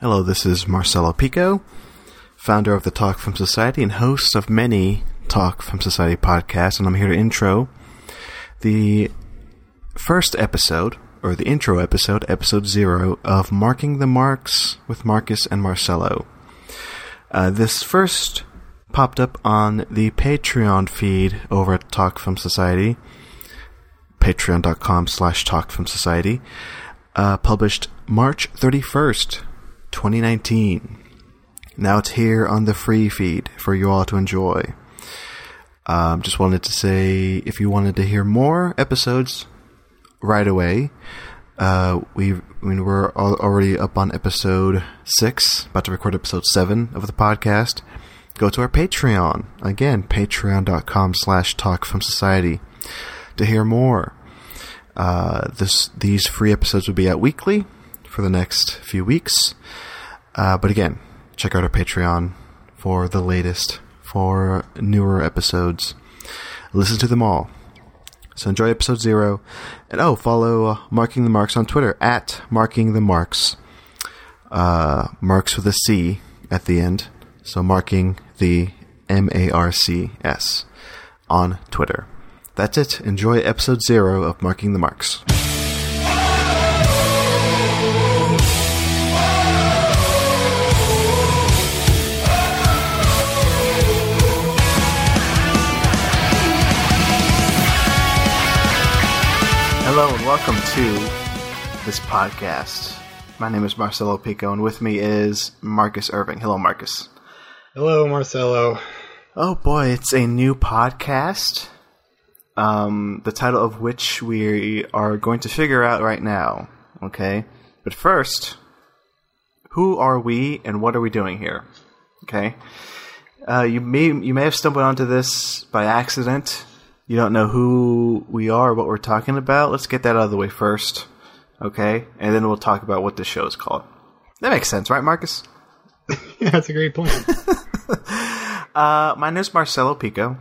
Hello, this is Marcelo Pico, founder of the Talk Film Society and host of many Talk Film Society podcasts, and I'm here to intro the first episode, or the intro episode, episode zero, of Marking the Marks with Marcus and Marcelo. Uh, this first popped up on the Patreon feed over at Talk Film Society, patreon.com slash Talk Film Society, uh, published March 31st, 2019. Now it's here on the free feed for you all to enjoy. Um, just wanted to say if you wanted to hear more episodes right away, uh, we I mean, we're al- already up on episode six, about to record episode seven of the podcast. Go to our Patreon again, patreon.com slash talk film society to hear more. Uh, this these free episodes will be out weekly for the next few weeks. Uh, but again, check out our Patreon for the latest, for newer episodes. Listen to them all. So enjoy episode zero, and oh, follow uh, Marking the Marks on Twitter at Marking the Marks. Uh, marks with a C at the end, so marking the M A R C S on Twitter. That's it. Enjoy episode zero of Marking the Marks. Hello and welcome to this podcast. My name is Marcelo Pico, and with me is Marcus Irving. Hello, Marcus. Hello, Marcelo. Oh boy, it's a new podcast. Um, the title of which we are going to figure out right now. Okay, but first, who are we and what are we doing here? Okay, uh, you may you may have stumbled onto this by accident. You don't know who we are, what we're talking about. Let's get that out of the way first, okay? And then we'll talk about what the show is called. That makes sense, right, Marcus? Yeah, that's a great point. Uh, my name is Marcelo Pico.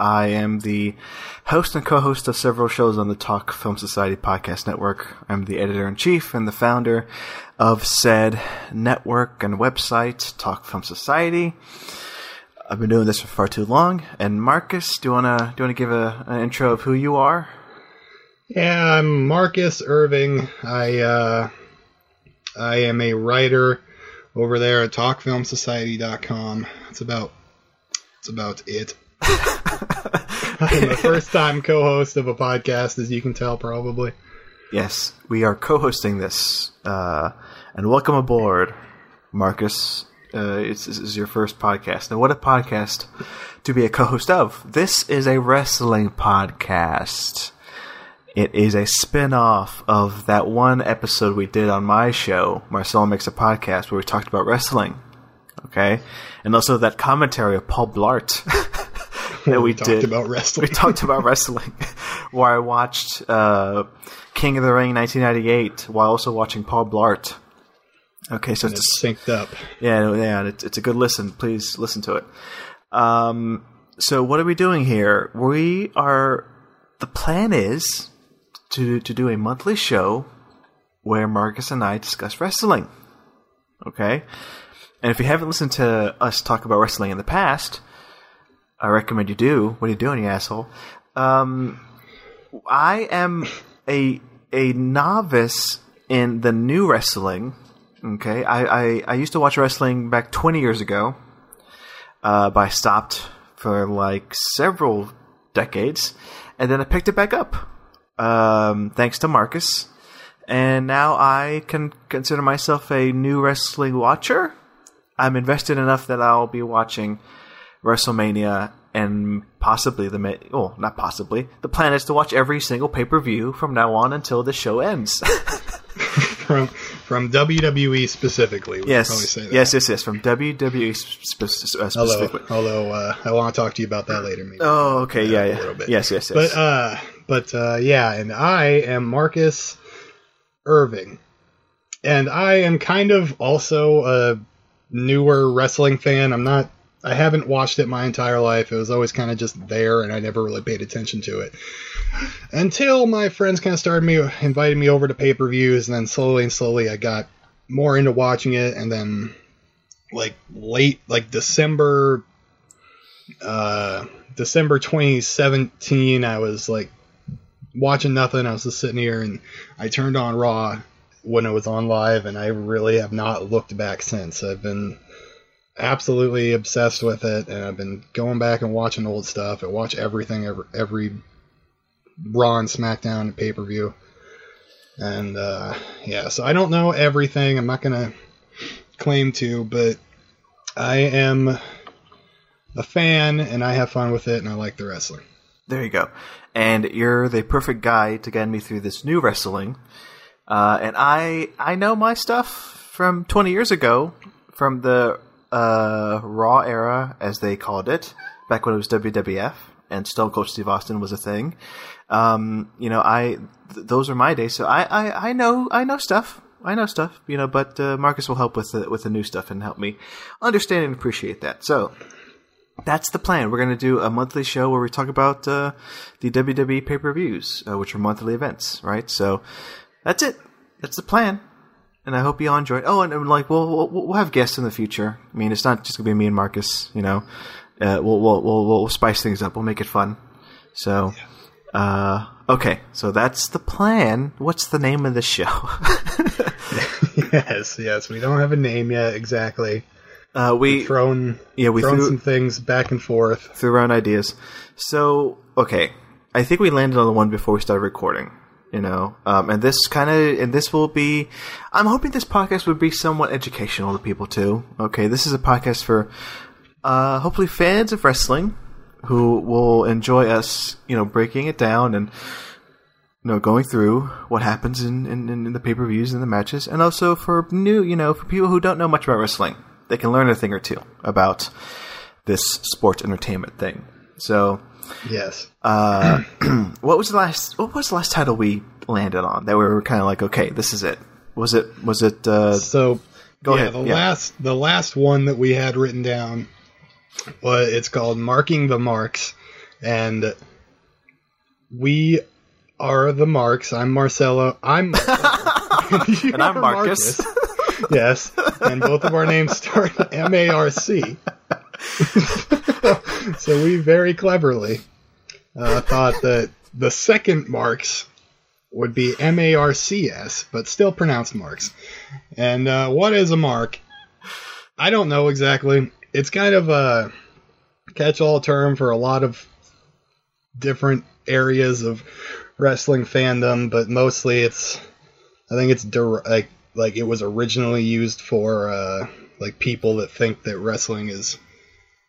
I am the host and co-host of several shows on the Talk Film Society podcast network. I'm the editor in chief and the founder of said network and website, Talk Film Society. I've been doing this for far too long. And Marcus, do you wanna do you wanna give a, an intro of who you are? yeah, I'm Marcus Irving. I uh, I am a writer over there at TalkFilmSociety.com. It's about that's about it. I'm the first time co-host of a podcast, as you can tell, probably. Yes, we are co-hosting this, uh, and welcome aboard, Marcus. Uh, it's, this is your first podcast. Now, what a podcast to be a co-host of! This is a wrestling podcast. It is a spin-off of that one episode we did on my show, Marcelo Makes a Podcast, where we talked about wrestling. Okay, and also that commentary of Paul Blart that we, talked did about wrestling. we talked about wrestling, where I watched uh, King of the Ring 1998 while also watching Paul Blart. Okay, so it's It's synced up. yeah, yeah, it's, it's a good listen. Please listen to it. Um, so what are we doing here? We are. The plan is to to do a monthly show where Marcus and I discuss wrestling. Okay, and if you haven't listened to us talk about wrestling in the past, I recommend you do. What are you doing, you asshole? Um, I am a a novice in the new wrestling. Okay, I, I, I used to watch wrestling back 20 years ago, uh, but I stopped for like several decades, and then I picked it back up, um, thanks to Marcus, and now I can consider myself a new wrestling watcher. I'm invested enough that I'll be watching WrestleMania and possibly the oh not possibly the plan is to watch every single pay per view from now on until the show ends. from WWE specifically. Yes, probably say that. yes, yes, yes, from WWE spe- uh, Although, specifically. although uh, I want to talk to you about that later. Maybe. Oh, okay, yeah, a yeah, little bit. yes, yes, yes. But uh, but uh, yeah, and I am Marcus Irving, and I am kind of also a newer wrestling fan. I'm not. I haven't watched it my entire life. It was always kind of just there, and I never really paid attention to it until my friends kind of started me inviting me over to pay per views, and then slowly and slowly I got more into watching it, and then like late, like December, uh, December 2017, I was like watching nothing. I was just sitting here, and I turned on Raw when it was on live, and I really have not looked back since. I've been absolutely obsessed with it, and I've been going back and watching old stuff. I watch everything, every, every Raw and SmackDown pay per view. And uh, yeah, so I don't know everything. I'm not gonna claim to, but I am a fan, and I have fun with it, and I like the wrestling. There you go. And you're the perfect guy to guide me through this new wrestling. Uh, and I I know my stuff from 20 years ago, from the uh, Raw era, as they called it, back when it was WWF and Stone Cold Steve Austin was a thing. Um, you know, I th- those are my days, so I, I, I know I know stuff. I know stuff, you know, but uh, Marcus will help with the, with the new stuff and help me understand and appreciate that. So that's the plan. We're going to do a monthly show where we talk about uh, the WWE pay per views, uh, which are monthly events, right? So that's it. That's the plan. And I hope you all enjoy it. Oh, and, and like we'll, we'll we'll have guests in the future. I mean, it's not just going to be me and Marcus. You know, uh, we'll, we'll we'll we'll spice things up. We'll make it fun. So, uh, okay. So that's the plan. What's the name of the show? yes, yes. We don't have a name yet exactly. uh, we Thrown, yeah we thrown threw some things back and forth. threw around ideas. So okay, I think we landed on the one before we started recording. You know, um, and this kind of and this will be. I'm hoping this podcast would be somewhat educational to people too. Okay, this is a podcast for uh, hopefully fans of wrestling who will enjoy us. You know, breaking it down and you know going through what happens in in, in the pay per views and the matches, and also for new you know for people who don't know much about wrestling, they can learn a thing or two about this sports entertainment thing. So Yes. uh, what was the last? What was the last title we landed on that we were kind of like, okay, this is it? Was it? Was it? Uh, So Go yeah, ahead, the yeah. last the last one that we had written down was it's called Marking the Marks. And we are the marks. I'm Marcelo. I'm You and I'm are Marcus. yes. And both of our names start M A R C. so we very cleverly uh, thought that the second marks would be M A R C S, but still pronounced marks. And uh, what is a mark? I don't know exactly. It's kind of a catch-all term for a lot of different areas of wrestling fandom, but mostly it's I think it's der- like like it was originally used for uh, like people that think that wrestling is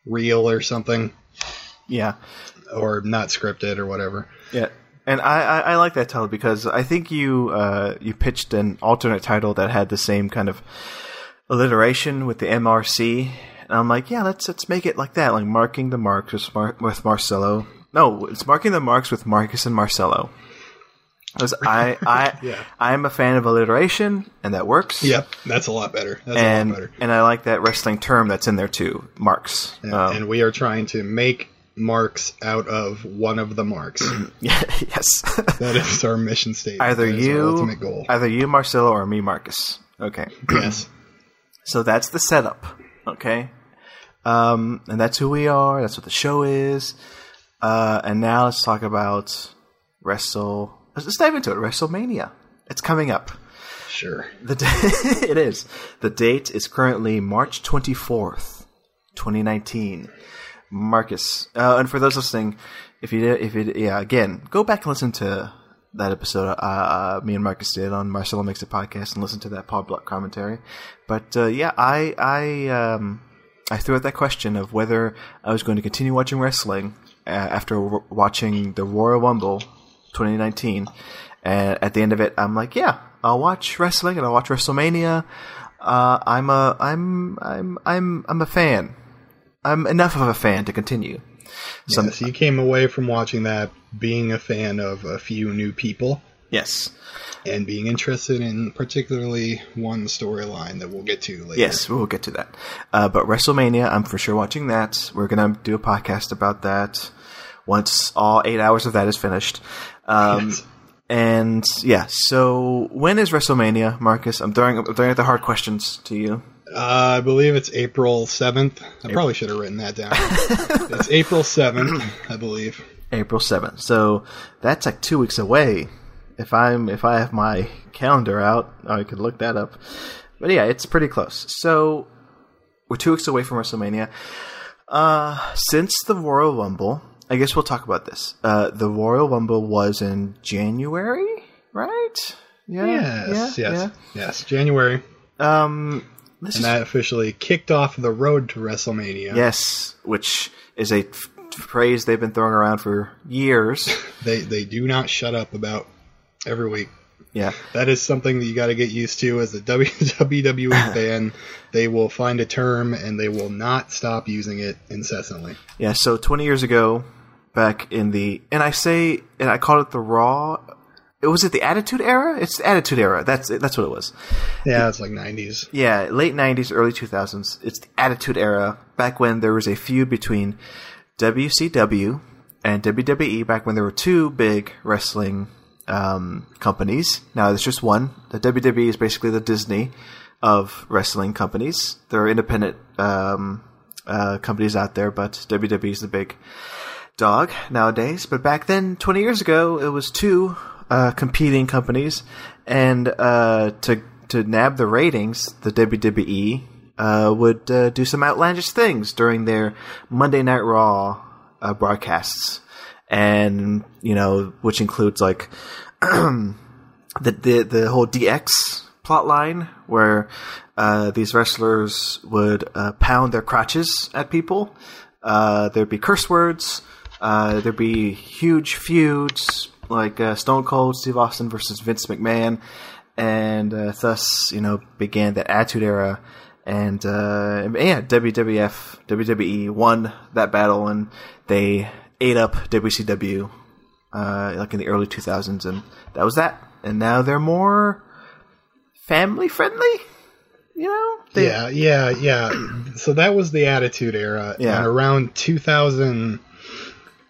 real or something yeah, or not scripted or whatever. yeah. And I, I, I like that title because I think you uh, you pitched an alternate title that had the same kind of alliteration with the MRC, and I'm like, yeah, let's let's make it like that, like marking the marks with, Mar- with Marcelo. No, it's marking the marks with Marcus and Marcelo. I I Yeah. I'm a fan of alliteration, and that works. Yep, that's a lot better. That's a lot and better. and I like that wrestling term that's in there too, marks. Yeah, Um, and we are trying to make marks out of one of the marks. yes. that is our mission statement. either That is our you, ultimate goal. either you, Marcelo, or me, Marcus. Okay, yes. so that's the setup. Okay, um, and that's who we are. That's what the show is. Uh, and now let's talk about Wrestle. Let's dive into it. WrestleMania. It's coming up. Sure. The d- it is. The date is currently March 24th, 2019. Marcus. Uh, and for those listening, if you did, if you did- yeah, again, go back and listen to that episode uh, uh, me and Marcus did on Marcelo Makes It podcast and listen to that Paul Blart commentary. But uh, yeah, I I um, I threw out that question of whether I was going to continue watching wrestling uh, after w- watching the Royal Rumble 2019. And at the end of it, I'm like, yeah, I'll watch wrestling and I'll watch WrestleMania. Uh, I'm a I'm I'm I'm I'm a fan. I'm enough of a fan to continue. So yes, you came away from watching that being a fan of a few new people yes, and being interested in particularly one storyline that we'll get to later. yes, we'll get to that. Uh, but WrestleMania, I'm for sure watching that. We're gonna do a podcast about that once all eight hours of that is finished. Um, Yes. and yeah, so when is WrestleMania, Marcus? I'm throwing, I'm throwing out the hard questions to you. Uh, I believe it's April 7th. I probably should have written that down. it's April 7th, I believe. April 7th. So that's like two weeks away. If I'm if I have my calendar out, I could look that up. But yeah, it's pretty close. So we're two weeks away from WrestleMania. Uh, since the Royal Rumble, I guess we'll talk about this. Uh, the Royal Rumble was in January, right? Yeah, Yes, yeah, yes, yes. January. Um, And is that officially kicked off the road to WrestleMania. yes, which is a f- phrase they've been throwing around for years. They they do not shut up about every week. yeah, That is something that you got to get used to as a WWE fan. They will find a term and they will not stop using it incessantly. Yeah, so 20 years ago, back in the, and I say, and I called it the Raw. It was it the Attitude Era? It's the Attitude Era. That's that's what it was. Yeah, it's like 90s. Yeah, late 90s, early 2000s. It's the Attitude Era. Back when there was a feud between WCW and WWE. Back when there were two big wrestling um, companies. Now there's just one. The WWE is basically the Disney of wrestling companies. There are independent um, uh, companies out there, but WWE is the big dog nowadays. But back then, 20 years ago, it was two uh, competing companies, and uh, to to nab the ratings, the WWE uh, would uh, do some outlandish things during their Monday Night Raw uh, broadcasts, and you know, which includes like the the the whole DX plot line where uh, these wrestlers would pound their crotches at people. Uh, there'd be curse words. Uh, there'd be huge feuds like uh, Stone Cold Steve Austin versus Vince McMahon, and uh, thus you know began that Attitude Era. And uh, yeah, WWF WWE won that battle, and they ate up WCW uh, like in the early 2000s, and that was that. And now they're more family friendly, you know? They, Yeah, yeah, yeah. So that was the Attitude Era. Yeah. And around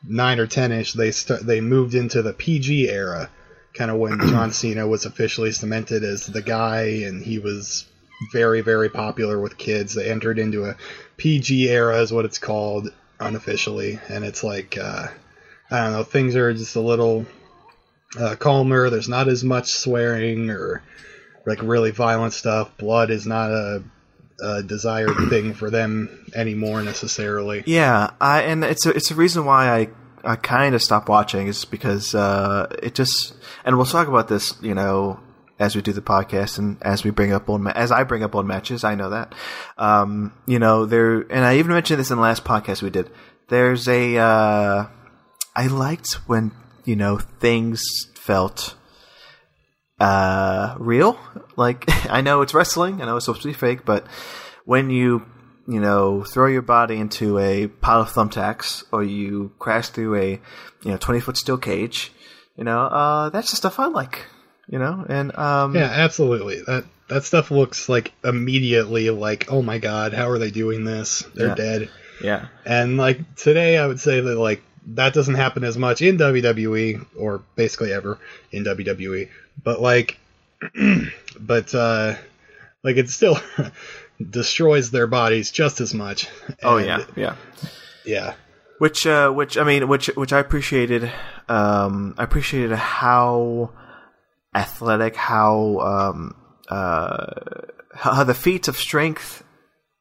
2009 or 10 ish, they start they moved into the PG era, kind of when John Cena was officially cemented as the guy, and he was very, very popular with kids. They entered into a PG era, is what it's called unofficially, and it's like uh, I don't know, things are just a little uh, calmer. There's not as much swearing or like really violent stuff. Blood is not a, a desired thing for them anymore necessarily. Yeah, I and it's a, it's a reason why I I kind of stopped watching is because uh, it just and we'll talk about this, you know, as we do the podcast and as we bring up old ma- as I bring up old matches. I know that, um, you know, there and I even mentioned this in the last podcast we did. There's a uh, I liked when you know things felt uh real like i know it's wrestling i know it's supposed to be fake but when you you know throw your body into a pile of thumbtacks or you crash through a you know 20 foot steel cage you know uh that's the stuff i like you know and um Yeah, absolutely. That that stuff looks like immediately like, oh my god, how are they doing this? They're Yeah. dead. yeah And like today, I would say that like that doesn't happen as much in WWE or basically ever in WWE. But like, but uh, like it still destroys their bodies just as much. oh yeah yeah yeah. which uh which i mean which which i appreciated um i appreciated how athletic how um uh how, the feats of strength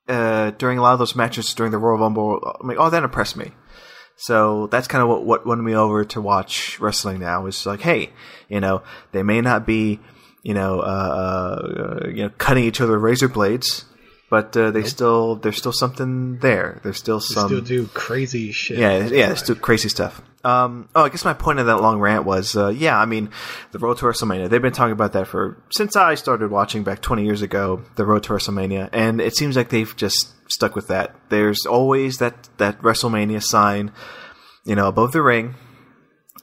uh during a lot of those matches during the royal rumble i mean all that impressed me so that's kind of what what won me over to watch wrestling now is like hey you know they may not be you know uh, uh you know cutting each other razor blades but uh, they still there's still something there there's still some Still do crazy shit. yeah, yeah, still crazy stuff. Um, oh, I guess my point of that long rant was, uh, yeah, I mean, the Road to WrestleMania. They've been talking about that for since I started watching back 20 years ago. The Road to WrestleMania, and it seems like they've just stuck with that. There's always that that WrestleMania sign, you know, above the ring,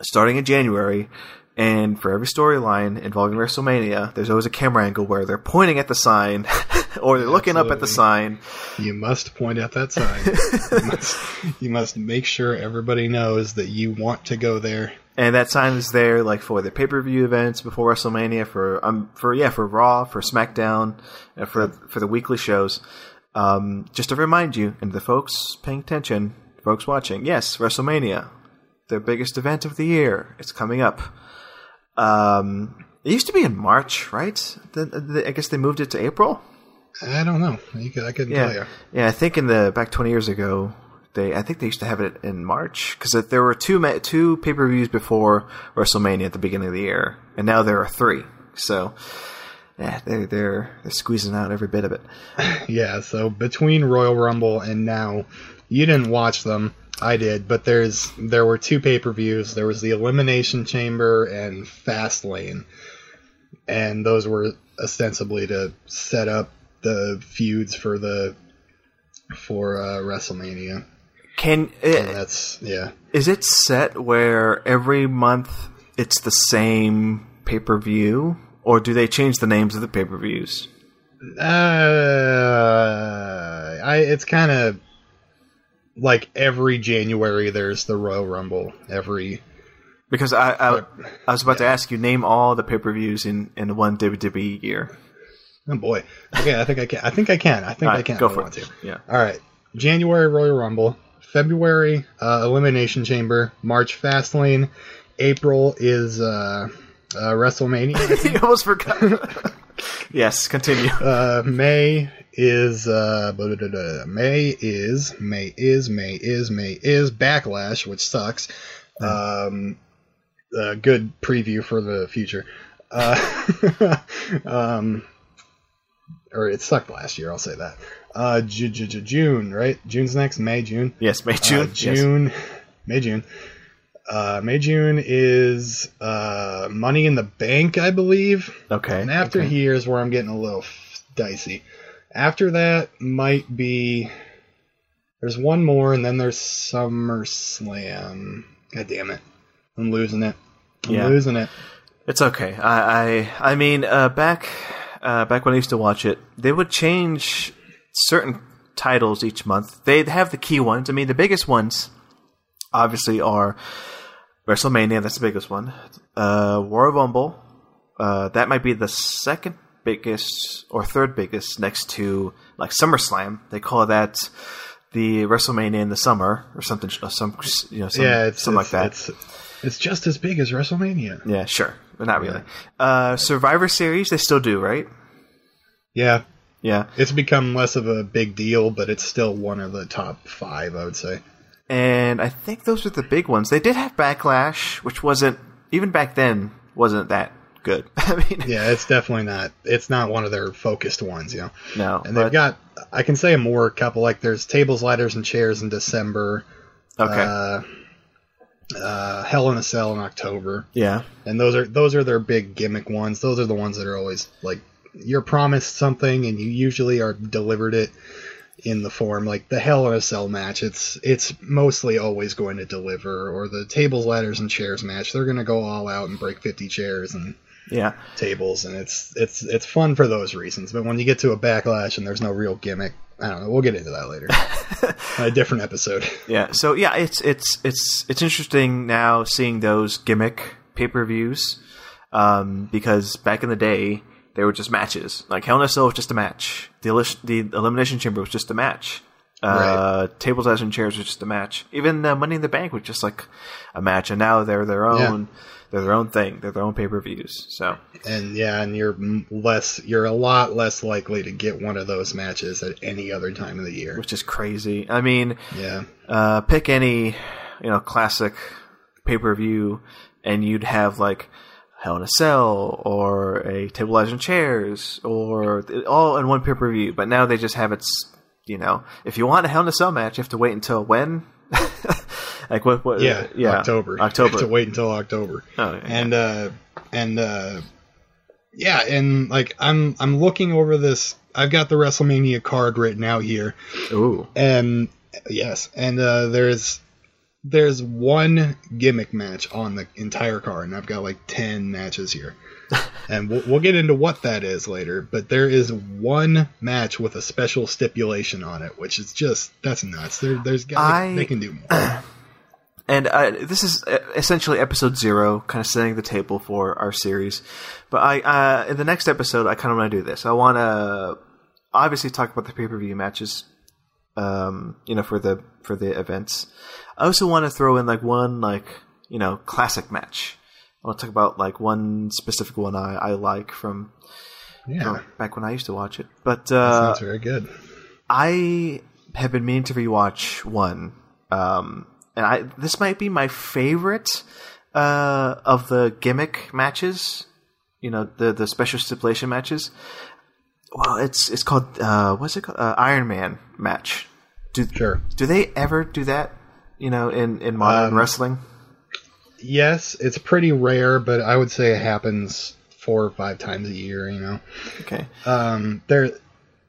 starting in January. And for every storyline involving WrestleMania, there's always a camera angle where they're pointing at the sign or they're looking up at the sign. You must point at that sign. you, must, you must make sure everybody knows that you want to go there. And that sign is there, like for the pay per view events before WrestleMania, for um, for yeah, for Raw, for SmackDown, and for for the weekly shows. Um, just to remind you and the folks paying attention, folks watching, yes, WrestleMania, their biggest event of the year, it's coming up. Um, it used to be in March, right? The, the, I guess they moved it to April. I don't know. You could, I couldn't Yeah, tell you. yeah. I think in the back twenty years ago, they I think they used to have it in March because there were two two pay per views before WrestleMania at the beginning of the year, and now there are three. So, yeah, they're they're they're squeezing out every bit of it. Yeah, so between Royal Rumble and now, you didn't watch them. I did, but there's there were two pay per views. There was the Elimination Chamber and Fastlane, and those were ostensibly to set up the feuds for the for uh, WrestleMania. Can And it, that's yeah. is it set where every month it's the same pay per view, or do they change the names of the pay per views? Uh, I it's kind of like every January there's the Royal Rumble. Every Because I I, I was about to ask you name all the pay per views in in one WWE year. Oh boy. Okay, I think I can. I think I can. I think All I can. go for want it. to. Yeah. All right. January Royal Rumble. February uh, Elimination Chamber. March Fastlane. April is uh, uh, WrestleMania. I you almost forgot. yes, continue. uh, May is uh. May is May is May is May is Backlash, which sucks. Um, a good preview for the future. Uh, um, or it sucked last year. I'll say that. Uh, Ju- Ju- Ju- June, right? June's next. May, June. Yes, May, Uh, June. yes. June, May, June. Uh, May, June is uh, Money in the Bank, I believe. Okay. And after okay. here is where I'm getting a little f- dicey. After that might be. There's one more, and then there's SummerSlam. God damn it. I'm losing it. I'm Yeah. losing it. It's okay. I I, I mean, uh, back uh, back when I used to watch it, they would change certain titles each month. They'd have the key ones. I mean, the biggest ones obviously are WrestleMania. That's the biggest one. Uh, Royal Rumble. Uh, that might be the second biggest or third biggest next to like SummerSlam. They call that the WrestleMania in the summer or something. uh, Some you know, some, yeah, it's, something it's, like that. It's, it's just as big as WrestleMania. Yeah, sure, but not really. Uh, Survivor Series, they still do, right? Yeah, Yeah, it's become less of a big deal, but it's still one of the top five, I would say. and I think those are the big ones. They did have Backlash, which wasn't even back then wasn't that good. I mean, Yeah, it's definitely not. It's not one of their focused ones, you know. no, And they've got, I can say a more couple like there's tables, ladders, and chairs in December. okay, Uh, uh, Hell in a Cell in October, yeah, and those are those are their big gimmick ones. Those are the ones that are always like you're promised something and you usually are delivered it in the form like the Hell in a Cell match. It's it's mostly always going to deliver, or the tables, ladders, and chairs match. They're going to go all out and break 50 chairs and yeah, tables, and it's it's it's fun for those reasons. But when you get to a backlash and there's no real gimmick, I don't know. We'll get into that later. A different episode. yeah. So yeah, it's it's it's it's interesting now seeing those gimmick pay per views um, because back in the day they were just matches. Like Hell in a Cell was just a match. The the Elimination Chamber was just a match. Uh, tables, ladders, and chairs was just a match. Even uh, Money in the Bank was just like a match, and now they're their own. They're their own thing. They're their own pay per views. So And yeah, and you're less, you're a lot less likely to get one of those matches at any other time of the year. which is crazy. I mean, Yeah, uh, pick any you know classic pay per view, and you'd have like Hell in a Cell or a Table and Chairs or all in one pay per view. But now they just have it. s- You know, if you want a Hell in a Cell match, you have to wait until when? like what? what yeah, yeah, October. October. to wait until October. Oh, yeah. And uh, and uh, yeah, and like I'm I'm looking over this. I've got the WrestleMania card written out here. Ooh, And yes, and uh, there's there's one gimmick match on the entire card, and I've got like ten matches here. and we'll, we'll get into what that is later. But there is one match with a special stipulation on it, which is just that's nuts. There, there's guys I- they can do more. And uh, this is uh, essentially episode zero, kind of setting the table for our series. But I, uh, in the next episode, I kind of want to do this. I want to obviously talk about the pay per view matches, um, you know, for the for the events. I also want to throw in like one like you know classic match. I want to talk about like one specific one I, I like from Yeah, back when I used to watch it. But uh, sounds very good. I have been meaning to rewatch one, um, and I this might be my favorite uh, of the gimmick matches. You know, the the special stipulation matches. Well, it's it's called uh, what's it called? Uh, Iron Man match. Do Sure. do they ever do that? You know, in in modern Um, wrestling. Yes, it's pretty rare, but I would say it happens four or five times a year. You know, Okay, um, there.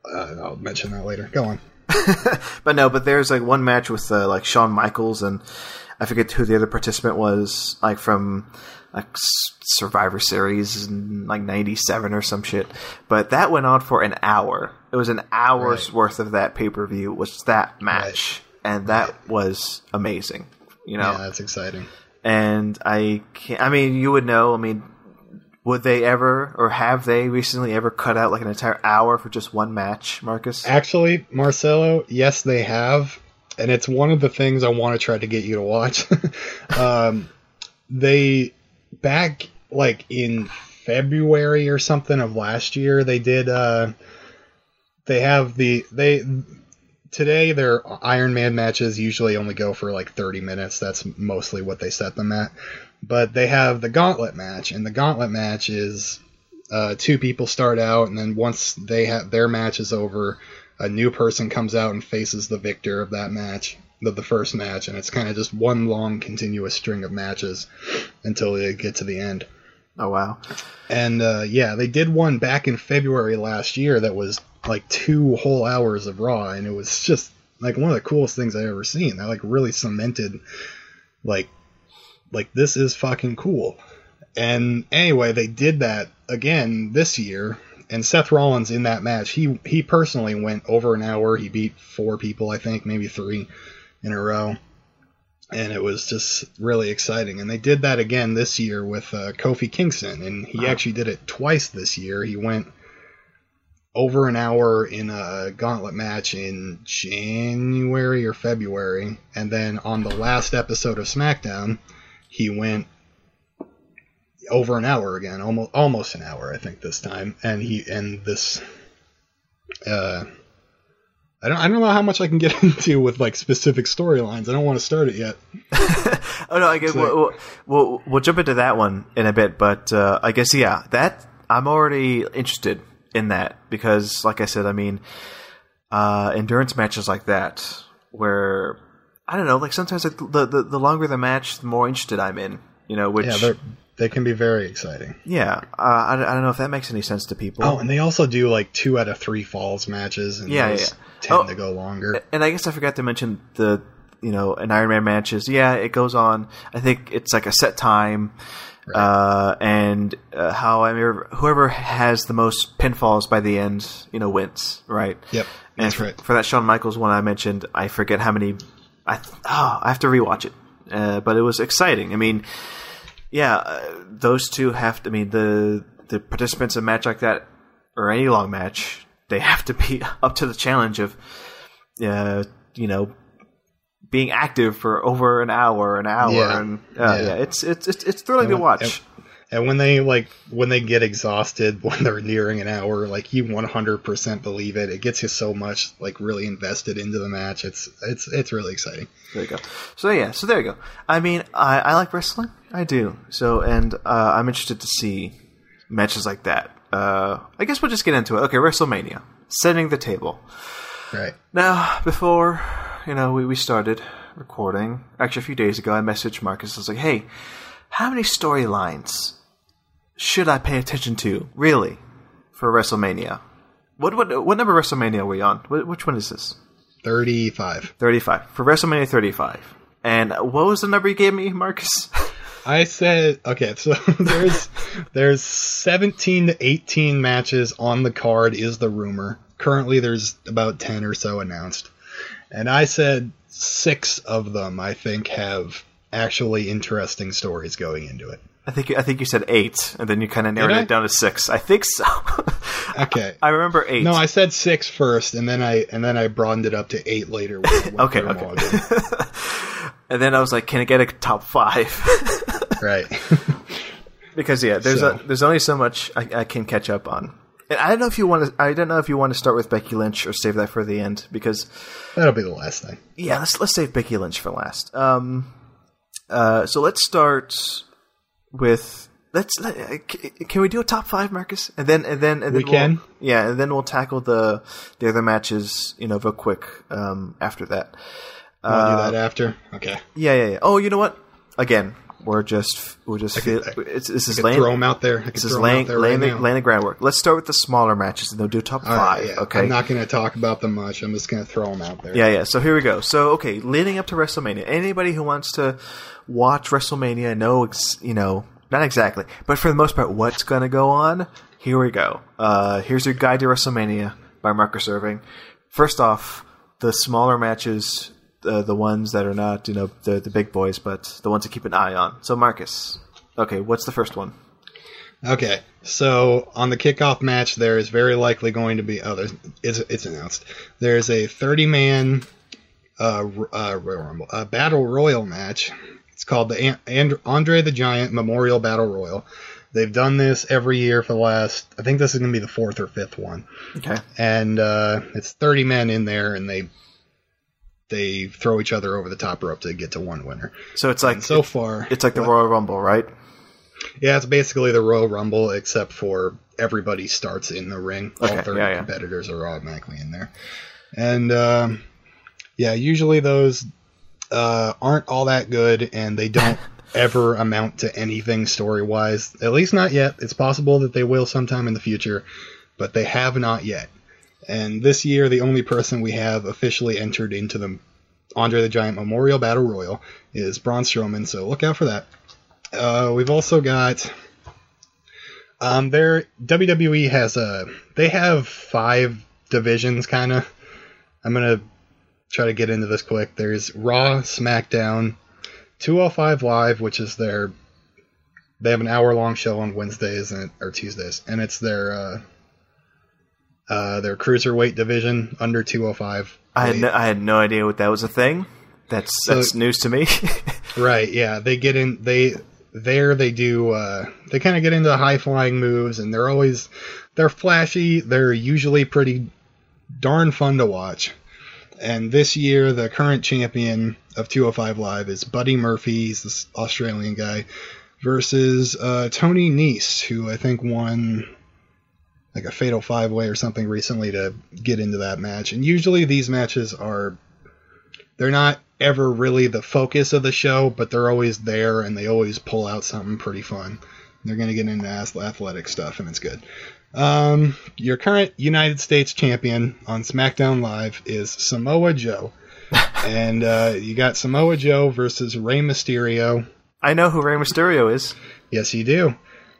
Uh, I'll mention that later. Go on. but no, but there's like one match with uh, like Shawn Michaels and I forget who the other participant was, like from like Survivor Series in like '97 or some shit. But that went on for an hour. It was an hour's Right. worth of that pay per view was that match, and that was amazing. You know, Yeah, that's exciting. and I can't. I mean, you would know. I mean, would they ever or have they recently ever cut out like an entire hour for just one match, Marcus? Actually, Marcelo, yes, they have, and it's one of the things I want to try to get you to watch. um, they back like in February or something of last year, they did. Uh, they have the they today their Iron Man matches usually only go for like 30 minutes. That's mostly what they set them at. But they have the Gauntlet match, and the Gauntlet match is uh, two people start out, and then once they have their match is over, a new person comes out and faces the victor of that match, the, the first match, and it's kind of just one long continuous string of matches until they get to the end. Oh wow! And uh, yeah, they did one back in February last year that was like two whole hours of Raw, and it was just like one of the coolest things I've ever seen. That like really cemented, like, like this is fucking cool. And anyway, they did that again this year, and Seth Rollins in that match, he he personally went over an hour. He beat four people, I think, maybe three in a row and it was just really exciting. And they did that again this year with uh, Kofi Kingston, and he Wow. actually did it twice this year. He went over an hour in a gauntlet match in January or February, and then on the last episode of SmackDown, he went over an hour again, almost almost an hour, I think this time. And he and this. Uh, I don't, I don't know how much I can get into with like specific storylines. I don't want to start it yet. Oh no, I guess So- we'll, we'll, we'll we'll jump into that one in a bit, but uh, I guess yeah, that I'm already interested in that because, like I said, I mean, uh, endurance matches like that where I don't know, like sometimes like, the, the the longer the match, the more interested I'm in. You know, which Yeah, they're can be very exciting. yeah, uh, I, I don't know if that makes any sense to people. Oh, and they also do like two out of three falls matches, and Yeah, those yeah. tend Oh. to go longer. And I guess I forgot to mention the you know an Iron Man matches. Yeah, it goes on. I think it's like a set time, uh, and uh, how I mean, whoever has the most pinfalls by the end, you know, wins. Right. Yep, And that's for, right. for that Shawn Michaels one I mentioned, I forget how many. I th- oh, I have to rewatch it, uh, but it was exciting. I mean, yeah, uh, those two have to. I mean, the the participants in a match like that or any long match, they have to be up to the challenge of, uh, you know, being active for over an hour, an hour, Yeah. and uh, Yeah. yeah. it's it's it's, it's thrilling to watch. And when they like when they get exhausted when they're nearing an hour, like you 100% believe it. It gets you so much like really invested into the match. It's it's it's really exciting. There you go. So yeah, so there you go. I mean, I, I like wrestling. I do. So and uh, I'm interested to see matches like that. Uh, I guess we'll just get into it. Okay, WrestleMania, setting the table. Right. Now, before you know, we, we started recording. Actually, a few days ago, I messaged Marcus. I was like, "Hey, how many storylines should I pay attention to, really, for WrestleMania? What what what number of WrestleMania are we on? Which one is this? 35. 35 for WrestleMania 35. And what was the number you gave me, Marcus? I said okay, so there's there's 17 to 18 matches on the card is the rumor. Currently there's about 10 or so announced. And I said 6 of them I think have actually interesting stories going into it. I think I think you said eight, and then you kind of narrowed it down to six. I think so. Okay. I remember eight. No, I said six first, and then I and then I broadened it up to eight later. Okay, okay. and then I was like, can I get a top five? right. because yeah, there's So- a, there's only so much I, I can catch up on. And I don't know if you want to. I don't know if you want to start with Becky Lynch or save that for the end because That'll be the last thing. yeah, let's let's save Becky Lynch for last. Um, uh, so let's start with let's let, uh, can we do a top five, Marcus? And then and then and then We we'll- can? yeah, and then we'll tackle the the other matches, you know, real quick um, after that. Uh, do that after. Okay. Yeah, yeah, yeah. Oh, you know what? Again, we're just we're just could- it's this is laying throw them out there. This is laying there laying, right the, laying the groundwork. Let's start with the smaller matches and then we'll do top All right, five. yeah. Okay. I'm not going to talk about them much. I'm just going to throw them out there. Yeah, yeah. So here we go. So okay, leading up to WrestleMania, anybody who wants to watch WrestleMania know, ex- you know, not exactly, but for the most part, what's going to go on. Here we go. Uh, here's your guide to WrestleMania by Marcus Irving. First off, the smaller matches, uh, the ones that are not, you know, the the big boys, but the ones to keep an eye on. So Marcus, okay, what's the first one? Okay, so on the kickoff match, there is very likely going to be. Oh, it's, it's announced. There's a 30 man uh, uh, Royal Rumble, uh, Battle Royal match. It's called the And- Andre the Giant Memorial Battle Royal. They've done this every year for the last. I think this is going to be the fourth or fifth one, Okay. and uh, it's 30 men in there, and they they throw each other over the top rope to get to one winner. So it's like And so far, it's like the what? Royal Rumble, right? Yeah, it's basically the Royal Rumble, except for everybody starts in the ring. Okay, All 30 yeah, yeah. competitors are automatically in there. And, um, yeah, usually those uh, aren't all that good, and they don't ever amount to anything story wise. At least not yet. It's possible that they will sometime in the future, but they have not yet. And this year, the only person we have officially entered into the Andre the Giant Memorial Battle Royal is Braun Strowman, so look out for that. Uh, we've also got um, their WWE has a they have five divisions kind of. I'm gonna try to get into this quick. There's Raw, SmackDown, 205 Live, which is their they have an hour long show on Wednesdays and or Tuesdays, and it's their uh, uh, their cruiserweight division under 205. I had no, I had no idea what that was a thing. That's So- that's news to me. Right, yeah. They get in they there they do uh they kind of get into high flying moves and they're always they're flashy, they're usually pretty darn fun to watch. And this year the current champion of 205 Live is Buddy Murphy, he's this Australian guy versus uh Tony Nese who I think won like a fatal five way or something recently to get into that match. And usually these matches are they're not ever really the focus of the show, but they're always there and they always pull out something pretty fun. They're going to get into athletic stuff and it's good. Um, your current United States champion on SmackDown Live is Samoa Joe. and uh, you got Samoa Joe versus Rey Mysterio. I know who Rey Mysterio is. Yes, you do.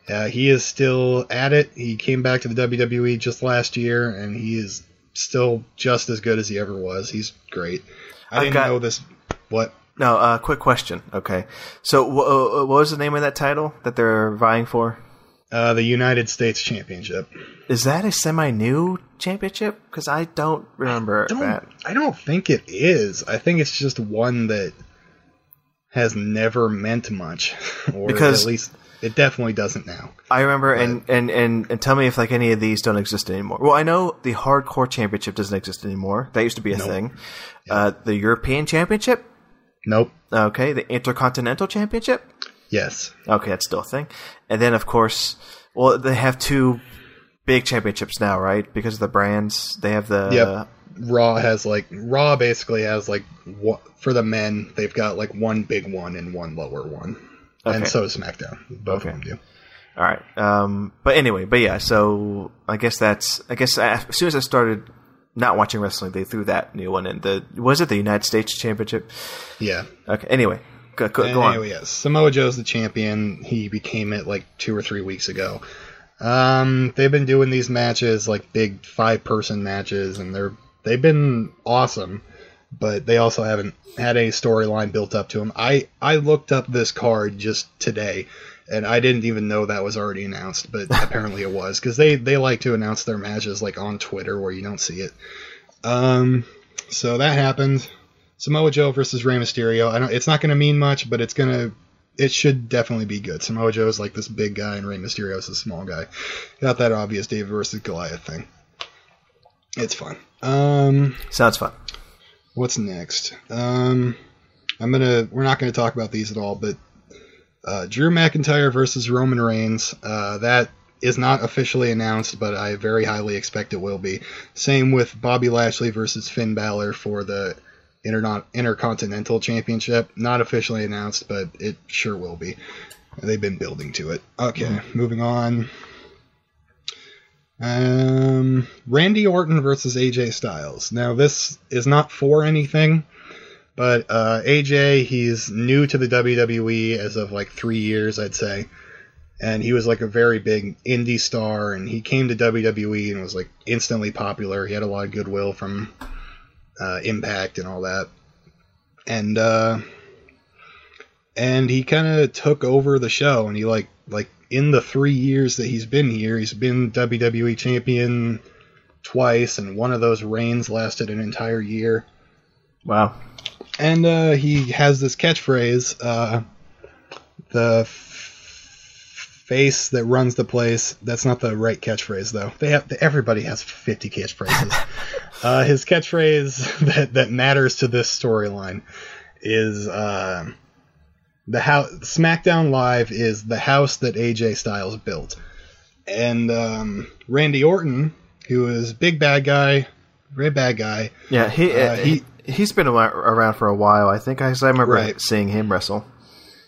Uh, he is still at it. He came back to the WWE just last year, and he is still just as good as he ever was. He's great. I I've didn't got- know this. What? No, uh, quick question. Okay, so wh- uh, what was the name of that title that they're vying for? Uh, the United States Championship. Is that a semi-new championship? Because I don't remember Don't, that. I don't think it is. I think it's just one that has never meant much, or Because- at least it definitely doesn't now. I remember, and, and, and, and tell me if like any of these don't exist anymore. Well, I know the Hardcore Championship doesn't exist anymore. That used to be a Nope. thing. Uh, the European Championship, Nope. okay. The Intercontinental Championship, Yes. okay, that's still a thing. And then, of course, well, they have two big championships now, right? Because of the brands, they have the Yep. Raw has like Raw basically has like what for the men they've got like one big one and one lower one, Okay. and so SmackDown. Both Okay. of them do. All right. Um, but anyway, but yeah. So I guess that's. I guess I, as soon as I started not watching wrestling, they threw that new one in. The was it the United States Championship? Yeah. Okay. Anyway, Go, go, go on. Anyway, yes, Samoa Joe's the champion. He became it like two or three weeks ago. Um, they've been doing these matches like big five person matches, and they're they've been awesome. But they also haven't had any storyline built up to them. I I looked up this card just today, and I didn't even know that was already announced, but apparently it was because they they like to announce their matches like on Twitter where you don't see it. Um, so that happened. Samoa Joe versus Rey Mysterio. I don't. It's not going to mean much, but it's gonna. It should definitely be good. Samoa Joe is like this big guy, and Rey Mysterio is a small guy. Not that obvious David versus Goliath thing. It's fun. Um, Sounds fun. what's next? Um, I'm gonna. We're not gonna talk about these at all, but uh, Drew McIntyre versus Roman Reigns. Uh, that is not officially announced, but I very highly expect it will be. Same with Bobby Lashley versus Finn Balor for the Interna- Intercontinental Championship. Not officially announced, but it sure will be. They've been building to it. Okay, moving on. Um, Randy Orton versus AJ Styles. Now, this is not for anything, but uh, AJ, he's new to the WWE as of like three years, I'd say. And he was like a very big indie star, and he came to WWE and was like instantly popular. He had a lot of goodwill from uh, Impact and all that. And uh, and he kind of took over the show, and he like like in the three years that he's been here, he's been WWE champion twice, and one of those reigns lasted an entire year. Wow. And uh, he has this catchphrase, uh, the f- face that runs the place. That's not the right catchphrase, though. They have everybody has 50 catchphrases. uh, his catchphrase that that matters to this storyline is uh, the house. SmackDown Live is the house that AJ Styles built, and um, Randy Orton, who is big bad guy, very bad guy. Yeah, he, Uh, he he's been around for a while. I think I, I remember Right. seeing him wrestle.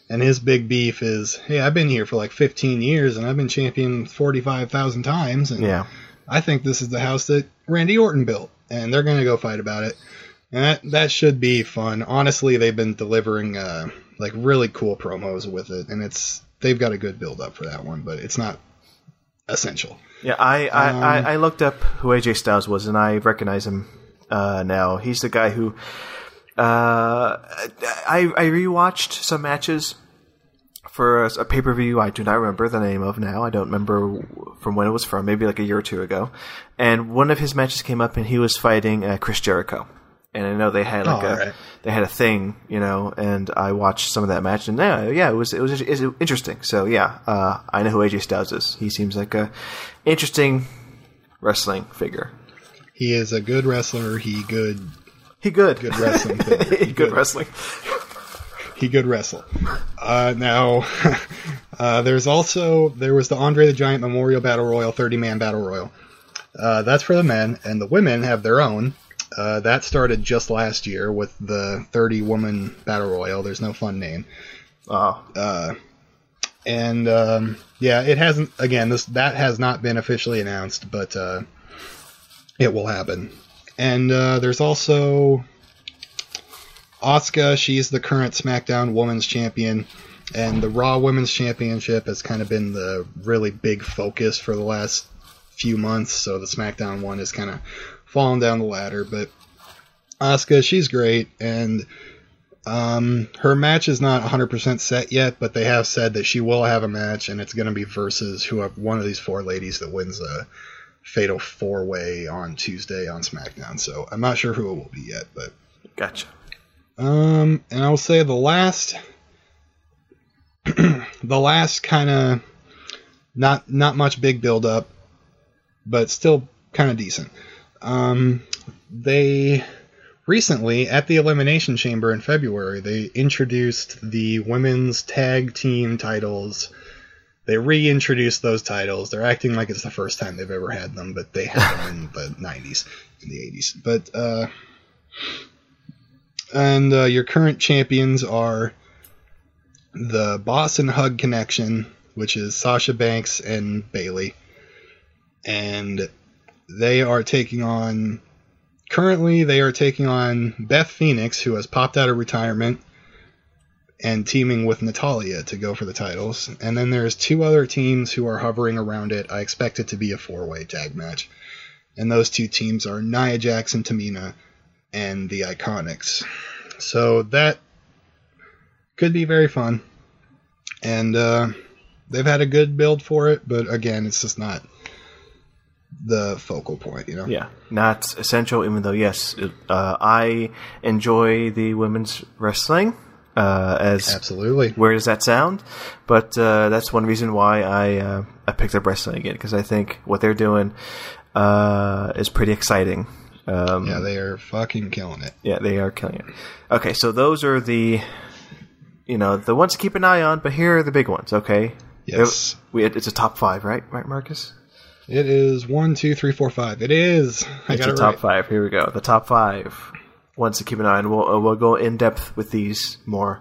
And his big beef is, hey, I've been here for like 15 years and I've been champion 45,000 times. And Yeah, I think this is the house that Randy Orton built. And they're going to go fight about it. And that, that should be fun. Honestly, they've been delivering uh, like really cool promos with it. And it's they've got a good build up for that one, but it's not essential. yeah. I I, Um, I, I looked up who AJ Styles was, and I recognize him uh, now. He's the guy who uh, I I rewatched some matches for a, a pay per view. I do not remember the name of now. I don't remember from when it was from. Maybe like a year or two ago. And one of his matches came up, and he was fighting uh, Chris Jericho. And I know they had like Oh, a alright. they had a thing, you know. And I watched some of that match, and yeah, yeah, it was it was, it was interesting. So yeah, uh, I know who AJ Styles is. He seems like a interesting wrestling figure. He is a good wrestler. He good He good, good wrestling. He good wrestling. He could wrestle. Uh, now, uh, there's also there was the Andre the Giant Memorial Battle Royal, 30 man Battle Royal. Uh, that's for the men, and the women have their own. Uh, that started just last year with the 30 woman Battle Royal. There's no fun name. Oh, Uh, and um, yeah, it hasn't. Again, this that has not been officially announced, but uh, it will happen. And uh, there's also Asuka. She's the current SmackDown Women's Champion, and the Raw Women's Championship has kind of been the really big focus for the last few months. So the SmackDown one is kind of fallen down the ladder, but Asuka, she's great, and um, her match is not 100% set yet, but they have said that she will have a match, and it's going to be versus whoever one of these four ladies that wins a fatal four way on Tuesday on SmackDown. So I'm not sure who it will be yet, but gotcha. Um, and I will say the last, the last kind of not not much big build up, but still kind of decent. Um, they recently at the Elimination Chamber in February they introduced the women's tag team titles. They reintroduced those titles. They're acting like it's the first time they've ever had them, but they had them in the 90s, in the 80s. But uh, and uh, your current champions are the Boss and Hug Connection, which is Sasha Banks and Bayley, and they are taking on. Currently, they are taking on Beth Phoenix, who has popped out of retirement, and teaming with Natalya to go for the titles. And then there's two other teams who are hovering around it. I expect it to be a four-way tag match. And those two teams are Nia Jax and Tamina and the Iconics. So that could be very fun. And uh, they've had a good build for it, but again, it's just not the focal point, you know? Yeah, not essential, even though, yes, it, uh, I enjoy the women's wrestling. Uh, as Absolutely. where does that sound? But uh, that's one reason why I uh, I picked up wrestling again because I think what they're doing uh, is pretty exciting. Um, Yeah, they are fucking killing it. yeah, they are killing it. Okay, so those are the you know the ones to keep an eye on, but here are the big ones. Okay, Yes. we it's a top five, right? Right, Marcus? It is one, two, three, four, five. It is. I It's got the it top right. five. Here we go. The top five ones to keep an eye on. We'll uh, we'll go in depth with these more.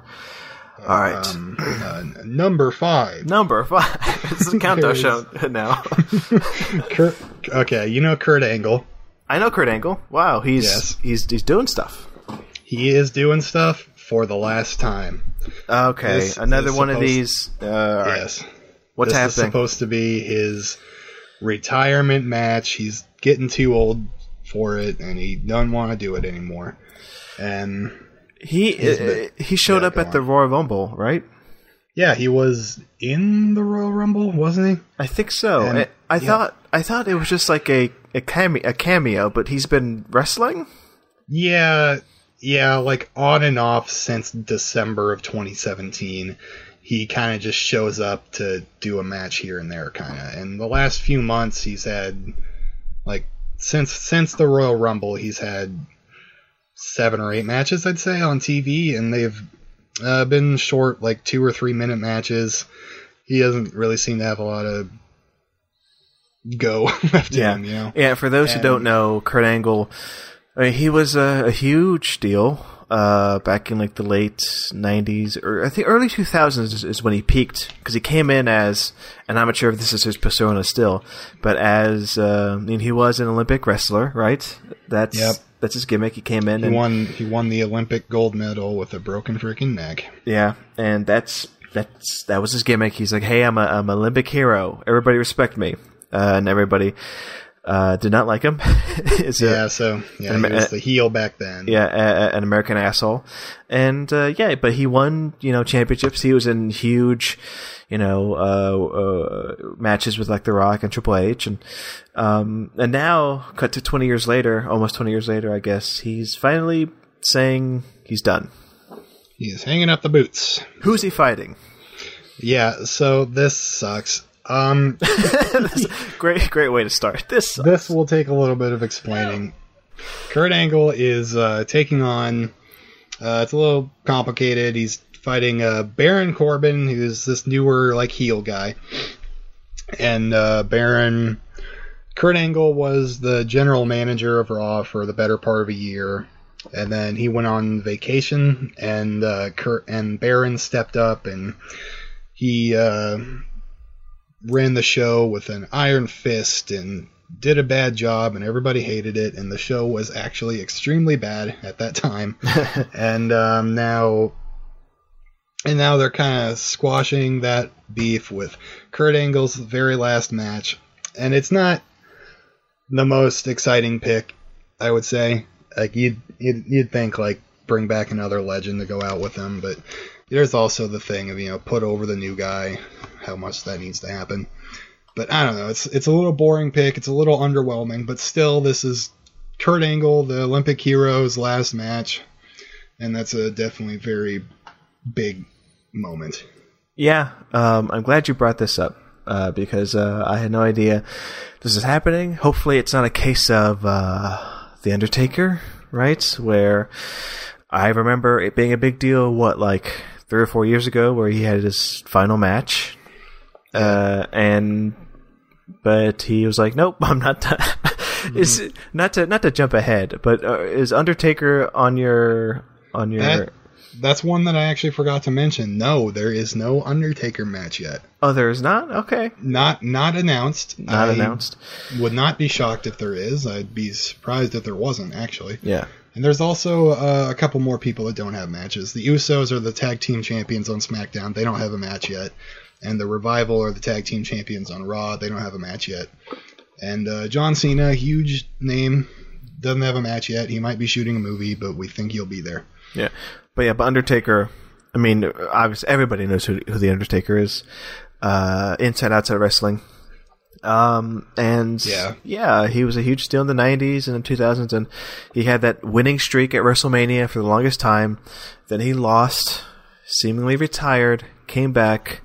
All right, Um, uh, number five. number five. it's a countdown show now. Kurt, okay, you know Kurt Angle. I know Kurt Angle. Wow, he's Yes. he's he's doing stuff. He is doing stuff for the last time. Okay, This another one of these. Uh, all right. Yes. What's happening? this is happening? supposed to be his retirement match. He's getting too old for it, and he doesn't want to do it anymore. And he uh, he showed yeah, up at the. Royal Rumble, right? yeah, he was in the Royal Rumble, wasn't he? I think so. And- I, yeah. thought I thought it was just like a a cameo, a cameo, but he's been wrestling. Yeah, yeah, like on and off since December of 2017. He kind of just shows up to do a match here and there, kind of. And the last few months, he's had like since since the Royal Rumble, he's had seven or eight matches, I'd say, on TV, and they've uh, been short, like two or three minute matches. He doesn't really seem to have a lot of go left Yeah. him, you know. Yeah, for those who don't know, Kurt Angle, I mean, he was a, a huge deal uh, back in like the late '90s or I think early 2000s is, is when he peaked because he came in as, and I'm not sure if this is his persona still, but as uh, I mean, he was an Olympic wrestler, right? That's Yep. that's his gimmick. He came in He and won. He won the Olympic gold medal with a broken freaking neck. Yeah, and that's that's that was his gimmick. He's like, "Hey, I'm a I'm an Olympic hero. Everybody respect me," and everybody uh, did not like him. It's a- Yeah, so yeah, he was the heel back then. yeah, a, a- an American asshole, and uh, yeah, but he won you know championships. He was in huge, you know, uh, uh, matches with like The Rock and Triple H, and um, and now cut to twenty years later, almost twenty years later, I guess he's finally saying he's done. He's hanging up the boots. Who's he fighting? Yeah, so this sucks. Um, great, great way to start. This this will take a little bit of explaining. Kurt Angle is uh, taking on. Uh, it's a little complicated. He's fighting uh, Baron Corbin, who's this newer like heel guy, and uh, Baron. Kurt Angle was the general manager of Raw for the better part of a year, and then he went on vacation, and uh, Kurt and Baron stepped up, and he uh, ran the show with an iron fist and did a bad job, and everybody hated it, and the show was actually extremely bad at that time, and um, now. And now they're kind of squashing that beef with Kurt Angle's very last match, and it's not the most exciting pick, I would say. Like you'd you'd, you'd think like bring back another legend to go out with them but there's also the thing of you know put over the new guy, how much that needs to happen. But I don't know, it's it's a little boring pick, it's a little underwhelming, but still this is Kurt Angle, the Olympic hero's last match, and that's a definitely very big moment. Yeah, um, I'm glad you brought this up uh, because uh, I had no idea this is happening. Hopefully, it's not a case of uh, the Undertaker, right? Where I remember it being a big deal. What, like three or four years ago, where he had his final match, uh, and but he was like, "Nope, I'm not." Done. is not to not to jump ahead, but uh, is Undertaker on your on your? That that's one that I actually forgot to mention. No, there is no Undertaker match yet. Oh, there is not. Okay, Not not announced. not I announced. Would not be shocked if there is. I'd be surprised if there wasn't actually. Yeah. And there's also uh, a couple more people that don't have matches. The Usos are the tag team champions on SmackDown. They don't have a match yet. And the Revival are the tag team champions on Raw. They don't have a match yet. And uh, John Cena, huge name, doesn't have a match yet. He might be shooting a movie, but we think he'll be there. Yeah, but yeah, but Undertaker. I mean, obviously everybody knows who, who the Undertaker is. Uh, inside outside wrestling. Um, and Yeah. yeah, he was a huge deal in the '90s and the 2000s, and he had that winning streak at WrestleMania for the longest time. Then he lost, seemingly retired, came back,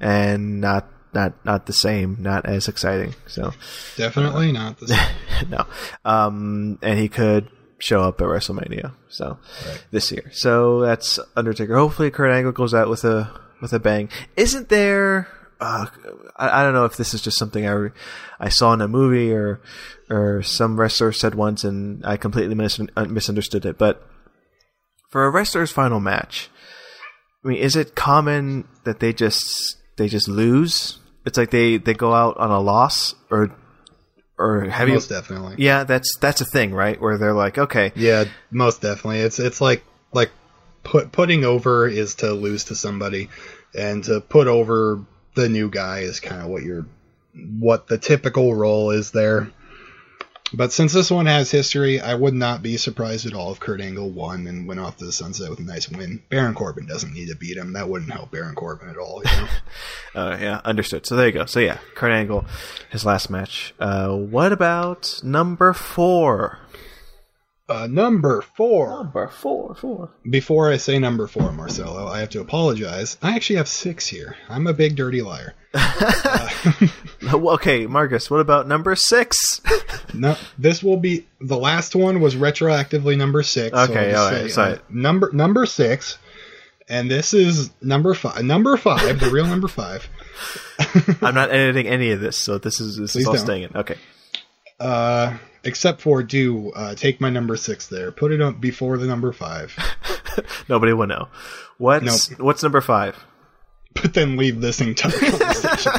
and not not not the same, not as exciting. So Definitely not the same. no. Um, and he could show up at WrestleMania. So this year. So that's Undertaker. Hopefully, Kurt Angle goes out with a with a bang. Isn't there? Uh, I, I don't know if this is just something I I saw in a movie or or some wrestler said once, and I completely mis- uh, misunderstood it. But for a wrestler's final match, I mean, is it common that they just they just lose? It's like they, they go out on a loss, or or have most you? definitely. Yeah, that's that's a thing, right? Where they're like, okay, Yeah, most definitely. It's it's like like put putting over is to lose to somebody, and to put over the new guy is kind of what you're what the typical role is there. But since this one has history, I would not be surprised at all if Kurt Angle won and went off to the sunset with a nice win. Baron Corbin doesn't need to beat him. That wouldn't help Baron Corbin at all. You know? uh, yeah, understood. So there you go. So yeah, Kurt Angle, his last match. Uh, what about number four? Uh, number four. Number four, four. Before I say number four, Marcelo, I have to apologize. I actually have six here. I'm a big dirty liar. Okay, Marcus. What about number six? No, this will be the last one was retroactively number six. Okay, I'll all right, say, sorry. uh, number number six, and this is number five. Number five, the real number five. I'm not editing any of this, so this is this is all don't. staying in. Okay. Uh, except for do uh, take my number six there. Put it up before the number five, Nobody will know. What's what's number five? but then leave this entire conversation.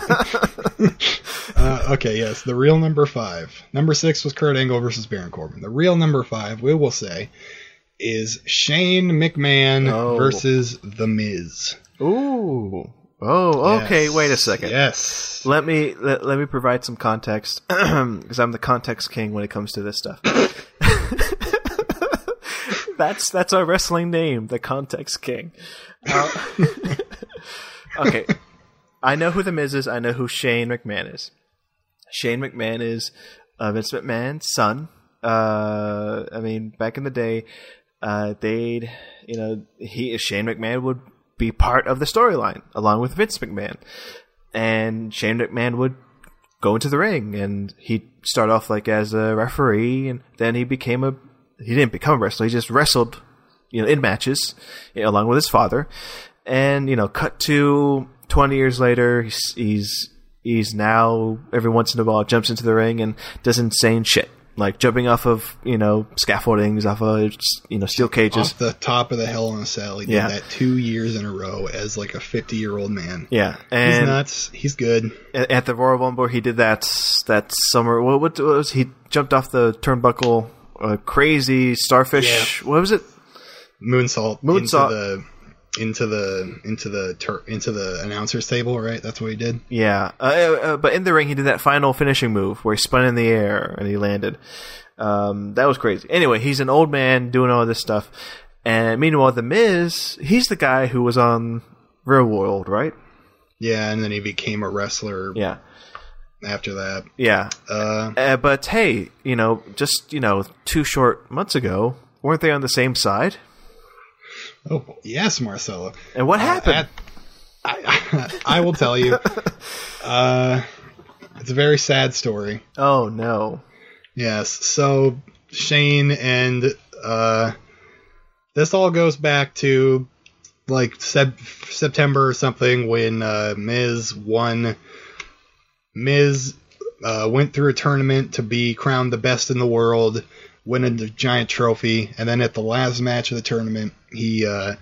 uh, okay, yes, the real number five. Number six was Kurt Angle versus Baron Corbin. The real number five, we will say, is Shane McMahon Oh. versus The Miz. Ooh. Oh, okay. Yes. Wait a second. Yes. Let me let, let me provide some context because I'm the context king when it comes to this stuff. that's that's our wrestling name, the context king. Uh, okay, I know who the Miz is. I know who Shane McMahon is. Shane McMahon is uh, Vince McMahon's son. Uh, I mean, back in the day, uh, they'd you know he Shane McMahon would be part of the storyline along with Vince McMahon, and Shane McMahon would go into the ring and he'd start off like as a referee and then he became a he didn't become a wrestler he just wrestled you know in matches you know, along with his father. And you know cut to 20 years later he's he's he's now every once in a while jumps into the ring and does insane shit like jumping off of you know scaffoldings off of you know steel cages Off the top of the Hell in a Cell, he did Yeah. that two years in a row as like a 50 year old man. yeah He's and nuts. He's good. at the Royal Rumble, he did that that summer. What, what was he jumped off the turnbuckle? Uh, crazy starfish. What was it? Moonsault, Moonsault. Into the into the into the tur- into the announcer's table, right? That's what he did. Yeah, uh, uh, but in the ring, he did that final finishing move where he spun in the air and he landed. Um, that was crazy. Anyway, he's an old man doing all this stuff, and meanwhile, the Miz, he's the guy who was on Real World, right? Yeah, and then he became a wrestler Yeah, after that. yeah. Uh, Uh, but hey, you know, just you know, two short months ago, weren't they on the same side? Oh yes, Marcelo. And what happened? At- I, I will tell you. Uh, it's a very sad story. oh no. Yes. So Shane and uh, this all goes back to like sep- September or something when uh, Miz won. Miz uh, went through a tournament to be crowned the best in the world. winning the giant trophy, and then at the last match of the tournament, he uh,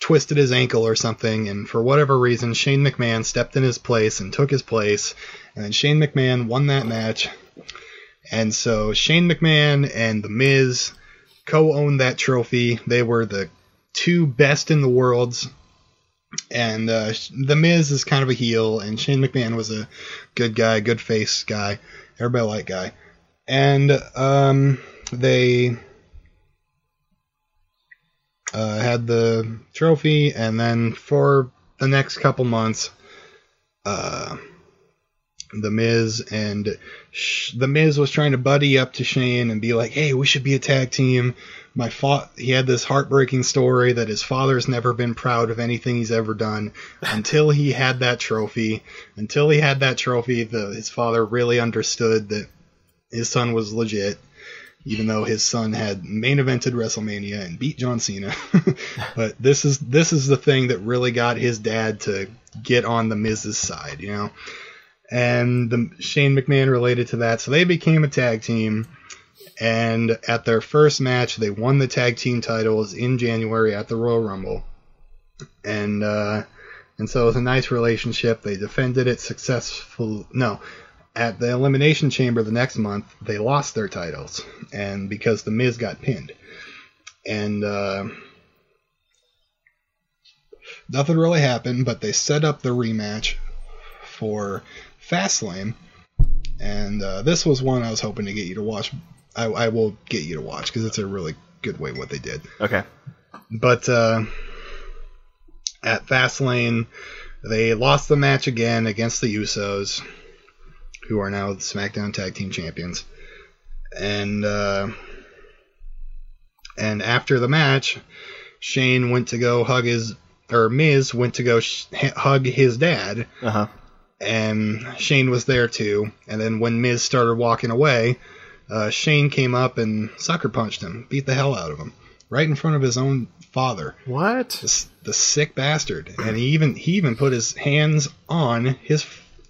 twisted his ankle or something, and for whatever reason, Shane McMahon stepped in his place and took his place, and then Shane McMahon won that match. And so Shane McMahon and The Miz co-owned that trophy. They were the two best in the worlds. And uh, The Miz is kind of a heel, and Shane McMahon was a good guy, good face guy, everybody like guy. And um, they uh, had the trophy, and then for the next couple months, uh, the Miz and Sh- the Miz was trying to buddy up to Shane and be like, "Hey, we should be a tag team." My fa- he had this heartbreaking story that his father's never been proud of anything he's ever done until he had that trophy. Until he had that trophy, the, his father really understood that his son was legit even though his son had main evented WrestleMania and beat John Cena. but this is this is the thing that really got his dad to get on the Miz's side, you know. And the Shane McMahon related to that, so they became a tag team. And at their first match, they won the tag team titles in January at the Royal Rumble. And uh, and so it was a nice relationship. They defended it successful. No, at the Elimination Chamber the next month, they lost their titles, and because the Miz got pinned, and uh, nothing really happened. But they set up the rematch for Fastlane, and uh, this was one I was hoping to get you to watch. I, I will get you to watch because it's a really good way what they did. Okay. But uh, at Fastlane, they lost the match again against the Usos who are now the SmackDown Tag Team Champions. And uh, and after the match, Shane went to go hug his or Miz went to go sh- hug his dad. Uh-huh. And Shane was there too. And then when Miz started walking away, uh, Shane came up and sucker punched him, beat the hell out of him, right in front of his own father. What? The, the sick bastard. And he even he even put his hands on his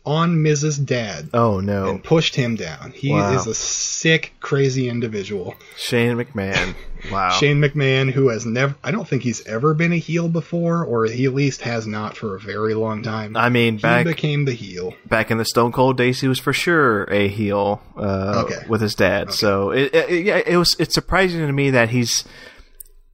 on Miz's dad. Oh no! And pushed him down. He wow. is a sick, crazy individual. Shane McMahon. Wow. Shane McMahon, who has never, I don't think he's ever been a heel before, or he at least has not for a very long time. I mean, he back became the heel. Back in the Stone Cold days, he was for sure a heel uh, okay. with his dad. Okay. So it, it, yeah, it was. It's surprising to me that he's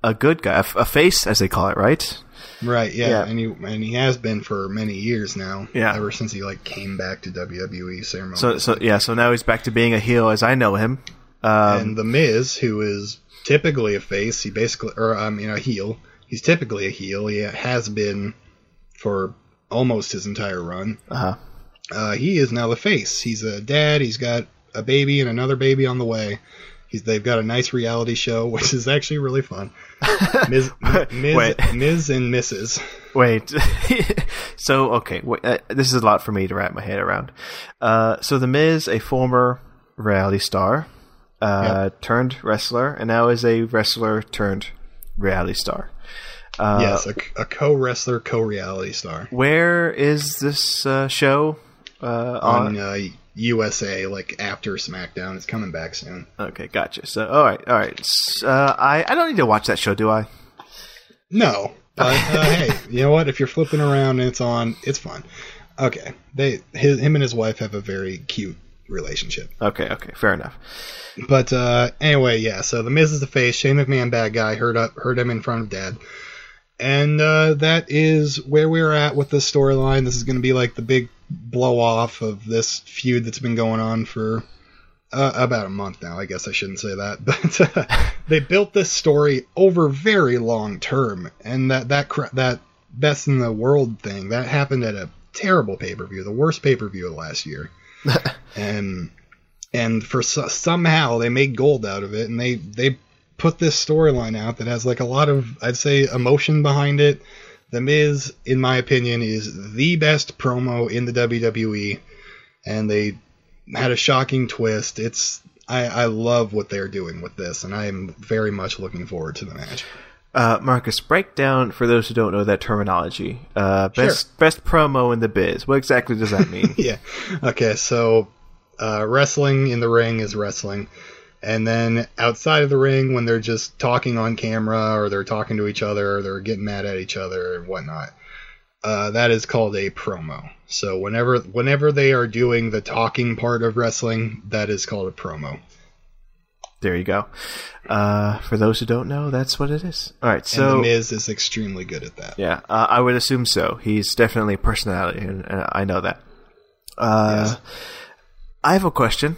a good guy, a face as they call it, right? Right, yeah, yeah, and he and he has been for many years now. Yeah, ever since he like came back to WWE. ceremony. So, so yeah, so now he's back to being a heel as I know him. Um, and the Miz, who is typically a face, he basically, or I mean a heel. He's typically a heel. He has been for almost his entire run. Uh-huh. Uh, he is now the face. He's a dad. He's got a baby and another baby on the way. He's, they've got a nice reality show, which is actually really fun. Miz Miz Miz and Mrs. Wait. so okay, wait, uh, this is a lot for me to wrap my head around. Uh, so the Miz, a former reality star, uh, yep. turned wrestler, and now is a wrestler turned reality star. Uh, yes, a, a co wrestler, co reality star. Where is this uh, show? Uh, on, on USA like after SmackDown. It's coming back soon. Okay, gotcha. So, all right, all right. Uh, I I don't need to watch that show, do I? No, but uh, hey, you know what? If you're flipping around and it's on, it's fun. Okay, they his, him and his wife have a very cute relationship. Okay, okay, fair enough. But uh, anyway, yeah. So the Miz is the face. Shane McMahon, bad guy, hurt up, hurt him in front of Dad. And uh, that is where we're at with the storyline. This is going to be like the big blow off of this feud that's been going on for uh, about a month now. I guess I shouldn't say that, but uh, they built this story over very long term, and that that that best in the world thing that happened at a terrible pay per view, the worst pay per view of last year, and and for somehow they made gold out of it, and they they put this storyline out that has like a lot of I'd say emotion behind it the Miz, in my opinion, is the best promo in the WWE, and they had a shocking twist. It's I, I love what they're doing with this, and I am very much looking forward to the match. Uh, Marcus, break down for those who don't know that terminology. Uh, best sure. best promo in the biz. What exactly does that mean? yeah. Okay, so uh, wrestling in the ring is wrestling, And then outside of the ring, when they're just talking on camera or they're talking to each other or they're getting mad at each other and whatnot, uh, that is called a promo. So whenever whenever they are doing the talking part of wrestling, that is called a promo. There you go. Uh, for those who don't know, that's what it is. All right, And so the Miz is extremely good at that. yeah, uh, I would assume so. He's definitely a personality, and, and I know that. Uh, Yes. I have a question.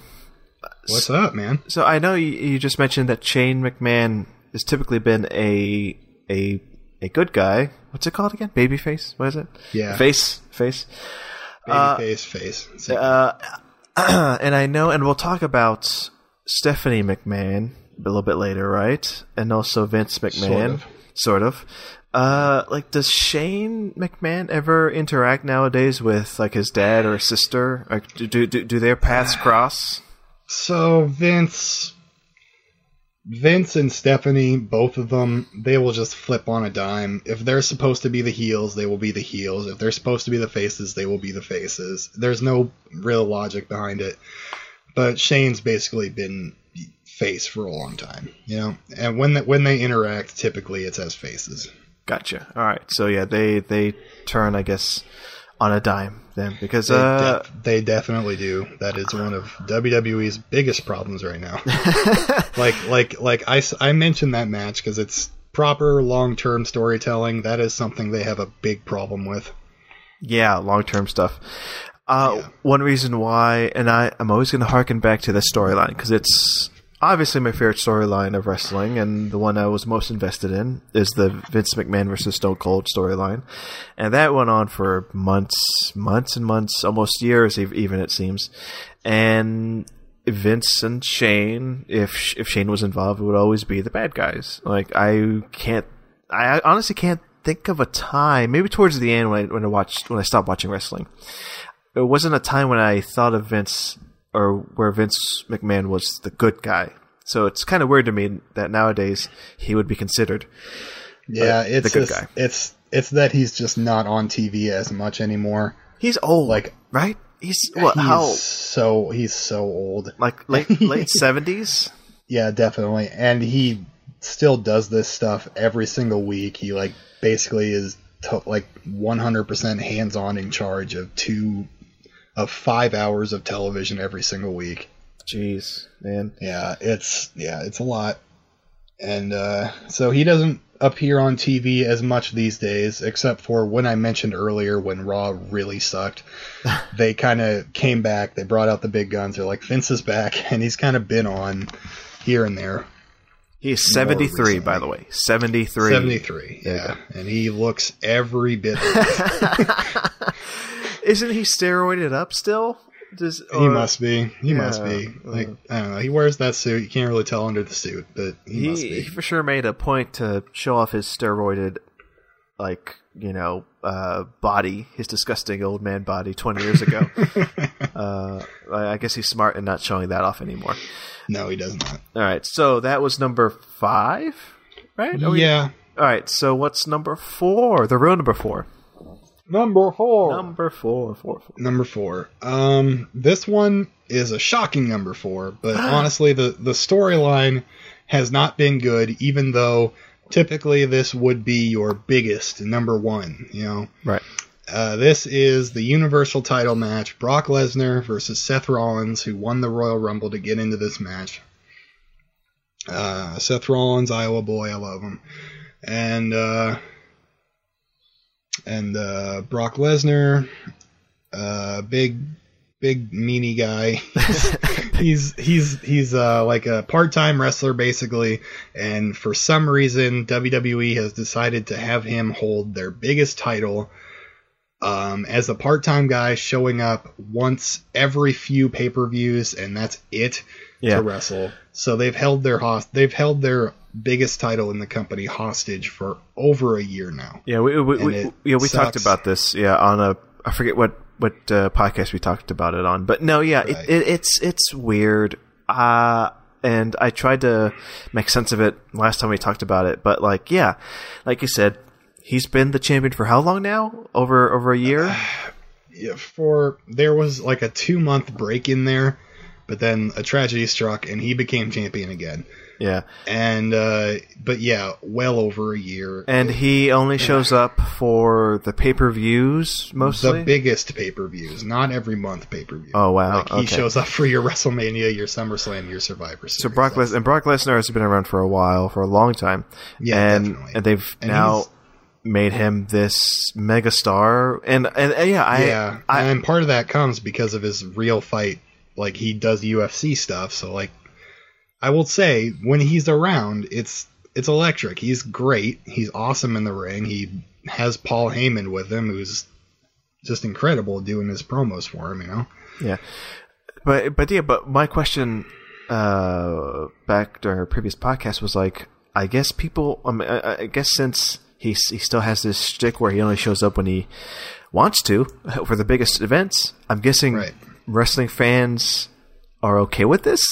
What's up, man? So I know you, you just mentioned that Shane McMahon has typically been a a a good guy. What's it called again? Babyface? What is it? Yeah. Face. Face. Baby face, face. Uh, and I know, and we'll talk about Stephanie McMahon a little bit later, right? And also Vince McMahon, Sort of. sort of. Uh, like, does Shane McMahon ever interact nowadays with like his dad or his sister? Like, do do do their paths cross? So Vince, Vince and Stephanie, both of them, they will just flip on a dime. If they're supposed to be the heels, they will be the heels. If they're supposed to be the faces, they will be the faces. There's no real logic behind it. But Shane's basically been face for a long time, you know. And when that when they interact, typically it's as faces. Gotcha. All right. So yeah, they they turn, I guess, on a dime then because They, uh, def- they definitely do. That is one of WWE's biggest problems right now. like like like I I mentioned that match because it's proper long term storytelling. That is something they have a big problem with. Yeah, long term stuff. Uh, Yeah. One reason why, and I, I'm always going to harken back to this storyline because it's obviously my favorite storyline of wrestling, and the one I was most invested in is the Vince McMahon versus Stone Cold storyline, and that went on for months, months and months, almost years, even it seems, and. Vince and Shane, if if Shane was involved, would always be the bad guys. Like I can't, I honestly can't think of a time. Maybe towards the end when I when I watched when I stopped watching wrestling, it wasn't a time when I thought of Vince or where Vince McMahon was the good guy. So it's kind of weird to me that nowadays he would be considered. Uh, yeah, the it's good just, guy. it's it's that he's just not on TV as much anymore. He's old, Like- right? He's what? he's how? so he's so old. Like late late seventies? Yeah, definitely. And he still does this stuff every single week. He like basically is to- like 100% hands-on in charge of two of 5 hours of television every single week. Jeez, man. Yeah, it's yeah, it's a lot. And uh so he doesn't appear on TV as much these days except for when I mentioned earlier when Raw really sucked. they kind of came back, they brought out the big guns. They're like Vince is back and he's kind of been on here and there. He's seventy three, by the way. Seventy three. 73, yeah. And he looks every bit. Isn't he steroided up still? Does, he must be. He must be. Like, I don't know. He wears that suit. You can't really tell under the suit, but he, must be. he for sure made a point to show off his steroided like you know uh, body his disgusting old man body 20 years ago uh, I I guess he's smart in not showing that off anymore No, he does not. all right so that was number five right Are we- yeah. all right so what's number four the real number four Number four. number four four four number four. Um, this one is a shocking number four, but honestly, the the storyline has not been good. Even though typically this would be your biggest number one, you know. right Uh, this is the Universal title match Brock Lesnar versus Seth Rollins, who won the Royal Rumble to get into this match. Uh, Seth Rollins, Iowa boy, I love him. And, uh, and, uh, Brock Lesnar, uh, big, big meanie guy. he's, he's, he's, uh, like a part-time wrestler basically. And for some reason, WWE has decided to have him hold their biggest title um, as a part-time guy showing up once every few pay-per-views, and that's it Yeah. to wrestle. So they've held their host they've held their biggest title in the company hostage for over a year now. yeah we, we, we, yeah we talked about this yeah on a I forget what what uh, podcast we talked about it on but no yeah Right. it, it, it's it's weird uh and I tried to make sense of it last time we talked about it but like yeah like you said he's been the champion for how long now over over a year Yeah, for there was like a two month break in there but then a tragedy struck and he became champion again. Yeah. And uh, but yeah, well over a year. And he only shows up for the pay per views mostly. the biggest pay per views, not every month pay per view. Oh, wow. Like he shows up for your WrestleMania, your SummerSlam, your Survivor Series. so Brock Les- and Brock Lesnar has been around for a while, for a long time. Yeah, and definitely. and they've And now made him this megastar. And and, and yeah, I yeah, I, and part of that comes because of his real fight. Like he does UFC stuff, so like I will say when he's around, it's it's electric. He's great. He's awesome in the ring. He has Paul Heyman with him, who's just incredible doing his promos for him. You know. Yeah, but but yeah, but my question uh, back to our previous podcast was like, I guess people, um, I, I guess since he he still has this shtick where he only shows up when he wants to for the biggest events, I'm guessing Right. wrestling fans are okay with this.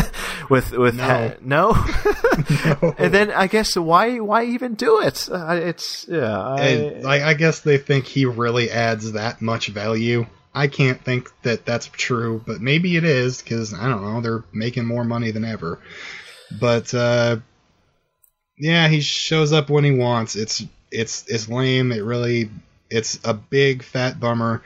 with with No. ha- no, and then I guess why why even do it? Uh, it's yeah, I, And I, I guess they think he really adds that much value. I can't think that that's true, but maybe it is because I don't know. They're making more money than ever. But uh, yeah, he shows up when he wants. It's it's it's lame. It really it's a big fat bummer,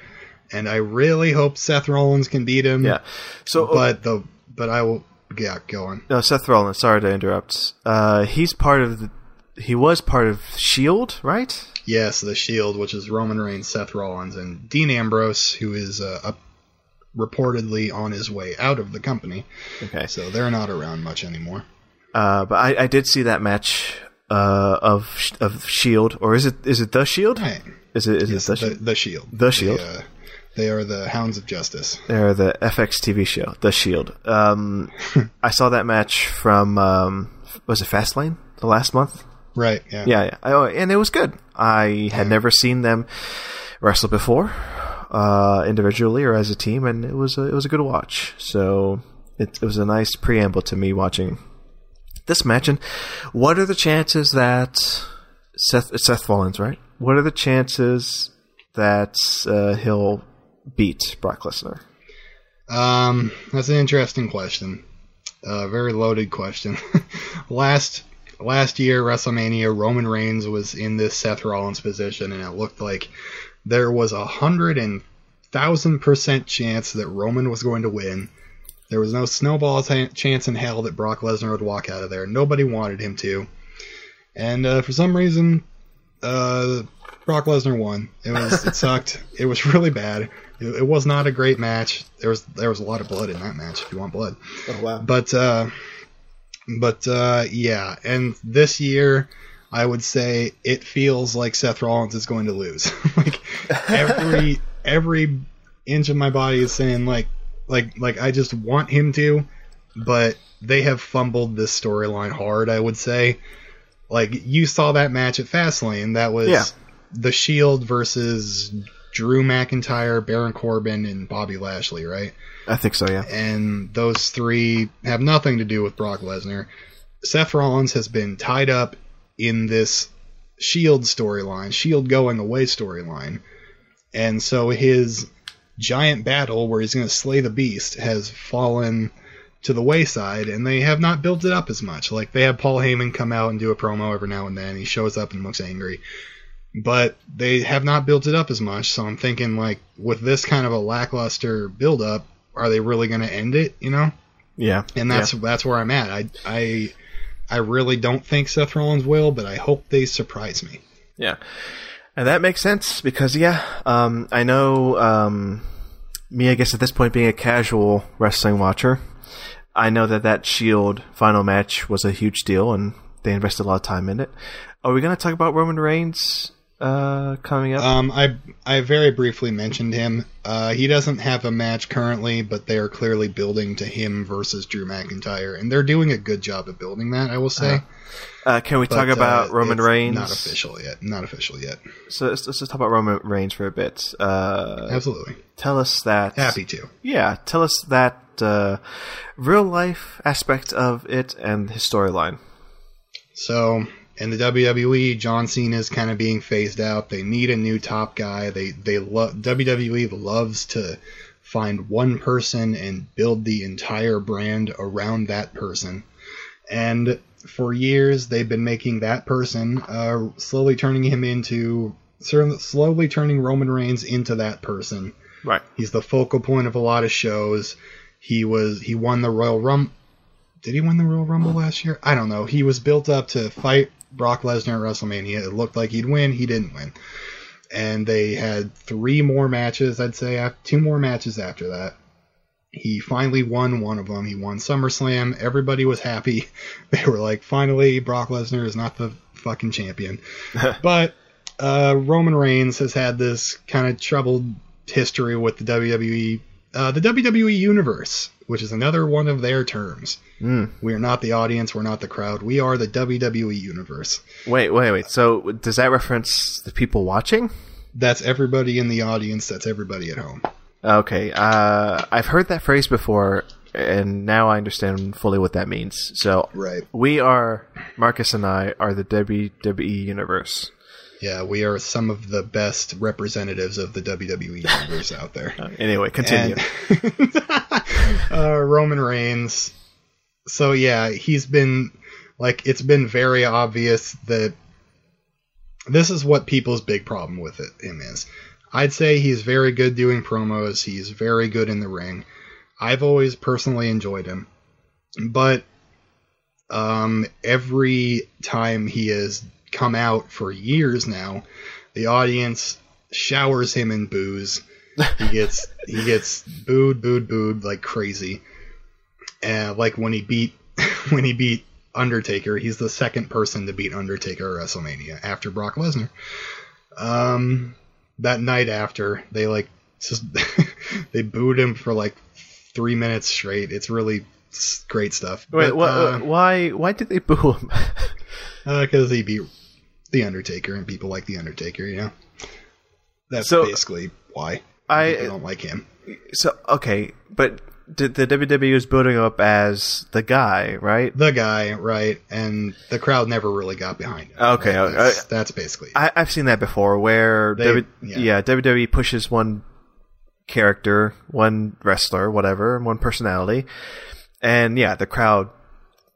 and I really hope Seth Rollins can beat him. yeah. So but the but I will yeah go on. No, Seth Rollins. Sorry to interrupt. Uh, he's part of the. He was part of Shield, right? Yes, the Shield, which is Roman Reigns, Seth Rollins, and Dean Ambrose, who is uh, up, reportedly on his way out of the company. Okay. So they're not around much anymore. Uh, but I, I did see that match uh, of of Shield, or is it is it the Shield? Right. Is it is Yes, it the, the, Shield? the Shield. The uh, they are the Hounds of Justice. They're the FX TV show, The Shield. Um, I saw that match from um, was it Fastlane the last month? Right. Yeah. Yeah, yeah. Oh, and it was good. I had never seen them wrestle before, uh, individually or as a team, and it was a, it was a good watch. So it, it was a nice preamble to me watching this match. And what are the chances that Seth it's Seth Rollins, right? What are the chances that uh, he'll beat Brock Lesnar? Um, that's an interesting question. Uh, very loaded question. last last year, WrestleMania, Roman Reigns was in this Seth Rollins position, and it looked like there was a hundred and thousand percent chance that Roman was going to win. There was no snowball chance in hell that Brock Lesnar would walk out of there. Nobody wanted him to, and uh, for some reason, uh, Brock Lesnar won. It was it sucked. It was really bad. It, it was not a great match. There was there was a lot of blood in that match. If you want blood, Oh wow! but uh, but uh, yeah. And this year, I would say it feels like Seth Rollins is going to lose. like every every inch of my body is saying like like like I just want him to, but they have fumbled this storyline hard. I would say. Like you saw that match at Fastlane, that was Yeah. the Shield versus Drew McIntyre, Baron Corbin, and Bobby Lashley, right? I think so. Yeah. and those three have nothing to do with Brock Lesnar. Seth Rollins has been tied up in this Shield storyline, Shield going away storyline, and so his giant battle where he's going to slay the beast has fallen to the wayside, and they have not built it up as much. Like they have Paul Heyman come out and do a promo every now and then. He shows up and looks angry, but they have not built it up as much. So I'm thinking like with this kind of a lackluster build up, are they really going to end it? You know, Yeah. and that's that's where I'm at. I I I really don't think Seth Rollins will, but I hope they surprise me. Yeah. And that makes sense because, yeah, um, I know um, me, I guess, at this point, being a casual wrestling watcher, I know that that Shield final match was a huge deal and they invested a lot of time in it. Are we going to talk about Roman Reigns uh, coming up? Um, I I very briefly mentioned him. Uh, he doesn't have a match currently, but they are clearly building to him versus Drew McIntyre, and they're doing a good job of building that. I will say. Uh, can we But, talk about uh, Roman Reigns? Not official yet. Not official yet. So let's, let's just talk about Roman Reigns for a bit. Uh, Absolutely. tell us that. Happy to. Yeah, tell us that uh, real life aspect of it and his storyline. So in the WWE, John Cena is kind of being phased out. They need a new top guy. They they lo- WWE loves to find one person and build the entire brand around that person. And for years, they've been making that person, uh, slowly turning him into, slowly turning Roman Reigns into that person. Right. He's the focal point of a lot of shows. He was, he won the Royal Rumble. Did he win the Royal Rumble last year? I don't know. He was built up to fight Brock Lesnar at WrestleMania. It looked like he'd win. He didn't win. And they had three more matches, I'd say, two more matches after that. He finally won one of them. He won SummerSlam. Everybody was happy. They were like, finally, Brock Lesnar is not the fucking champion. but uh, Roman Reigns has had this kind of troubled history with the WWE, uh, the WWE Universe, which is another one of their terms. Mm. We are not the audience. We're not the crowd. We are the WWE Universe. Wait, wait, wait. So does that reference the people watching? That's everybody in the audience. That's everybody at home. Okay, uh, I've heard that phrase before, and now I understand fully what that means. So, Right. we are Marcus and I are the WWE universe. Yeah, we are some of the best representatives of the WWE Universe out there. Uh, anyway, continue. And uh, Roman Reigns. So yeah, he's been like it's been very obvious that this is what people's big problem with it, him is. I'd say he's very good doing promos. He's very good in the ring. I've always personally enjoyed him, but um, every time he has come out for years now, the audience showers him in boos. He gets he gets booed, booed, booed like crazy. And like when he beat when he beat Undertaker, he's the second person to beat Undertaker at WrestleMania after Brock Lesnar. Um, that night after, they like just they booed him for like three minutes straight. It's really great stuff. Wait, But, wha- uh, why? Why did they boo him? because he beat the Undertaker, and people like the Undertaker. You know, that's So- basically why I- people don't like him. so okay, but the, the WWE was building up as the guy, right? The guy, right? And the crowd never really got behind him. Okay, right? that's, that's basically. it. I, I've seen that before, where They- W- yeah. yeah. WWE pushes one character, one wrestler, whatever, one personality, and yeah, the crowd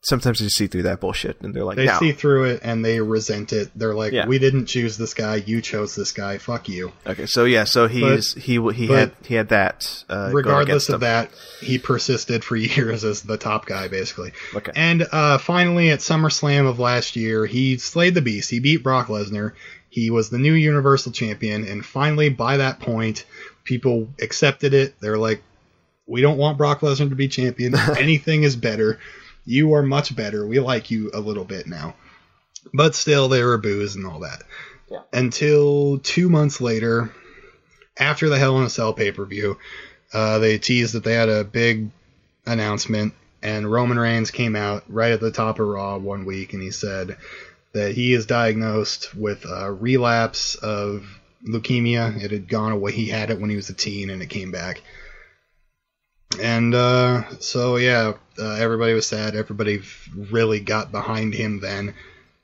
sometimes you see through that bullshit, and they're like, They no. see through it and they resent it. They're like, Yeah. "We didn't choose this guy. You chose this guy. Fuck you." okay, so yeah, so he's he he had he had that. Uh, Regardless of him. that, he persisted for years as the top guy, basically. Okay. And uh, finally, at SummerSlam of last year, he slayed the beast. He beat Brock Lesnar. He was the new Universal Champion, and finally, by that point, people accepted it. They're like, "We don't want Brock Lesnar to be champion. Anything is better. You are much better. We like you a little bit now." But still, there were boos and all that. Yeah. Until two months later, after the Hell in a Cell pay per view, uh, they teased that they had a big announcement, and Roman Reigns came out right at the top of Raw one week, and he said that he is diagnosed with a relapse of leukemia. It had gone away. He had it when he was a teen, and it came back. And uh, so, yeah, uh, everybody was sad. Everybody really got behind him then,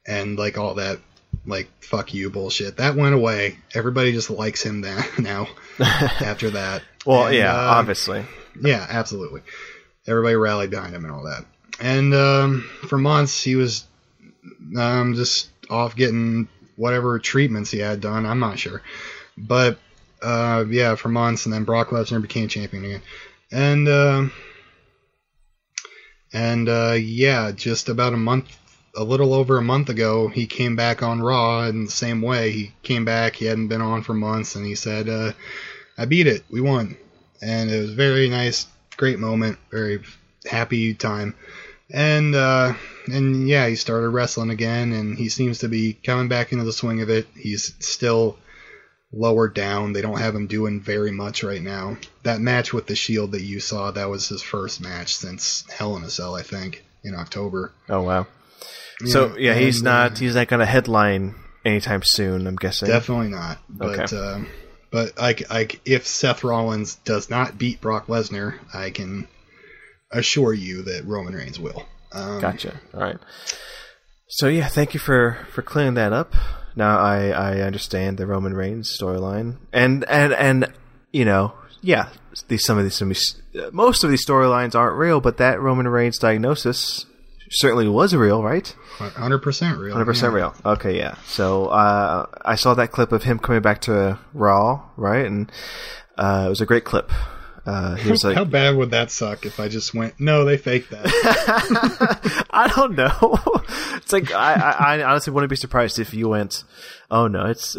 and like all that, like fuck you bullshit. That went away. Everybody just likes him then now. after that, well, And, yeah, uh, obviously. yeah, absolutely. Everybody rallied behind him and all that. And um, for months, he was um, just off getting whatever treatments he had done. I'm not sure. But uh, yeah, for months, and then Brock Lesnar became champion again. And um and uh, yeah, just about a month, a little over a month ago, he came back on Raw in the same way. He came back. He hadn't been on for months, and he said, uh, "I beat it. We won." and it was very nice, great moment, very happy time. And uh, and yeah, he started wrestling again, and he seems to be coming back into the swing of it. He's still lower down. They don't have him doing very much right now. That match with the Shield that you saw, that was his first match since Hell in a Cell, I think, in October. Oh wow. So yeah, he's and, not uh, he's not going to headline anytime soon. I'm guessing. Definitely not. But Okay. um, but like like if Seth Rollins does not beat Brock Lesnar, I can assure you that Roman Reigns will. Um, Gotcha. All right. So yeah, thank you for for clearing that up. Now I I understand the Roman Reigns storyline, and and and you know yeah, these some of these some, of these- uh, most of these storylines aren't real, but that Roman Reigns diagnosis certainly was real, right? 100% real. Hundred percent real. Okay, yeah. So uh, I saw that clip of him coming back to Raw, right? And uh, it was a great clip. Uh, he was like, How bad would that suck if I just went, no, they faked that? I don't know. it's like I, I, I honestly wouldn't be surprised if you went, oh no, it's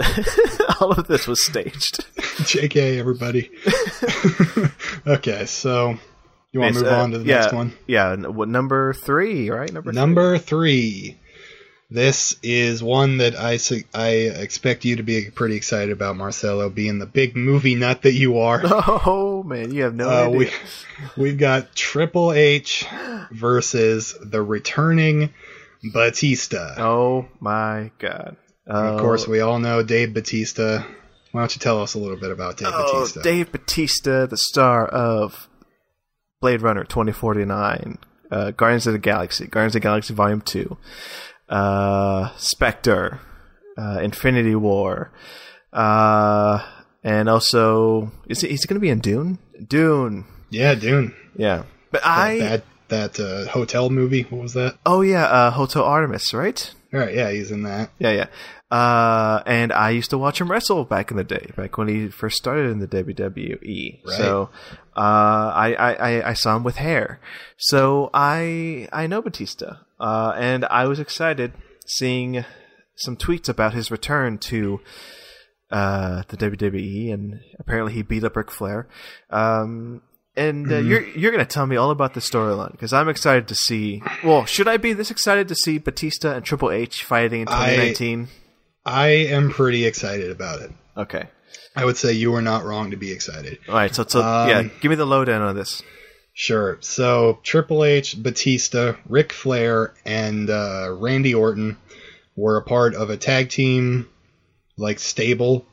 all of this was staged. JK, everybody. okay, so you want to move Uh, on to the yeah, next one? Yeah, what, number three, right? Number three. Number three. This is one that I I expect you to be pretty excited about, Marcelo, being the big movie nut that you are. Oh man, you have no Uh, idea. we we've got Triple H versus the returning Batista. oh my god. of course, we all know Dave Batista. Why don't you tell us a little bit about Dave Oh, Batista? Dave Batista, the star of Blade Runner 2049, uh, Guardians of the Galaxy, Guardians of the Galaxy Volume 2, uh, Spectre, uh, Infinity War, uh, and also, is he, he's going to be in Dune? Dune, Yeah, Dune. yeah. But I, that that uh, hotel movie. What was that? oh yeah, uh, Hotel Artemis, right? All right, yeah, he's in that. Yeah, yeah. Uh, and I used to watch him wrestle back in the day, back when he first started in the WWE. Right. So, uh, I, I, I, I saw him with hair. So I, I know Batista. Uh, and I was excited seeing some tweets about his return to, uh, the WWE, and apparently he beat up Ric Flair. Um, and uh, you're you're gonna tell me all about the storyline because I'm excited to see. Well, should I be this excited to see Batista and Triple H fighting in 2019? I am pretty excited about it. Okay. I would say you were not wrong to be excited. All right. So, so Um, yeah, give me the lowdown on this. Sure. So Triple H, Batista, Ric Flair, and uh, Randy Orton were a part of a tag team like stable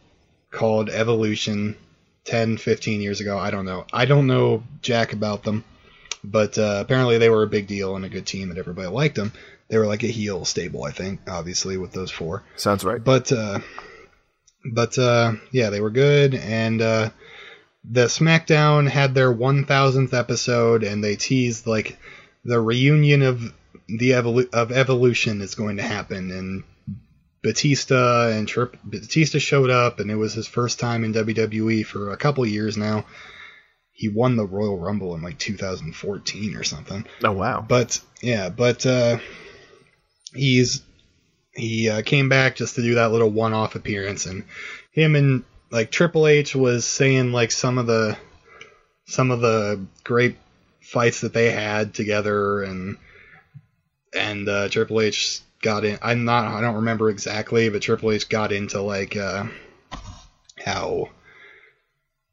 called Evolution 10, 15 years ago. I don't know. I don't know jack about them, but uh, apparently they were a big deal and a good team and everybody liked them. They were like a heel stable, I think, obviously with those four. Sounds right. But uh, but uh, yeah, they were good, and uh, the SmackDown had their 1000th episode, and they teased like the reunion of the evolu- of Evolution is going to happen, and Batista and Trip Batista showed up, and it was his first time in WWE for a couple years now. He won the Royal Rumble in like 2014 or something. Oh wow. But yeah, but uh, he's he uh, came back just to do that little one-off appearance, and him and like Triple H was saying like some of the some of the great fights that they had together, and and uh, Triple H got in. I'm not. I don't remember exactly, but Triple H got into like uh, how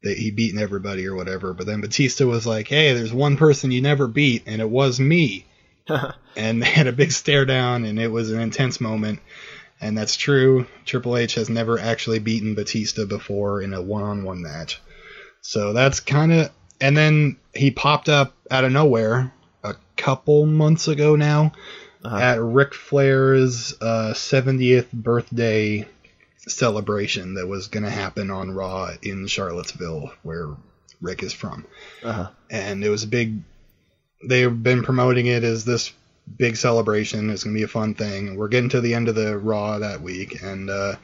that he beaten everybody or whatever. But then Batista was like, "Hey, there's one person you never beat, and it was me." and they had a big stare down, and it was an intense moment. And that's true. Triple H has never actually beaten Batista before in a one-on-one match. So that's kind of. And then he popped up out of nowhere a couple months ago now Uh-huh. at Ric Flair's uh, 70th birthday celebration that was going to happen on Raw in Charlottesville, where Ric is from. Uh-huh. And it was a big. They've been promoting it as this big celebration. It's going to be a fun thing. We're getting to the end of the Raw that week, and uh,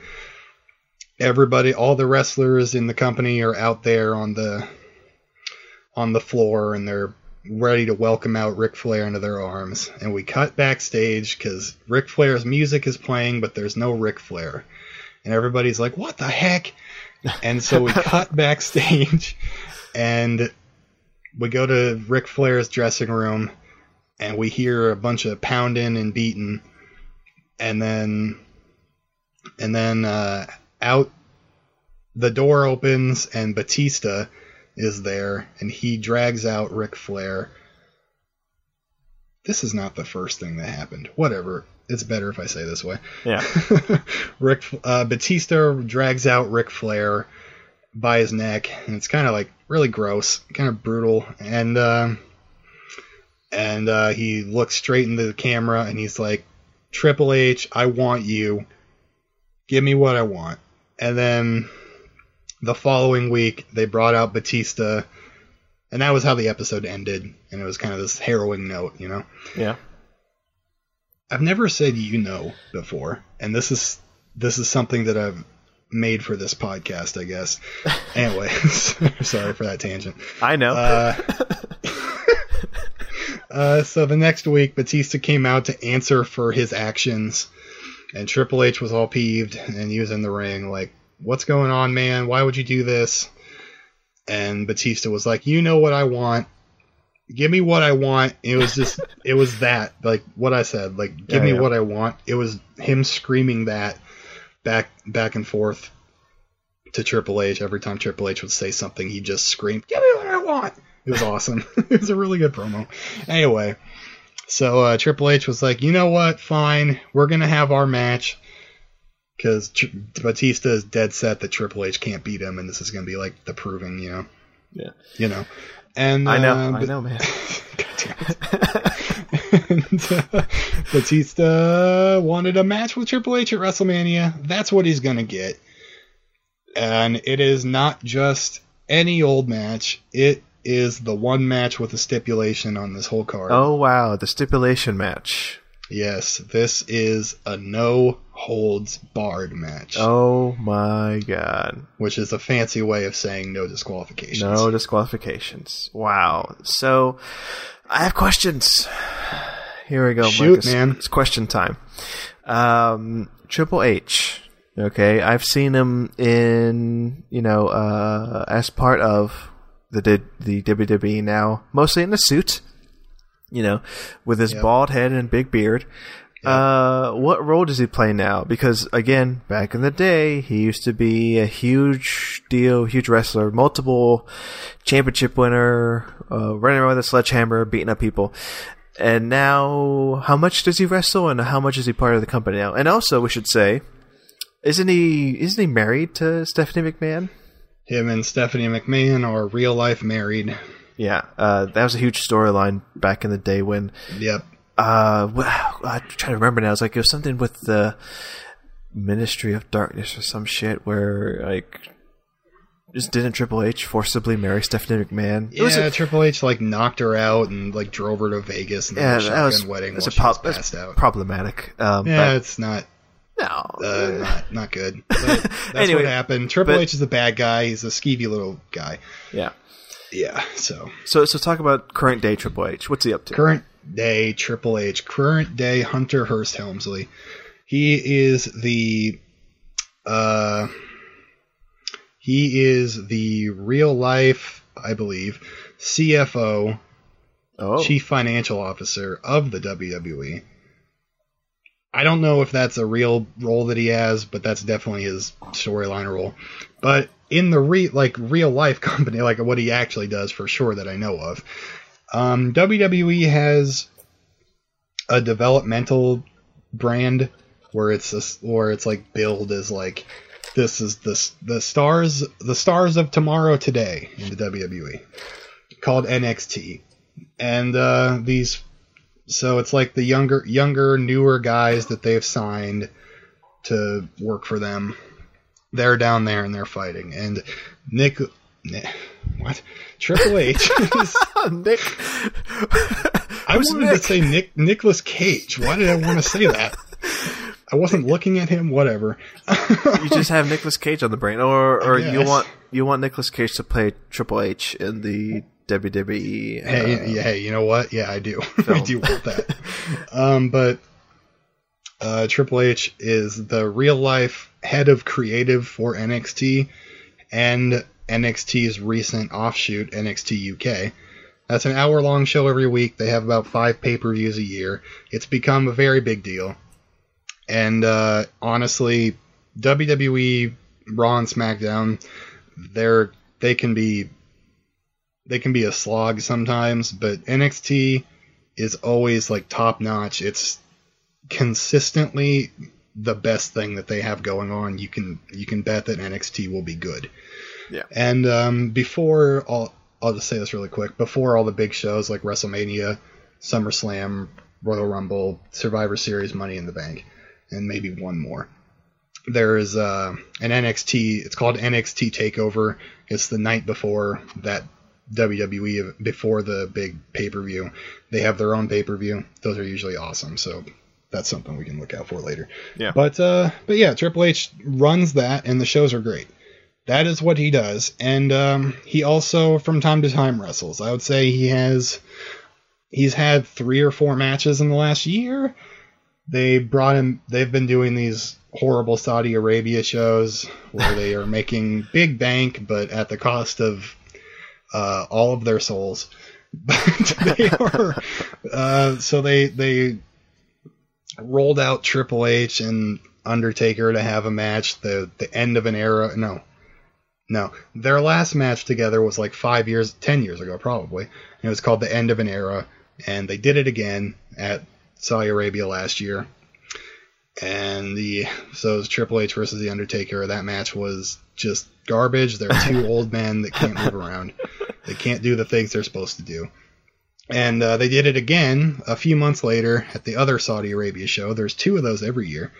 everybody, all the wrestlers in the company are out there on the on the floor, and they're ready to welcome out Ric Flair into their arms. And we cut backstage because Ric Flair's music is playing, but there's no Ric Flair. And everybody's like, what the heck? And so we cut backstage and we go to Ric Flair's dressing room and we hear a bunch of pounding and beating. And then, and then, uh, out the door opens and Batista is there and he drags out Ric Flair. This is not the first thing that happened. Whatever. It's better if I say this way. Yeah. Ric uh, Batista drags out Ric Flair by his neck, and it's kind of like really gross, kind of brutal, and um and uh, he looks straight into the camera and he's like, "Triple H, I want you. Give me what I want." And then the following week, they brought out Batista, and that was how the episode ended. And it was kind of this harrowing note, you know. Yeah. I've never said you know before, and this is this is something that I've made for this podcast, I guess. anyway, sorry for that tangent. I know. Uh, uh, so the next week, Batista came out to answer for his actions, and Triple H was all peeved, and he was in the ring like, "What's going on, man? Why would you do this?" And Batista was like, "You know what I want. Give me what I want." It was just, it was that, like what I said, like, "Give Yeah, me yeah. what I want." It was him screaming that back, back and forth to Triple H. Every time Triple H would say something, he just screamed, "Give me what I want." It was awesome. it was a really good promo. Anyway, so uh, Triple H was like, "You know what? Fine, we're gonna have our match." Because Tr- Batista is dead set that Triple H can't beat him, and this is gonna be like the proving, you know, yeah. you know. And I know. uh, I know, man. God damn it. and, uh, Batista wanted a match with Triple H at WrestleMania. That's what he's going to get. And it is not just any old match, it is the one match with a stipulation on this whole card. oh wow, the stipulation match. Yes, this is a no holds barred match, Oh my god. which is a fancy way of saying no disqualifications. No disqualifications. Wow. So I have questions. Here we go. Shoot, Marcus. man. It's question time. Um, Triple H. Okay, I've seen him in you know uh, as part of the the WWE now, mostly in a suit. You know, with his Yep. bald head and big beard. Uh, what role does he play now? Because again, back in the day, he used to be a huge deal, huge wrestler, multiple championship winner, uh, running around with a sledgehammer, beating up people. And now, how much does he wrestle, and how much is he part of the company now? And also, we should say, isn't he isn't he married to Stephanie McMahon? Him and Stephanie McMahon are real life married. Yeah, uh, that was a huge storyline back in the day when Yep. uh, wow, I'm trying to remember now. It's like it was something with the Ministry of Darkness or some shit where like just didn't Triple H forcibly marry Stephanie McMahon? It Yeah, was a, Triple H like knocked her out and like drove her to Vegas and yeah, had a that was, wedding that's while a that's problematic. Um, yeah, it's not but no, uh, not not good. But that's Anyway, what happened. Triple but- H is a bad guy. He's a skeevy little guy. yeah. Yeah. So So so talk about current day Triple H. What's he up to? current day Triple H, current day Hunter Hearst Helmsley. He is the uh he is the real life, I believe, CFO oh, chief financial officer of the WWE. I don't know if that's a real role that he has, but that's definitely his storyline role. But in the re like real life company, like what he actually does for sure that I know of, um, WWE has a developmental brand where it's this, where it's like billed as like this is the the stars the stars of tomorrow today in the WWE called NXT and uh, these so it's like the younger younger newer guys that they've signed to work for them. They're down there and they're fighting. And nick Ni- what? Triple h is, Nick. i Who's wanted Nick? to say nick Nicolas Cage. Why did i want to say that? I wasn't looking at him whatever. You just have Nicolas Cage on the brain, or or you want you want Nicolas Cage to play Triple H in the WWE. uh, Hey, yeah, hey, you know what? Yeah, I do. I do want that. um, but uh, Triple H is the real life head of creative for NXT and NXT's recent offshoot, NXT UK. That's an hour long show every week. They have about five pay per views a year. It's become a very big deal. And uh, honestly, WWE, Raw, and SmackDown, they're they can be they can be a slog sometimes, but NXT is always like top notch. It's consistently the best thing that they have going on. You can you can bet that NXT will be good. Yeah. And um, before all, I'll just say this really quick. Before all the big shows like WrestleMania, SummerSlam, Royal Rumble, Survivor Series, Money in the Bank, and maybe one more. there's uh, an NXT. It's called NXT Takeover. It's the night before that WWE before the big pay per view. They have their own pay per view. Those are usually awesome. So that's something we can look out for later. Yeah. But uh, but yeah, Triple H runs that, and the shows are great. That is what he does, and um, he also from time to time wrestles. I would say he has he's had three or four matches in the last year. They brought him. They've been doing these horrible Saudi Arabia shows where they are making big bank, but at the cost of uh, all of their souls. But they are uh, so they they rolled out Triple H and Undertaker to have a match. The the end of an era. No, no. Their last match together was like five years, ten years ago, probably. And it was called the end of an era, and they did it again at Saudi Arabia last year. And the so it was Triple H versus the Undertaker. That match was just garbage. They're two old men that can't move around. They can't do the things they're supposed to do. And uh, they did it again a few months later at the other Saudi Arabia show. There's two of those every year.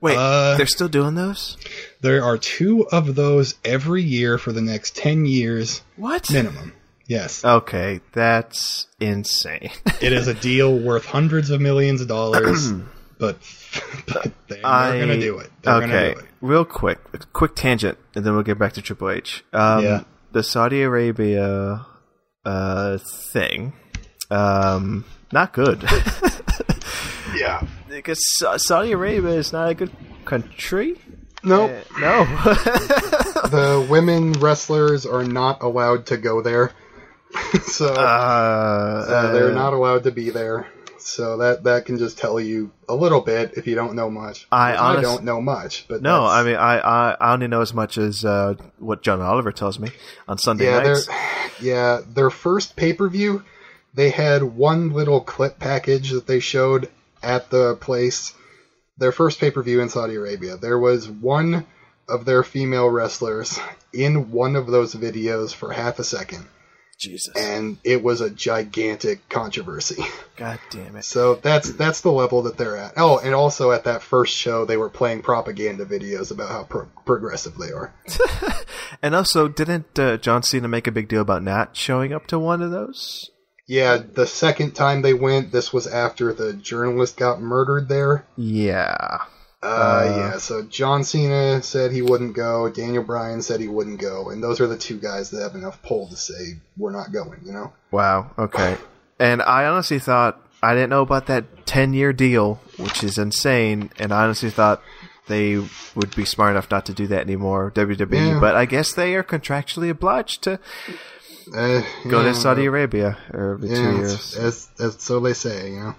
Wait, Uh, they're still doing those? There are two of those every year for the next 10 years What? minimum. Yes. Okay, that's insane. It is a deal worth hundreds of millions of dollars, but, but they're going to do it. They're okay, going to do it. real quick, a quick tangent, and then we'll get back to Triple H. Um, Yeah. The Saudi Arabia uh, thing, um, not good. Yeah. because Saudi Arabia is not a good country. Nope. Uh, no. the women wrestlers are not allowed to go there. so uh, uh, they're not allowed to be there. So that that can just tell you a little bit if you don't know much. I honest- don't know much, but No, I mean I, I I only know as much as uh, what John Oliver tells me on Sunday yeah, nights. yeah, their first pay per view, they had one little clip package that they showed at the place. Their first pay per view in Saudi Arabia, there was one of their female wrestlers in one of those videos for half a second, Jesus, and it was a gigantic controversy. God damn it! So that's that's the level that they're at. Oh, and also at that first show, they were playing propaganda videos about how pro- progressive they are. And also, didn't uh, John Cena make a big deal about not showing up to one of those? Yeah, the second time they went, this was after the journalist got murdered there. Yeah. Uh, Uh. yeah, so John Cena said he wouldn't go. Daniel Bryan said he wouldn't go, and those are the two guys that have enough pull to say we're not going. You know? Wow. Okay. And I honestly thought I didn't know about that ten-year deal, which is insane. And I honestly thought they would be smart enough not to do that anymore, WWE. Yeah. But I guess they are contractually obliged to Uh, go yeah, to Saudi Arabia every Yeah, two years. as, as so they say. You know?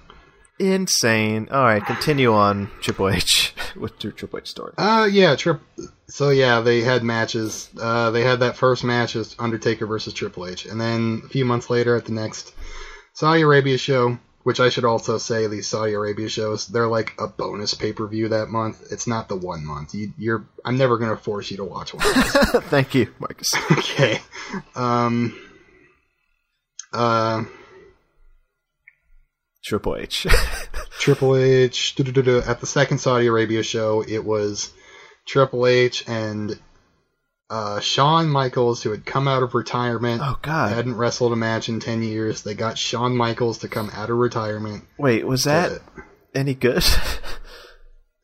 Insane. All right, continue on Triple H with your Triple H story. Uh, yeah, trip. So yeah, they had matches. Uh, they had that first match as Undertaker versus Triple H, and then a few months later at the next Saudi Arabia show, which I should also say these Saudi Arabia shows, they're like a bonus pay per view that month. It's not the one month. You, you're. I'm never gonna force you to watch one. Of those. Thank you, Marcus. okay. Um. Uh, Triple H. Triple H at the second Saudi Arabia show. It was Triple H and uh, Shawn Michaels, who had come out of retirement, oh God. hadn't wrestled a match in ten years. They got Shawn Michaels to come out of retirement. Wait, was that any good?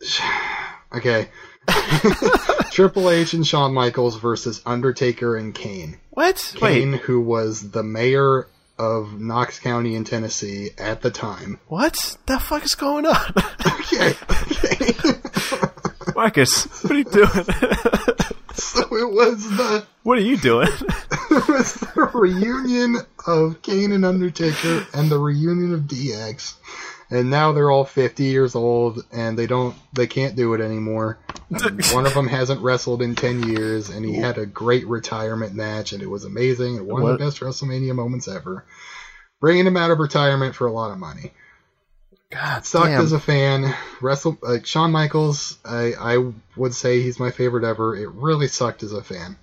okay. Triple H and Shawn Michaels versus Undertaker and Kane. what? Wait, Kane, who was the mayor of Knox County in Tennessee at the time. what the fuck is going on? Okay. okay. Marcus, what are you doing? so it was the what are you doing? it was the reunion of Kane and Undertaker and the reunion of DX. And now they're all 50 years old and they don't they can't do it anymore. Um, one of them hasn't wrestled in 10 years and he had a great retirement match and it was amazing and one What? of the best WrestleMania moments ever. Bringing him out of retirement for a lot of money. God Sucked damn. as a fan. Wrestle like Shawn Michaels, I I would say he's my favorite ever. It really sucked as a fan.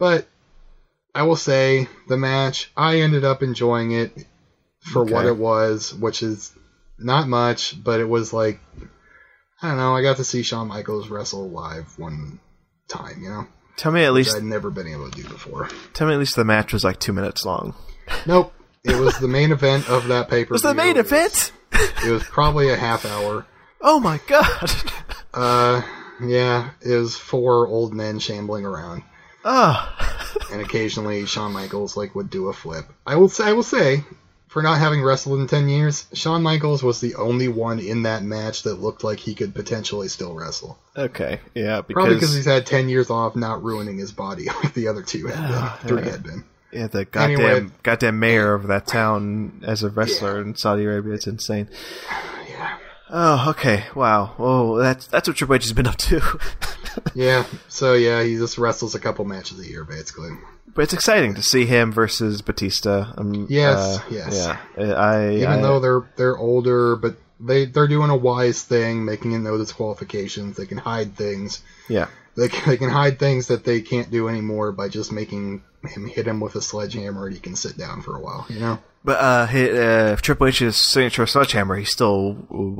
But I will say the match, I ended up enjoying it for what it was, which is not much, but it was like I don't know. I got to see Shawn Michaels wrestle live one time. You know, Tell me at least. I'd never been able to do before. Tell me at least the match was like two minutes long. Nope. It was the main event of that paper. It was the main event? It was probably a half hour. Oh my god! Uh, yeah, it was four old men shambling around, Oh, and occasionally Shawn Michaels like would do a flip. I will say, I will say, for not having wrestled in ten years, Shawn Michaels was the only one in that match that looked like he could potentially still wrestle. okay, yeah, Probably because because he's had ten years off, not ruining his body like the other two had been, three had been. yeah, the goddamn Anyway. goddamn mayor of that town as a wrestler in Saudi Arabia, it's insane. Yeah. Oh, okay, wow. Oh, that's that's what Triple H has been up to. Yeah, so yeah, he just wrestles a couple matches a year, basically. But it's exciting to see him versus Batista. Um, Yes, uh, yes. Yeah, I Even I, though they're they're older, but they they're doing a wise thing, making it no disqualifications. They can hide things. yeah, They can, they can hide things that they can't do anymore by just making him hit him with a sledgehammer, and he can sit down for a while. You know. but uh, he, uh, Triple H's signature sledgehammer, he's still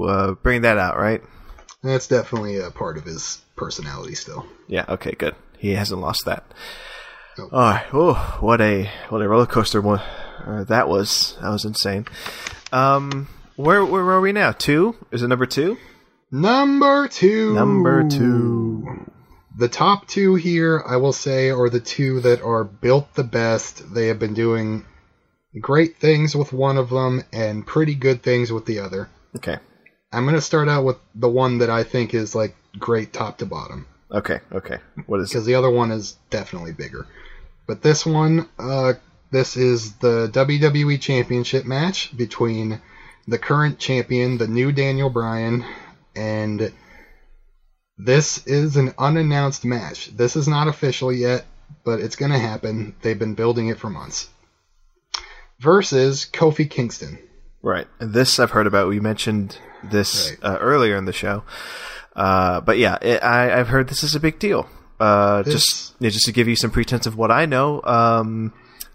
uh, bringing that out, right? That's definitely a part of his personality still. Yeah. Okay. Good. He hasn't lost that. Nope. All right. Oh, what a what a roller coaster one uh, that was. That was insane. Um, where where are we now? Two? Is it number two? Number two. Number two. The top two here, I will say, are the two that are built the best. They have been doing great things with one of them and pretty good things with the other. Okay. I'm going to start out with the one that I think is like great top to bottom Okay. Okay. What is because the other one is definitely bigger. But this one, uh, this is the WWE Championship match between the current champion, the new Daniel Bryan, and this is an unannounced match. This is not official yet, but it's going to happen. They've been building it for months. Versus Kofi Kingston. Right. And this I've heard about. We mentioned this Right. uh, earlier in the show. Uh, but yeah, it, I, I've heard this is a big deal. Uh, This- just yeah, just to give you some pretense of what I know. Um,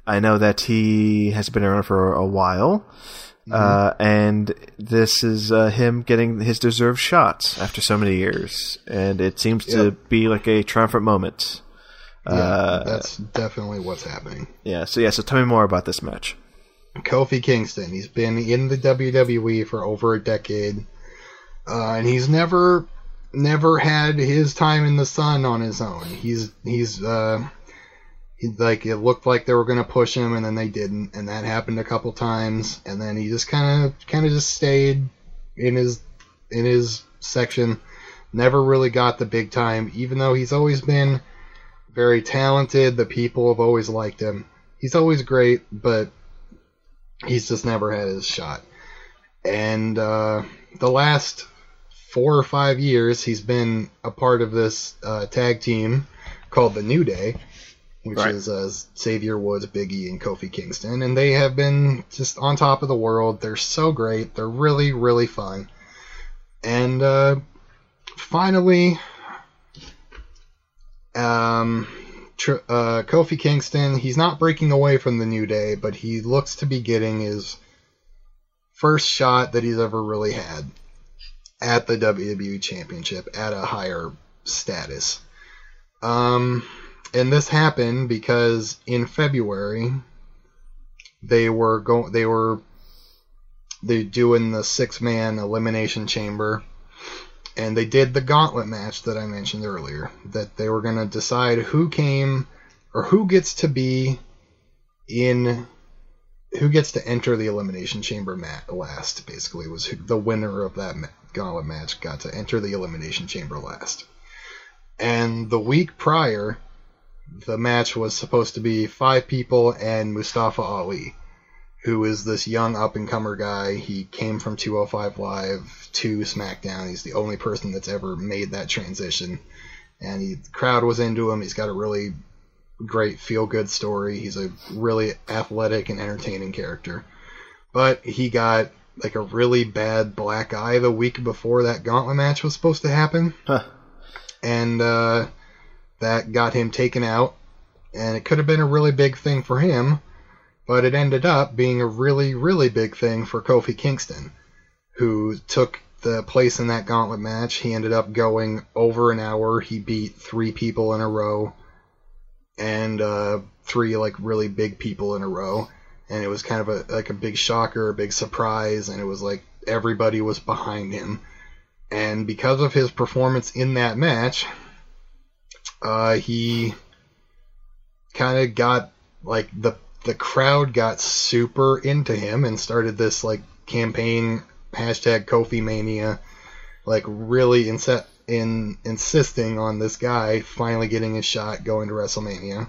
I know that he has been around for a while. Uh, and this is uh, him getting his deserved shots after so many years, and it seems to be like a triumphant moment. Yeah, Uh, that's definitely what's happening. yeah. So yeah. So tell me more about this match. Kofi Kingston. He's been in the WWE for over a decade, uh, and he's never, never had his time in the sun on his own. He's he's uh, he, like it looked like they were gonna push him, and then they didn't, and that happened a couple times, and then he just kind of kind of just stayed in his in his section. Never really got the big time, even though he's always been very talented. The people have always liked him. He's always great, but he's just never had his shot. And uh, the last four or five years, he's been a part of this uh, tag team called the New Day, which Right. is uh, Xavier Woods, Biggie, and Kofi Kingston. And they have been just on top of the world. They're so great. They're really, really fun. And uh, finally, um, tr- uh, Kofi Kingston, he's not breaking away from the New Day, but he looks to be getting his first shot that he's ever really had at the WWE Championship at a higher status. Um, and this happened because in February they were going, they were they doing the six man elimination chamber and they did the gauntlet match that I mentioned earlier. That they were going to decide who came or who gets to be in who gets to enter the elimination chamber mat last. Basically, was who, the winner of that gauntlet match got to enter the elimination chamber last. And the week prior, the match was supposed to be five people and Mustafa Ali who is this young up and comer guy. He came from 205 Live to SmackDown. He's the only person that's ever made that transition. And he, the crowd was into him. He's got a really great feel good story. He's a really athletic and entertaining character. But he got like a really bad black eye the week before that gauntlet match was supposed to happen. Huh. And uh, that got him taken out. And it could have been a really big thing for him but it ended up being a really, really big thing for Kofi Kingston, who took the place in that gauntlet match. He ended up going over an hour. He beat three people in a row, and uh, three like really big people in a row. And it was kind of a like a big shocker, a big surprise, and it was like everybody was behind him. And because of his performance in that match, uh, he kind of got like the the crowd got super into him and started this like campaign hashtag Kofi Mania, like really inset in insisting on this guy finally getting his shot going to WrestleMania,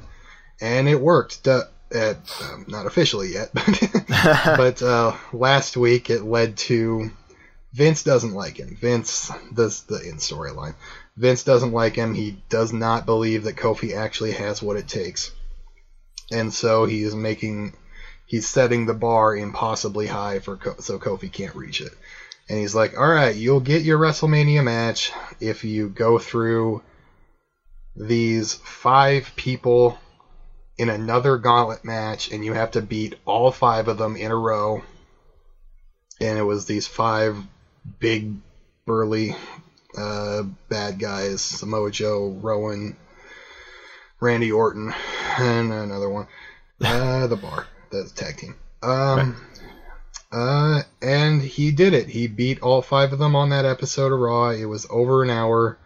and it worked. Uh, at, um, not officially yet, but, but uh, last week it led to Vince doesn't like him. Vince does the in storyline. Vince doesn't like him. He does not believe that Kofi actually has what it takes, and so he is making he's setting the bar impossibly high for so Kofi can't reach it. And he's like, "All right, you'll get your WrestleMania match if you go through these five people in another gauntlet match, and you have to beat all five of them in a row." And it was these five big, burly, uh, bad guys: Samoa Joe, Rowan, Randy Orton, and another one. Uh, the bar the tag team. Um, right. uh, and he did it. He beat all five of them on that episode of Raw. It was over an hour.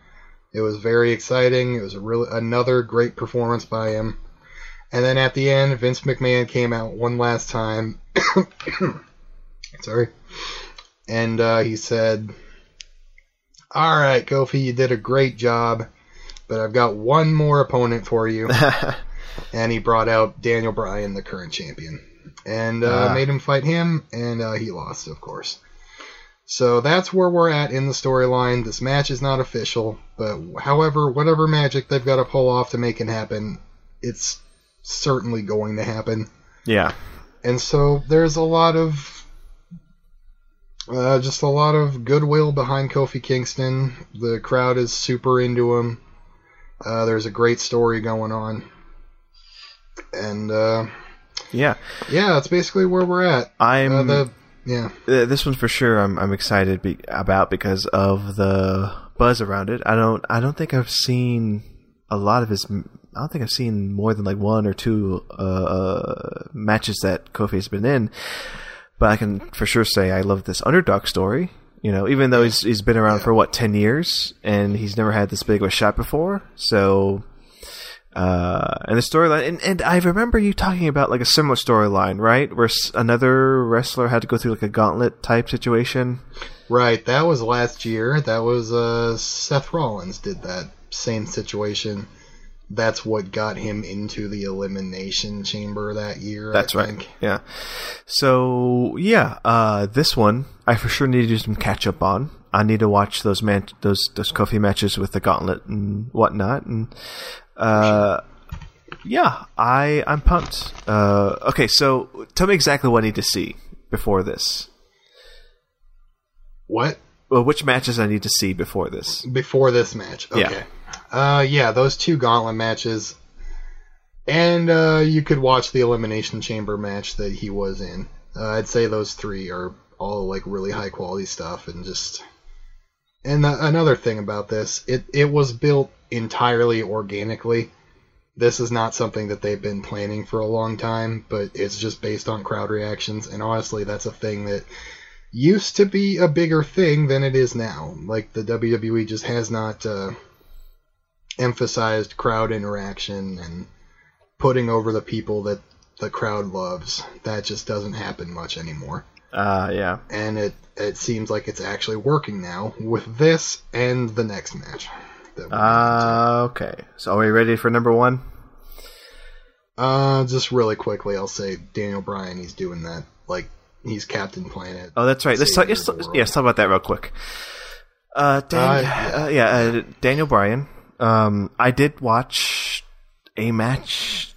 It was very exciting. It was a really another great performance by him. And then at the end, Vince McMahon came out one last time. Sorry. And uh, he said, All right, Kofi, you did a great job, but I've got one more opponent for you. and he brought out Daniel Bryan, the current champion, and uh, ah. made him fight him, and uh, he lost, of course. So that's where we're at in the storyline. This match is not official, but however, whatever magic they've got to pull off to make it happen, it's certainly going to happen. Yeah. And so there's a lot of uh, just a lot of goodwill behind Kofi Kingston. The crowd is super into him. Uh, there's a great story going on and uh, yeah, yeah, that's basically where we're at. I'm uh, the, yeah. Uh, this one for sure. I'm I'm excited be, about because of the buzz around it. I don't I don't think I've seen a lot of his. I don't think I've seen more than like one or two uh, uh matches that Kofi's been in. But I can for sure say I love this underdog story. You know, even though he's he's been around for what ten years and he's never had this big of a shot before, so uh, and the storyline, and, and I remember you talking about like a similar storyline, right? Where another wrestler had to go through like a gauntlet type situation. Right, that was last year. That was uh, Seth Rollins did that same situation. That's what got him into the elimination chamber that year. That's right. Yeah. So yeah, uh, this one I for sure need to do some catch up on. I need to watch those man those those Kofi matches with the gauntlet and whatnot, and uh, yeah, I I'm pumped. Uh, okay, so tell me exactly what I need to see before this. What? Well, which matches I need to see before this? Before this match, okay. Yeah. Uh, yeah, those two gauntlet matches, and uh, you could watch the elimination chamber match that he was in. Uh, I'd say those three are all like really high quality stuff, and just. And the, another thing about this, it it was built entirely organically. This is not something that they've been planning for a long time, but it's just based on crowd reactions. And honestly, that's a thing that used to be a bigger thing than it is now. Like the WWE just has not uh, emphasized crowd interaction and putting over the people that the crowd loves. That just doesn't happen much anymore. Uh, yeah. And it it seems like it's actually working now with this and the next match. Uh, okay. So are we ready for number one? Uh, just really quickly, I'll say Daniel Bryan. He's doing that. Like he's Captain Planet. Oh, that's right. Let's talk. Let's, yeah, let's talk about that real quick. Uh, Dan, uh, uh, yeah, uh, Daniel Bryan. Um, I did watch a match.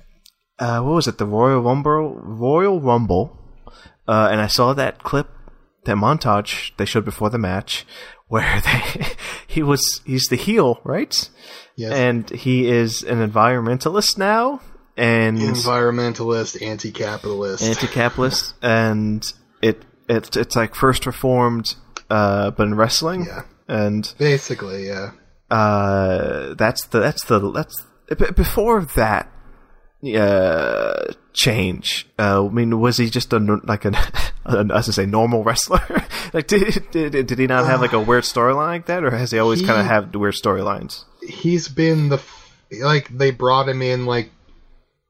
Uh, what was it? The Royal Rumble. Royal Rumble. Uh, and I saw that clip, that montage they showed before the match, where they he was he's the heel, right? Yes. And he is an environmentalist now, and environmentalist, anti-capitalist, anti-capitalist, and it, it it's like first reformed uh, but in wrestling. Yeah. And Basically, yeah. Uh, that's the that's the that's before that uh, change. Uh, I mean, was he just a like an I was to say normal wrestler? like, did, did did he not have like a weird storyline like that, or has he always kind of had weird storylines? He's been the f- like they brought him in like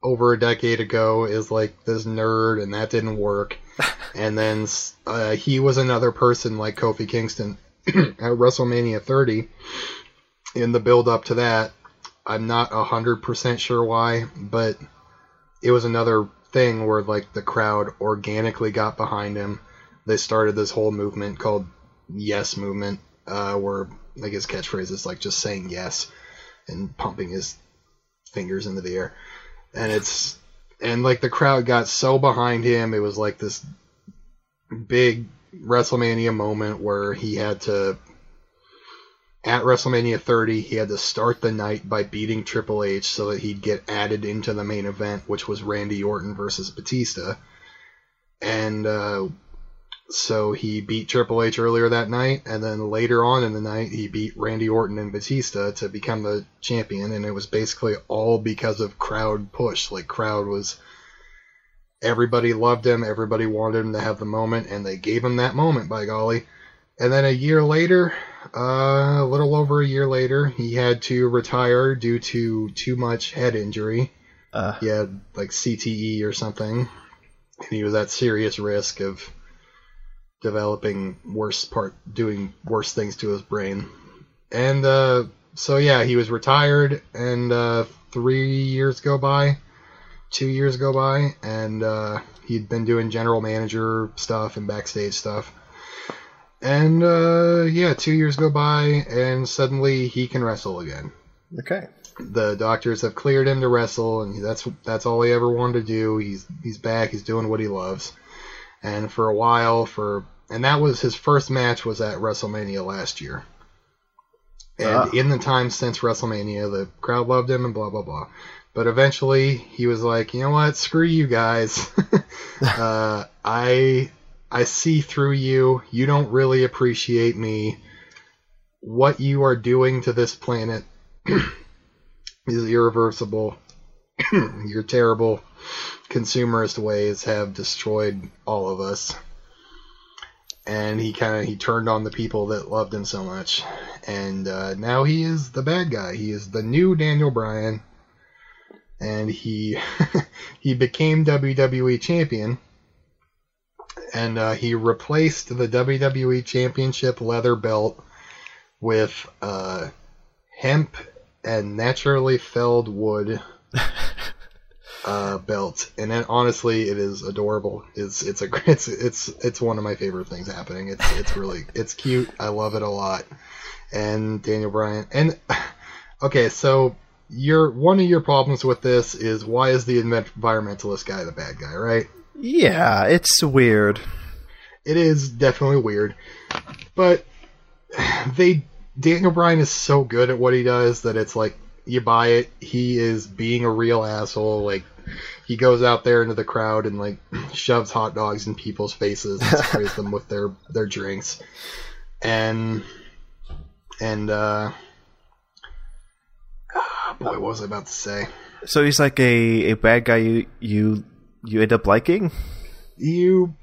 over a decade ago is like this nerd, and that didn't work. and then uh, he was another person like Kofi Kingston at WrestleMania 30. In the build up to that, I'm not hundred percent sure why, but it was another thing where like the crowd organically got behind him. They started this whole movement called Yes Movement, uh, where like his catchphrase is like just saying yes and pumping his fingers into the air, and it's and like the crowd got so behind him, it was like this big WrestleMania moment where he had to at WrestleMania 30, he had to start the night by beating Triple H so that he'd get added into the main event, which was Randy Orton versus Batista. And uh, so he beat Triple H earlier that night, and then later on in the night, he beat Randy Orton and Batista to become the champion. And it was basically all because of crowd push. Like, crowd was. Everybody loved him, everybody wanted him to have the moment, and they gave him that moment, by golly. And then a year later, uh, a little over a year later, he had to retire due to too much head injury. Uh, He had like CTE or something, and he was at serious risk of developing worse part, doing worse things to his brain. And uh, so yeah, he was retired, and uh, three years go by, two years go by, and uh, he'd been doing general manager stuff and backstage stuff. And uh, yeah, two years go by, and suddenly he can wrestle again. okay. The doctors have cleared him to wrestle, and that's that's all he ever wanted to do. He's he's back. He's doing what he loves. And for a while, for and that was his first match was at WrestleMania last year. And Ah. in the time since WrestleMania, the crowd loved him and blah blah blah. But eventually, he was like, you know what? Screw you guys. uh, I I see through you. You don't really appreciate me. What you are doing to this planet is irreversible. Your terrible consumerist ways have destroyed all of us. And he kind of he turned on the people that loved him so much, and uh, now he is the bad guy. He is the new Daniel Bryan, and he he became WWE champion, and uh, he replaced the WWE Championship leather belt with uh, hemp and naturally felled wood uh, belt, and then honestly, it is adorable. It's it's a it's it's it's one of my favorite things happening. It's it's really it's cute. I love it a lot. And Daniel Bryan and okay, so your one of your problems with this is why is the environmentalist guy the bad guy, right? Yeah, it's weird. It is definitely weird, but they Daniel Bryan is so good at what he does that it's like you buy it. He is being a real asshole. Like he goes out there into the crowd and like shoves hot dogs in people's faces and sprays them with their their drinks, and and uh, ah, boy, what was I about to say? So he's like a, a bad guy you you you end up liking. You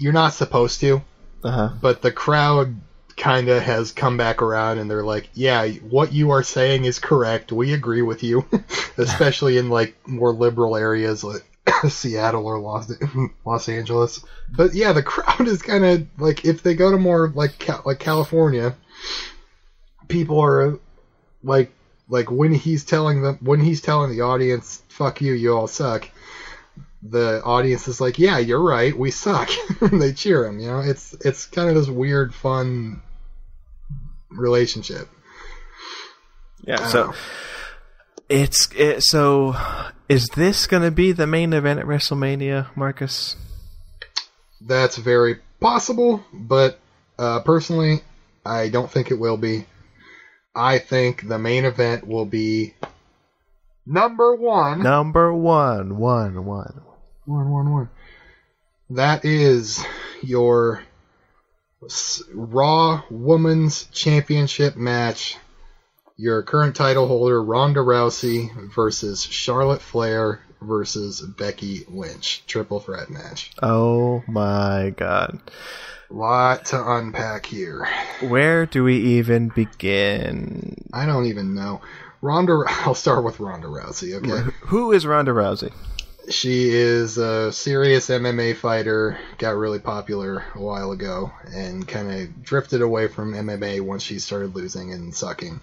you're not supposed to. Uh huh. but the crowd kind of has come back around and they're like, yeah, what you are saying is correct. We agree with you, especially in like more liberal areas like Seattle or Los Los Angeles. But yeah, the crowd is kind of like if they go to more like like California, people are like like when he's telling them when he's telling the audience, "Fuck you, you all suck." The audience is like, "Yeah, you're right. We suck." they cheer him. You know, it's it's kind of this weird, fun relationship. Yeah. So it's it, so. Is this going to be the main event at WrestleMania, Marcus? That's very possible, but uh, personally, I don't think it will be. I think the main event will be number one. Number one, one, one. One, one, one. That is your Raw Women's Championship match. Your current title holder Ronda Rousey versus Charlotte Flair versus Becky Lynch. Triple threat match. Oh my god. Lot to unpack here. Where do we even begin? I don't even know. Ronda. I'll start with Ronda Rousey. Okay. Who is Ronda Rousey? She is a serious MMA fighter, got really popular a while ago, and kind of drifted away from MMA once she started losing and sucking.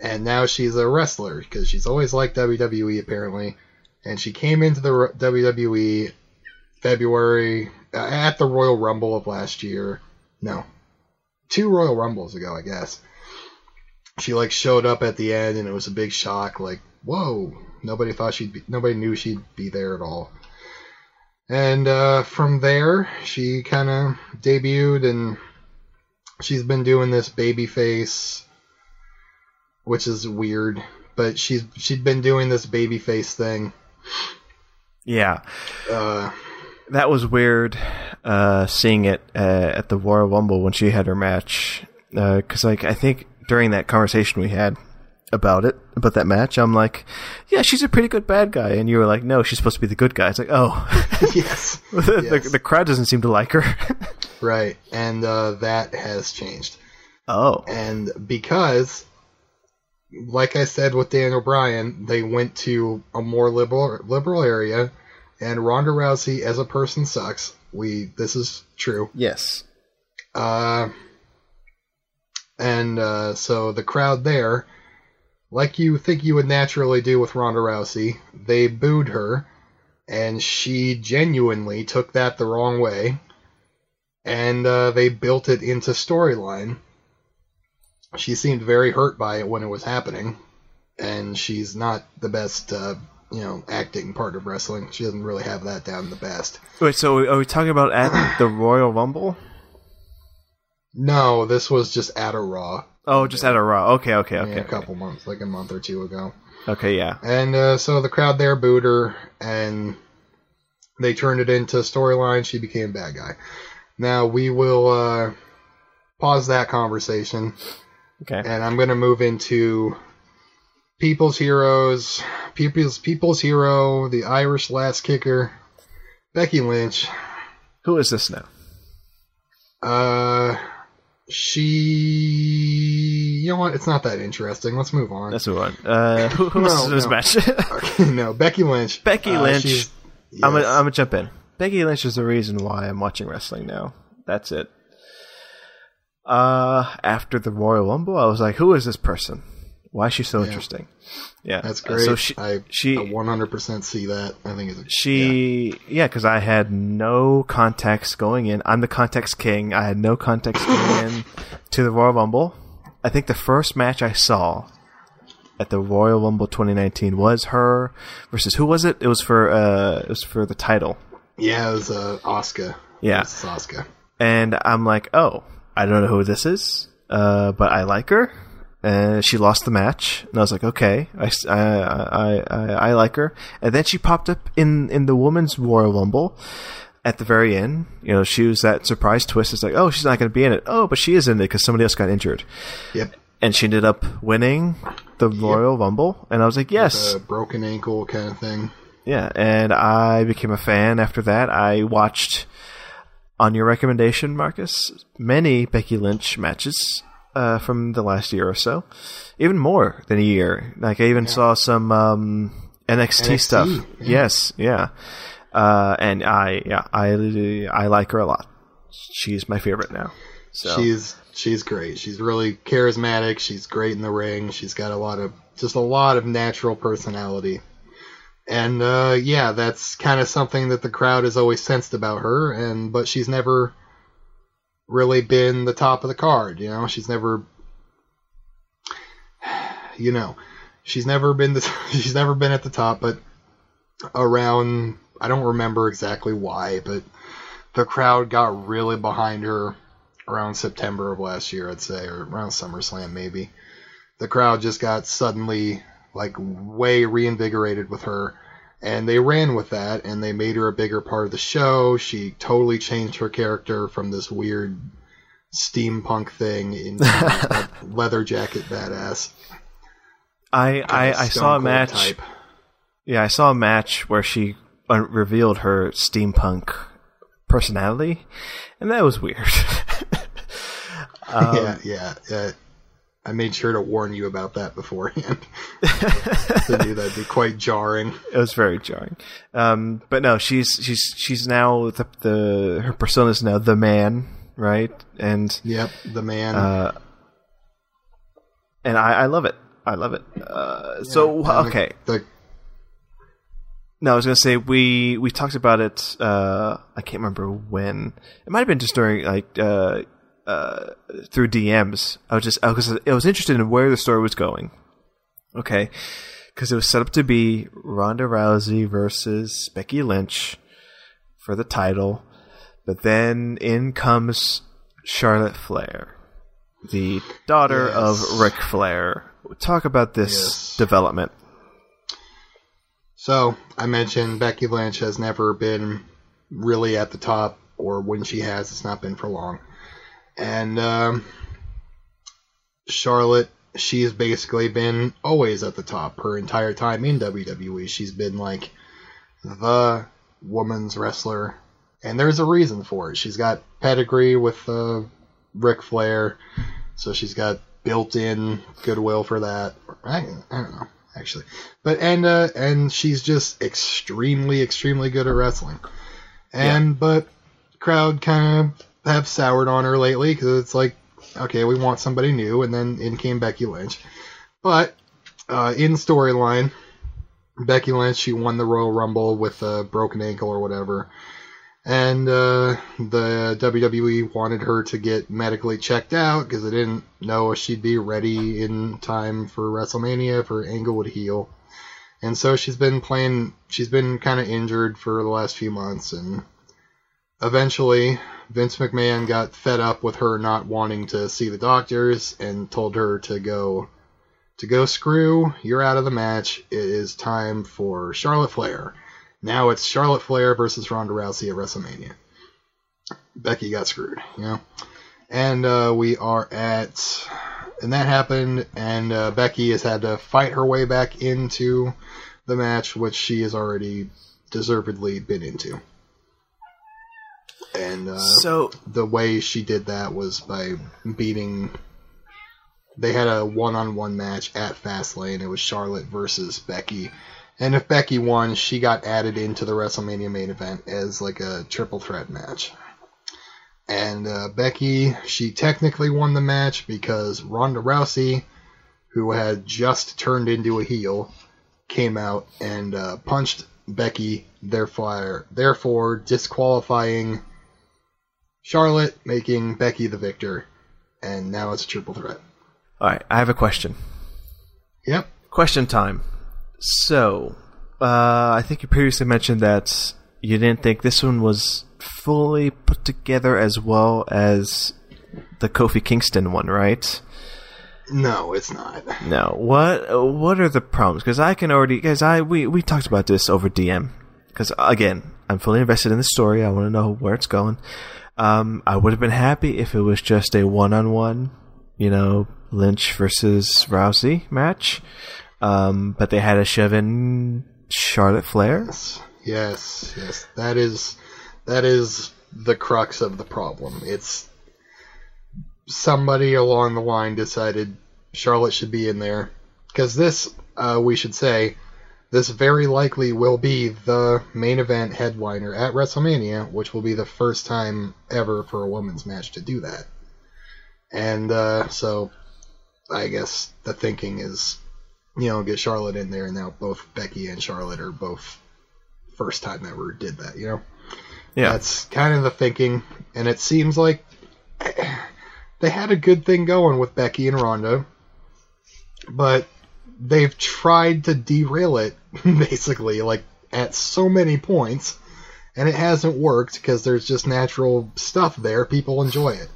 And now she's a wrestler because she's always liked WWE apparently. And she came into the WWE February uh, at the Royal Rumble of last year. No, two Royal Rumbles ago, I guess. She like showed up at the end, and it was a big shock. Like, whoa, nobody thought she'd be, nobody knew she'd be there at all. And uh, from there, she kind of debuted, and she's been doing this baby face, which is weird. But she's she'd been doing this baby face thing. Yeah, Uh, that was weird. Uh, seeing it uh, at the Royal Rumble when she had her match, because like I think during that conversation we had about it about that match, I'm like, yeah, she's a pretty good bad guy, and you were like, no, she's supposed to be the good guy. It's like, oh, yes, the, Yes. the, the crowd doesn't seem to like her. right, and uh, that has changed. oh, And because, like I said with Daniel Bryan, they went to a more liberal liberal area, and Ronda Rousey as a person sucks. We this is true. yes, Uh, and uh, so the crowd there, like you think you would naturally do with Ronda Rousey, they booed her, and she genuinely took that the wrong way, and uh, they built it into storyline. She seemed very hurt by it when it was happening, and she's not the best, uh, you know, acting part of wrestling. She doesn't really have that down the best. wait. So are we talking about at the Royal Rumble? No, this was just at a Raw. Oh, just at a Raw. Okay, okay, okay, mean, a okay. couple months, like a month or two ago. Okay, yeah. And uh, so the crowd there booed her, and they turned it into storyline. She became bad guy. Now we will uh, pause that conversation, Okay. and I'm going to move into people's heroes. People's people's hero, the Irish lass kicker, Becky Lynch. Who is this now? Uh, she. You know what? It's not that interesting. Let's move on. Let's move on. Uh, who, who No, is this no. match? Okay, no, Becky Lynch. Becky Uh, Lynch. she's- I'm gonna. I'm gonna jump in. Becky Lynch is the reason why I'm watching wrestling now. That's it. Uh, after the Royal Rumble, I was like, "Who is this person? Why is she so interesting?" Yeah, That's Uh, great. So she, I, she, 100% see that. I think it's she, yeah, because I had no context going in. I'm the context king. I had no context going in to the Royal Rumble. I think the first match I saw at the Royal Rumble 2019 was her versus who was it? It was for uh, it was for the title. yeah. It was uh, Asuka. Yeah. Asuka. and I'm like, oh, I don't know who this is, uh, but I like her. And she lost the match, and I was like, okay, I I I like her. And then she popped up in, in the women's Royal Rumble at the very end. You know, she was that surprise twist. It's like, oh, she's not going to be in it. Oh, but she is in it because somebody else got injured. Yep. And she ended up winning the Royal Rumble. And I was like, yes, A broken ankle kind of thing. yeah, and I became a fan after that. I watched, on your recommendation, Marcus, many Becky Lynch matches uh, from the last year or so. Even more than a year. Like, I even saw some um, NXT, NXT, stuff. yeah. Yes, yeah. Uh, and I, yeah, I, I like her a lot. She's my favorite now. So, She's she's great. She's really charismatic. She's great in the ring. She's got a lot of just a lot of natural personality. And uh, yeah, that's kind of something that the crowd has always sensed about her. And but she's never really been the top of the card. You know, she's never, you know, she's never been the she's never been at the top. But around, I don't remember exactly why, but the crowd got really behind her around September of last year, I'd say, or around SummerSlam maybe. The crowd just got suddenly like way reinvigorated with her, and they ran with that, and they made her a bigger part of the show. She totally changed her character from this weird steampunk thing into a leather jacket badass. I I, I saw a match. type. Yeah, I saw a match where she uh, revealed her steampunk personality, and that was weird. Um, yeah, yeah, yeah. I made sure to warn you about that beforehand. I knew that'd be quite jarring. it was very jarring. Um, but no, she's she's she's now the, the her persona is now the man, right? And Yep, the man. uh, and I, I love it. I love it. Uh, so And the- okay, The, no, I was gonna say we we talked about it. Uh, I can't remember when. It might have been just during like uh, uh, through DMs. I was just I was I was interested in where the story was going. Okay, because it was set up to be Ronda Rousey versus Becky Lynch for the title, but then in comes Charlotte Flair, the daughter Yes. of Ric Flair. Talk about this Yes. development. so I mentioned Becky Lynch has never been really at the top, or when she has, it's not been for long. And um, Charlotte, she's basically been always at the top her entire time in WWE. She's been like the woman's wrestler, and there's a reason for it. She's got pedigree with uh, Ric Flair, so she's got built-in goodwill for that. I, I don't know actually, but and uh, and she's just extremely, extremely good at wrestling. And but crowd kind of have soured on her lately because it's like, okay, we want somebody new, and then in came Becky Lynch. But uh, in storyline, Becky Lynch she won the Royal Rumble with a broken ankle or whatever, and uh, the WWE wanted her to get medically checked out because they didn't know if she'd be ready in time for WrestleMania if her ankle would heal. And so she's been playing. She's been kind of injured for the last few months, and eventually Vince McMahon got fed up with her not wanting to see the doctors and told her to go to go screw. You're out of the match. It is time for Charlotte Flair. Now it's Charlotte Flair versus Ronda Rousey at WrestleMania. Becky got screwed, you know. And uh, we are at, and that happened, and uh, Becky has had to fight her way back into the match, which she has already deservedly been into. And uh, So the way she did that was by beating. They had a one-on-one match at Fastlane. It was Charlotte versus Becky, and if Becky won, she got added into the WrestleMania main event as like a triple threat match. And uh, Becky, she technically won the match because Ronda Rousey, who had just turned into a heel, came out and uh, punched Becky, therefore, therefore disqualifying Charlotte, making Becky the victor, and now it's a triple threat. All right, I have a question. Yep. Question time. So, uh, I think you previously mentioned that you didn't think this one was fully put together as well as the Kofi Kingston one, right? No, it's not. No. What What are the problems? Because I can already, guys. I we we talked about this over DM. Because again, I'm fully invested in the story. I want to know where it's going. Um, I would have been happy if it was just a one-on-one, you know, Lynch versus Rousey match. Um, but they had a shove in Charlotte Flair. Yes, yes, yes. That is that is the crux of the problem. It's somebody along the line decided Charlotte should be in there because this, uh, we should say, this very likely will be the main event headliner at WrestleMania, which will be the first time ever for a women's match to do that. And uh, so, I guess the thinking is, you know, get Charlotte in there, and now both Becky and Charlotte are both first time ever did that. You know, Yeah. that's kind of the thinking, and it seems like they had a good thing going with Becky and Ronda, but they've tried to derail it basically, like at so many points, and it hasn't worked because there's just natural stuff there. People enjoy it,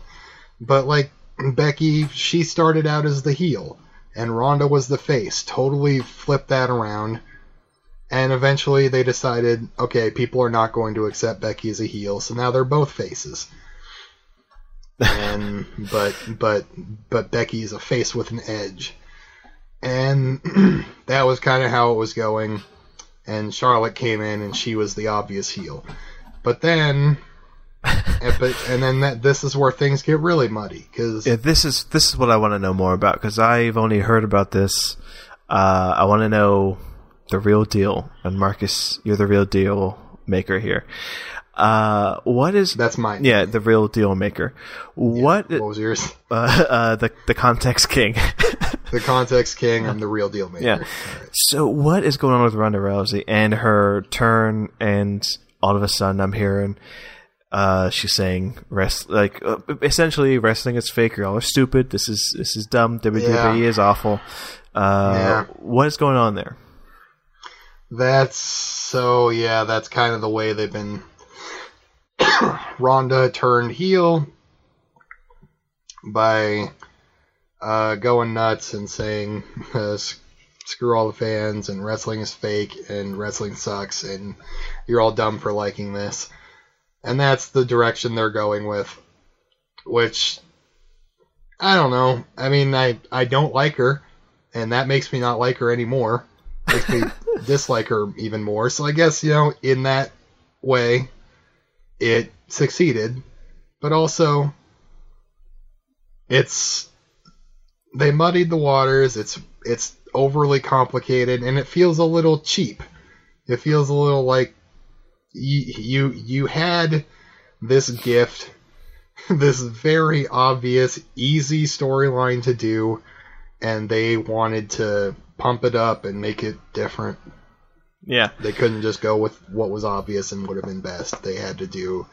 but like Becky, she started out as the heel, and Ronda was the face. Totally flipped that around. And eventually they decided, okay, people are not going to accept Becky as a heel, so now they're both faces. And but but but Becky's a face with an edge, and that was kind of how it was going. And Charlotte came in, and she was the obvious heel. But then, and, but, and then that, this is where things get really muddy because Yeah, this is this is what I want to know more about because I've only heard about this. Uh, I want to know the real deal, and Marcus, you're the real deal maker here. Uh, what is that's mine. yeah the real deal maker? What What was yours? uh, uh, the the context king? The context king. I'm the real deal maker. Yeah. Right. So what is going on with Ronda Rousey and her turn? And all of a sudden, I'm hearing uh, she's saying rest like uh, essentially wrestling is fake. Y'all are stupid. This is this is dumb. WWE Yeah. is awful. Uh, Yeah. What is going on there? That's so yeah, that's kind of the way they've been Ronda turned heel by uh, going nuts and saying uh, screw all the fans and wrestling is fake and wrestling sucks and you're all dumb for liking this. And that's the direction they're going with. Which I don't know. I mean, I I don't like her and that makes me not like her anymore. Makes me dislike her even more. So I guess, you know, in that way it succeeded. But also it's they muddied the waters. It's it's overly complicated and it feels a little cheap. It feels a little like you you, you had this gift, this very obvious, easy storyline to do, and they wanted to pump it up and make it different. Yeah, They couldn't just go with what was obvious and would have been best. They had to do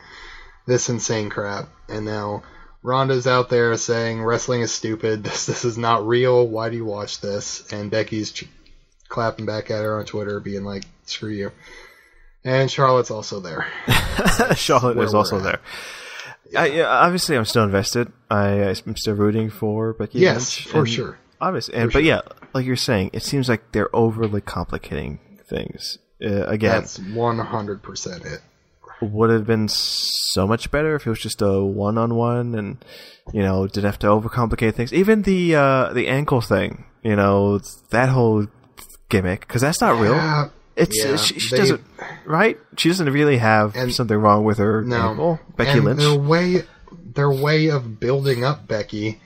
this insane crap. And now Ronda's out there saying wrestling is stupid. This this is not real. Why do you watch this? And Becky's ch- clapping back at her on Twitter, being like, "Screw you." And Charlotte's also there. Charlotte is also at. there. I, yeah, obviously, I'm still invested. I, I'm still rooting for Becky Yes, Lynch, for sure. Obviously, and For but yeah, like you're saying, it seems like they're overly complicating things. Uh, again, That's one hundred percent it. would have been so much better if it was just a one-on-one and you know didn't have to overcomplicate things. Even the uh the ankle thing you know that whole gimmick because that's not real. It's yeah, she, she they- doesn't right? She doesn't really have And- something wrong with her No, ankle. Becky lynch. Their way, their way of building up Becky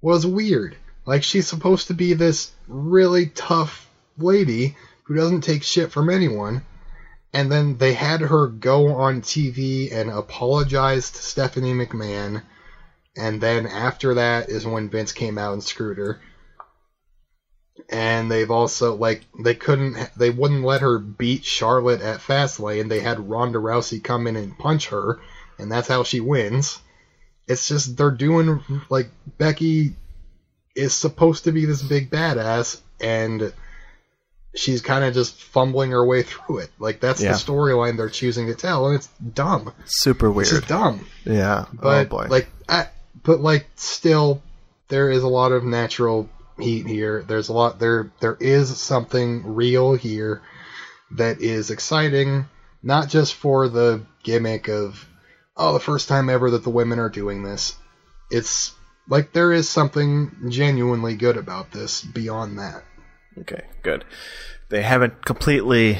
was weird. Like she's supposed to be this really tough lady who doesn't take shit from anyone, and then they had her go on TV and apologize to Stephanie McMahon, and then after that is when Vince came out and screwed her. And they've also like they couldn't they wouldn't let her beat Charlotte at Fastlane. They had Ronda Rousey come in and punch her, and that's how she wins. It's just they're doing like Becky is supposed to be this big badass, and she's kind of just fumbling her way through it. Like that's Yeah. the storyline they're choosing to tell, and it's dumb. super It's weird just dumb. yeah oh, But oh boy like, I, but like, still, there is a lot of natural heat here. There's a lot there. There is something real here that is exciting, not just for the gimmick of oh, the first time ever that the women are doing this. It's like there is something genuinely good about this beyond that. Okay good they haven't completely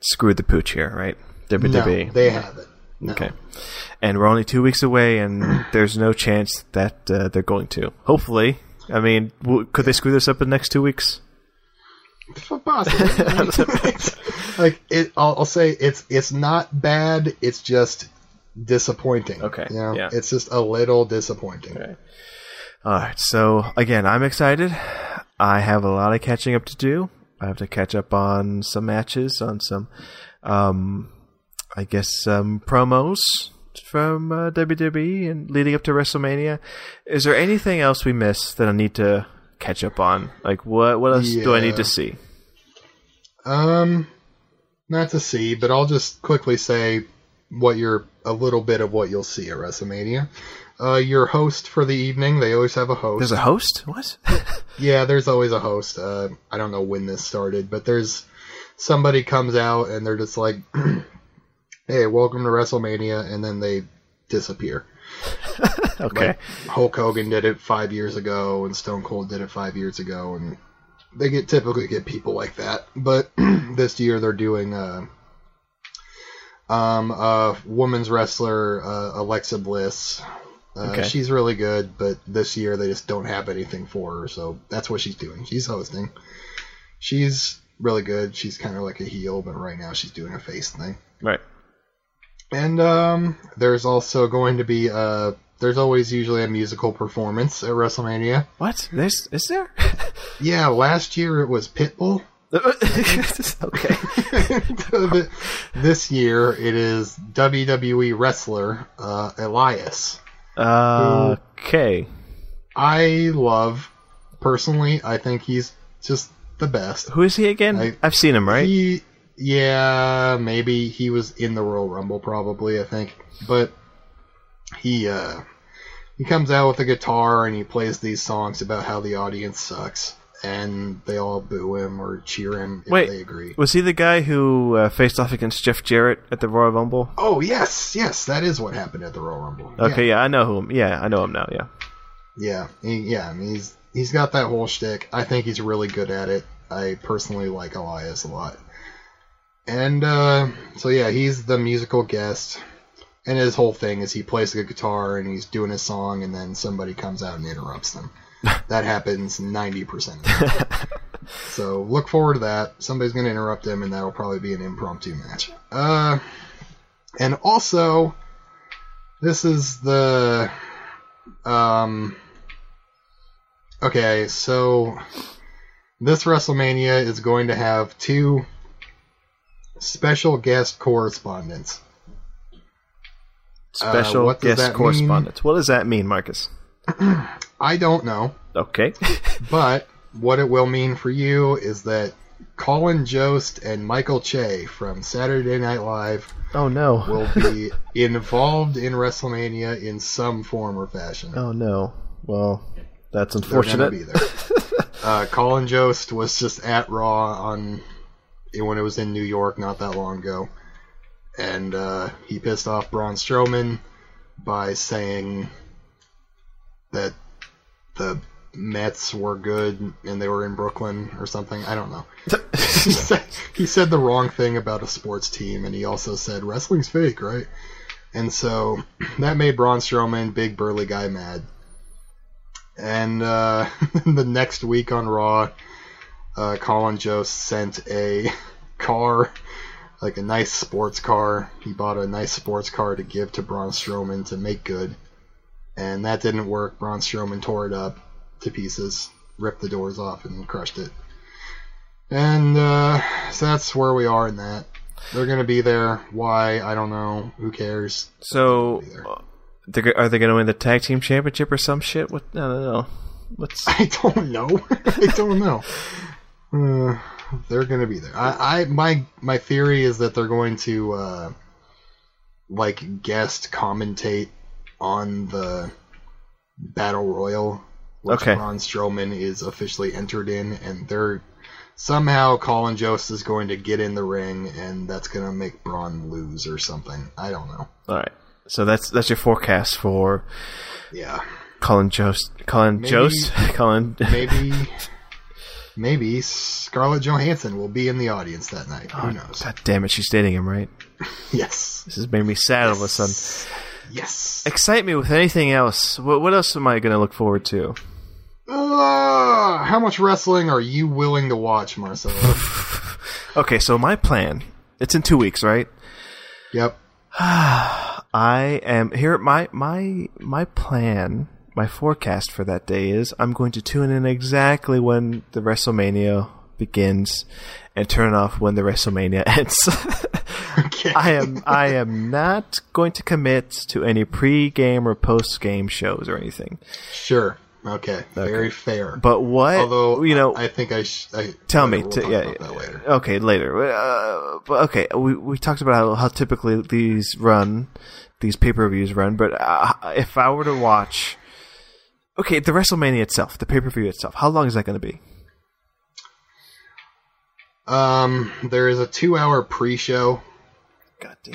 screwed the pooch here right WWE No, they haven't. No. Okay. And we're only two weeks away, and there's no chance that uh, they're going to. Hopefully. I mean, w- could they screw this up in the next two weeks? Possibly. like it, I'll, I'll say it's it's not bad. It's just disappointing. Okay, you know? yeah. it's just a little disappointing. Okay. All right. So, again, I'm excited. I have a lot of catching up to do. I have to catch up on some matches, on some, um, I guess, some promos from uh, WWE and leading up to WrestleMania. Is there anything else we missed that I need to catch up on? Like, what what else do I need to see? Um, not to see, but I'll just quickly say what you're a little bit of what you'll see at WrestleMania. Uh, your host for the evening. They always have a host. There's a host? What? Yeah, there's always a host. Uh, I don't know when this started, but there's somebody comes out and they're just like, "Hey, welcome to WrestleMania," and then they disappear. Okay. Like Hulk Hogan did it five years ago, and Stone Cold did it five years ago, and they get typically get people like that. But this year they're doing uh, um, a women's wrestler, uh, Alexa Bliss. Uh, Okay. She's really good, but this year they just don't have anything for her, so that's what she's doing. She's hosting. She's really good. She's kind of like a heel, but right now she's doing a face thing. right. And um, there's also going to be uh, there's always usually a musical performance at WrestleMania. What? There's is there? Yeah, last year it was Pitbull. okay. this year it is WWE wrestler uh, Elias. Uh, okay. I love personally. I think he's just the best. Who is he again? I- I've seen him, right? He, yeah, maybe he was in the Royal Rumble, probably. I think, but he uh, he comes out with a guitar and he plays these songs about how the audience sucks, and they all boo him or cheer him if Wait. they agree. Was he the guy who uh, faced off against Jeff Jarrett at the Royal Rumble? Oh yes, yes, that is what happened at the Royal Rumble. Okay, yeah, I know who. Yeah, I know him now. Yeah. Yeah, he, yeah, I mean, he's he's got that whole shtick. I think he's really good at it. I personally like Elias a lot. And uh, so yeah, he's the musical guest, and his whole thing is he plays the guitar and he's doing a song, and then somebody comes out and interrupts them. That happens ninety percent. Of the time. So look forward to that. Somebody's going to interrupt him, and that'll probably be an impromptu match. Uh, and also, this is the um. Okay, so this WrestleMania is going to have two special guest correspondents. Special Uh, guest correspondents. mean? What does that mean, Marcus? I don't know, Okay. but what it will mean for you is that Colin Jost and Michael Che from Saturday Night Live oh no. will be involved in WrestleMania in some form or fashion. oh no. Well, that's unfortunate. be there. uh, Colin Jost was just at Raw on when it was in New York not that long ago, and uh, he pissed off Braun Strowman by saying that the Mets were good and they were in Brooklyn or something. I don't know. he, said, he said the wrong thing about a sports team, and he also said wrestling's fake, right? And so that made Braun Strowman, big burly guy, mad. And uh, the next week on Raw, uh, Colin Jost sent a car, like a nice sports car. He bought a nice sports car to give to Braun Strowman to make good. And that didn't work. Braun Strowman tore it up to pieces, ripped the doors off, and crushed it. And uh, so that's where we are in that. They're going to be there. Why? I don't know. Who cares? So, they're, are they going to win the tag team championship or some shit? What? I don't know. What's? I don't know. I don't know. Uh, they're going to be there. I, I my my theory is that they're going to uh, like guest commentate on the battle royal, which Okay. Braun Strowman is officially entered in, and they're somehow Colin Jost is going to get in the ring, and that's going to make Braun lose or something. I don't know. All right. So that's that's your forecast for Yeah. Colin Jost. Colin Maybe- Jost. Colin. maybe maybe Scarlett Johansson will be in the audience that night. Who oh, knows? God damn it! She's dating him, right? Yes. This has made me sad all of a sudden. Yes. Excite me with anything else. What, what else am I going to look forward to? Uh, how much wrestling are you willing to watch, Marcelo? Okay, so my plan. It's in two weeks, right? yep. I am here. My my my plan, my forecast for that day is I'm going to tune in exactly when the WrestleMania begins, and turn off when the WrestleMania ends. Okay. I am I am not going to commit to any pre-game or post-game shows or anything. Sure. Okay. Very fair. But what Although you know, I think I. Sh- I Tell me, we'll yeah, about that later. Okay, later. Uh, but okay, we we talked about how, how typically these run, these pay per views run. But uh, if I were to watch, okay, the WrestleMania itself, the pay per view itself, how long is that going to be? Um, there is a two-hour pre-show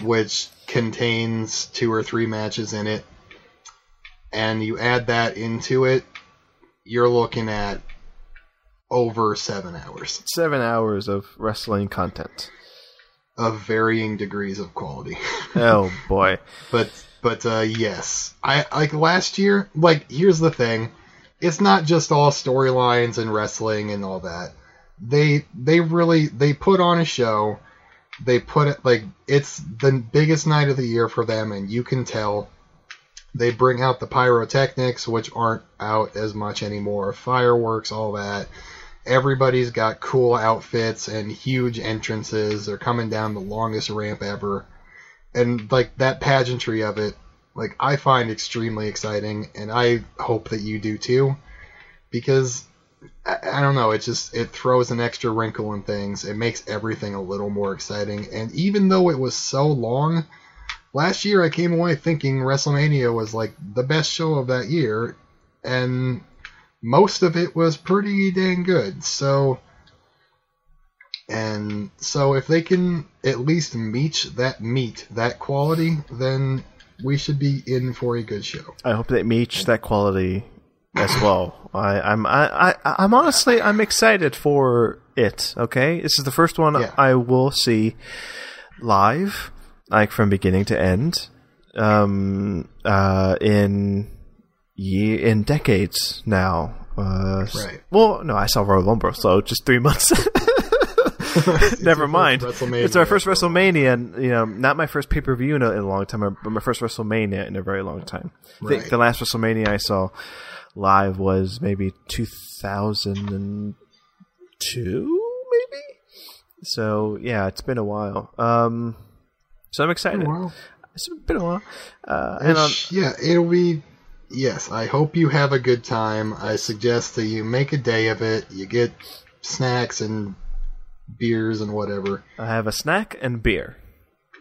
which contains two or three matches in it. and you add that into it, you're looking at over seven hours Seven hours of wrestling content. of varying degrees of quality. Oh boy. but but uh, yes, I like last year. Like here's the thing, it's not just all storylines and wrestling and all that. They they really they put on a show. They put it like it's the biggest night of the year for them, and you can tell. They bring out the pyrotechnics, which aren't out as much anymore. Fireworks, all that. Everybody's got cool outfits and huge entrances. They're coming down the longest ramp ever and like that pageantry of it like i find extremely exciting and i hope that you do too because I, I don't know. It just it throws an extra wrinkle in things. It makes everything a little more exciting. And even though it was so long last year i came away thinking wrestlemania was like the best show of that year and most of it was pretty dang good. So and so if they can at least meet that meet that quality, then we should be in for a good show. I hope they meet that quality as well. I, I'm I, I I'm honestly I'm excited for it. Okay, this is the first one Yeah. I will see live, like from beginning to end, um, uh, in ye in decades now. Uh, Right. Well, no, I saw Royal Rumble, so just three months. Never mind. It's our first WrestleMania, and you know, not my first pay per view in, a- in a long time, but my first WrestleMania in a very long time. I think the last WrestleMania I saw live was maybe 2002, maybe. So yeah, it's been a while. Um, so I'm excited. It's been a while. Uh, and on, yeah, it'll be. Yes, I hope you have a good time. I suggest that you make a day of it. You get snacks and beers and whatever. I have a snack and beer.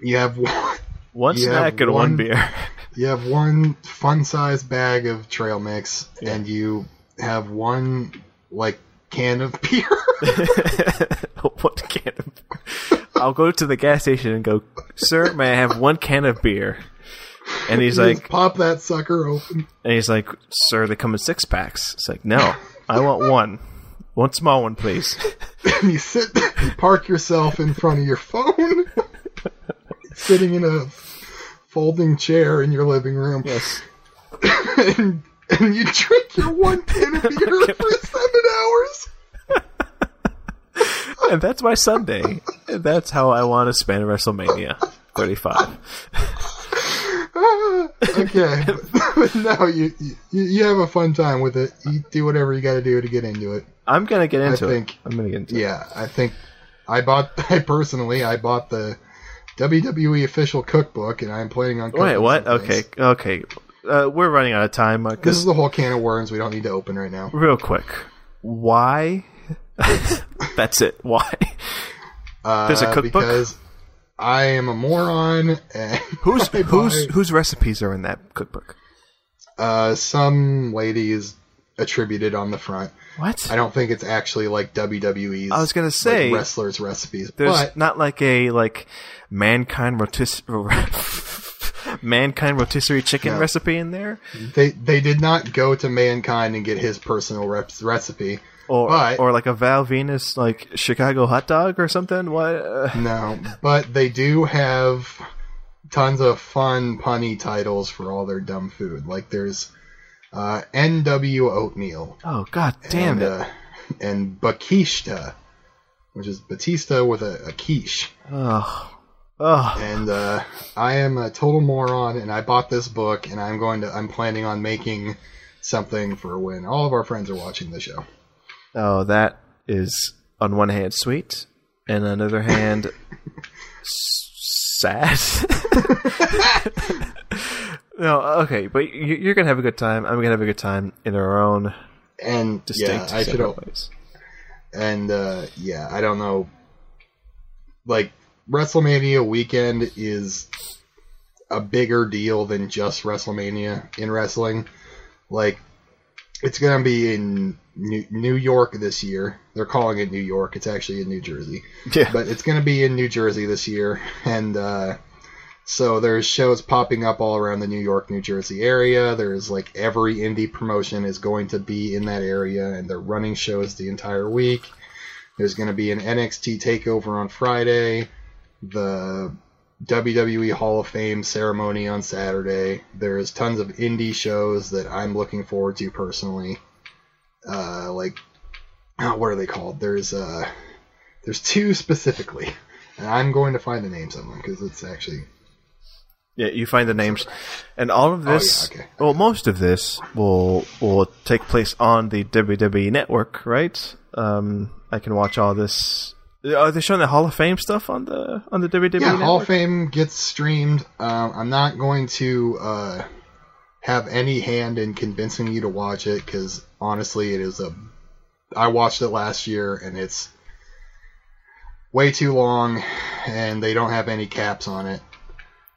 You have one. One You snack and one one- beer. You have one fun-sized bag of trail mix, and you have one like can of beer. what can of I'll go to the gas station and go, sir, may I have one can of beer? And he's You like, pop that sucker open. and he's like, sir, they come in six packs. It's like, no, I want one, one small one, please. and you sit, park yourself in front of your phone, sitting in a folding chair in your living room, Yes. and, and you drink your one can of beer for seven hours. And that's my Sunday. And that's how I want to spend WrestleMania 35. Ah, okay, but no, you, you you have a fun time with it. You do whatever you got to do to get into it. I'm gonna get into think- it. I'm gonna get into it. Yeah, I think I bought. I personally, I bought the WWE official cookbook, and I'm planning on. Wait, what? Okay, okay. Uh, we're running out of time. Uh, This is the whole can of worms we don't need to open right now. real quick, why? that's it. Why? Uh, There's a cookbook? because I am a moron, and Whose whose whose recipes are in that cookbook? uh, some ladies attributed on the front. What? I don't think it's actually like WWE's. I was gonna say, like, wrestlers' recipes, There's but not like a like mankind rotis- mankind rotisserie chicken No. recipe in there, they they did not go to mankind and get his personal rep- recipe. or But- or like a Val Venis like Chicago hot dog or something. What? No, but they do have tons of fun punny titles for all their dumb food. Like there's uh, NW oatmeal oh god damn and it! uh, and Bakishta, which is Batista with a, a quiche. oh, oh, And uh, I am a total moron, and I bought this book, and I'm going to I'm planning on making something for when all of our friends are watching the show. oh! That is on one hand sweet, and on the other hand s- sad. no, okay, but you- you're gonna have a good time. I'm gonna have a good time in our own And distinct yeah, I should ways. and uh, yeah, I don't know. Like WrestleMania weekend is a bigger deal than just WrestleMania in wrestling. Like it's gonna be in New, New York this year. They're calling it New York. It's actually in New Jersey, Yeah, but it's gonna be in New Jersey this year. And uh, So there's shows popping up all around the New York, New Jersey area. There's like every indie promotion is going to be in that area, and they're running shows the entire week. There's going to be an NXT takeover on Friday, the WWE Hall of Fame ceremony on Saturday. There's tons of indie shows that I'm looking forward to personally. Uh, like, oh, what are they called? There's uh, there's two specifically, and I'm going to find the names of them because it's actually Yeah, you find the names, and all of this. Oh, yeah, okay. Well, most of this will will take place on the WWE network, right? Um, I can watch all this. Are they showing the Hall of Fame stuff on the on the WWE yeah. network? Hall of Fame gets streamed. Um, I'm not going to uh, have any hand in convincing you to watch it because honestly, it is a. I watched it last year and it's way too long, and they don't have any caps on it,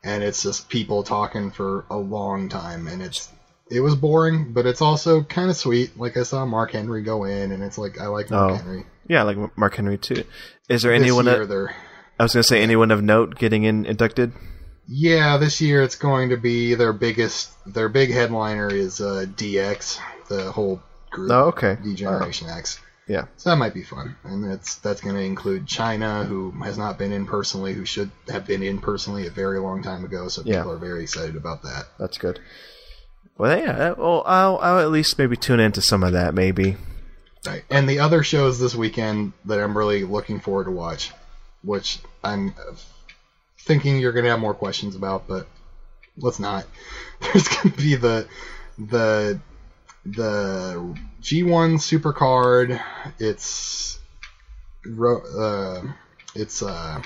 and it's just people talking for a long time, and it's it was boring, but it's also kind of sweet. Like I saw Mark Henry go in, and it's like I like Mark Oh. Henry. Yeah, like Mark Henry too. Is there This anyone? year I was going to say anyone of note getting in inducted. Yeah, this year it's going to be their biggest. Their big headliner is uh, DX, the whole group. Oh, okay. Degeneration X. Yeah. So that might be fun, and that's that's going to include Chyna, who has not been in personally, who should have been in personally a very long time ago. So Yeah. people are very excited about that. That's good. Well, yeah. Well, I'll I'll at least maybe tune into some of that. Maybe. Right. And the other shows this weekend that I'm really looking forward to watch, which I'm uh, thinking you're going to have more questions about, but let's not. There's going to be the the the G1 Supercard. It's uh, it's uh,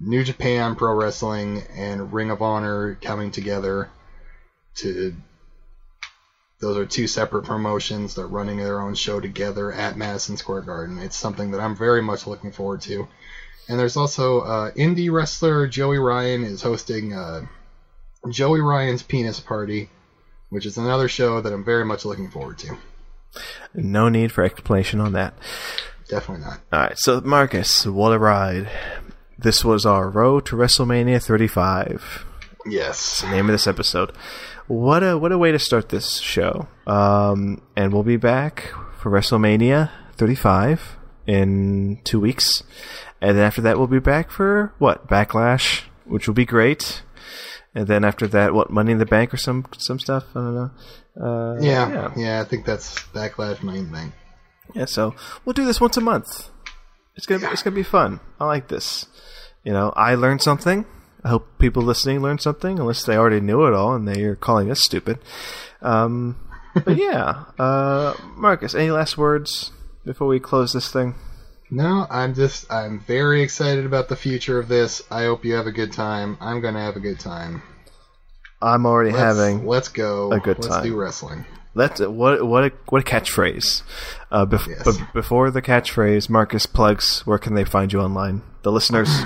New Japan Pro Wrestling and Ring of Honor coming together to those are two separate promotions. They're running their own show together at Madison Square Garden. It's something that I'm very much looking forward to. And there's also uh, indie wrestler Joey Ryan is hosting uh, Joey Ryan's Penis Party, which is another show that I'm very much looking forward to. No need for explanation on that. Definitely not. All right, so Marcus, what a ride! This was our road to WrestleMania 35. Yes. the name of this episode. What a what a way to start this show. Um, and we'll be back for WrestleMania 35 in two weeks, and then after that we'll be back for what Backlash, which will be great. And then after that, what Money in the Bank or some some stuff. I don't know. Uh, Yeah, yeah, yeah, I think that's Backlash main Bank. yeah. So we'll do this once a month. It's gonna be, it's gonna be fun. I like this. You know, I learned something. I hope people listening learned something, unless they already knew it all and they are calling us stupid. Um, but yeah, uh, Marcus, any last words before we close this thing? No, I'm just I'm very excited about the future of this. I hope you have a good time. I'm gonna have a good time. I'm already Let's, having. let's go. a good let's time. do wrestling. Let's what what a what a catchphrase. Uh, bef- Yes. But before the catchphrase, Marcus plugs. Where can they find you online? The listeners.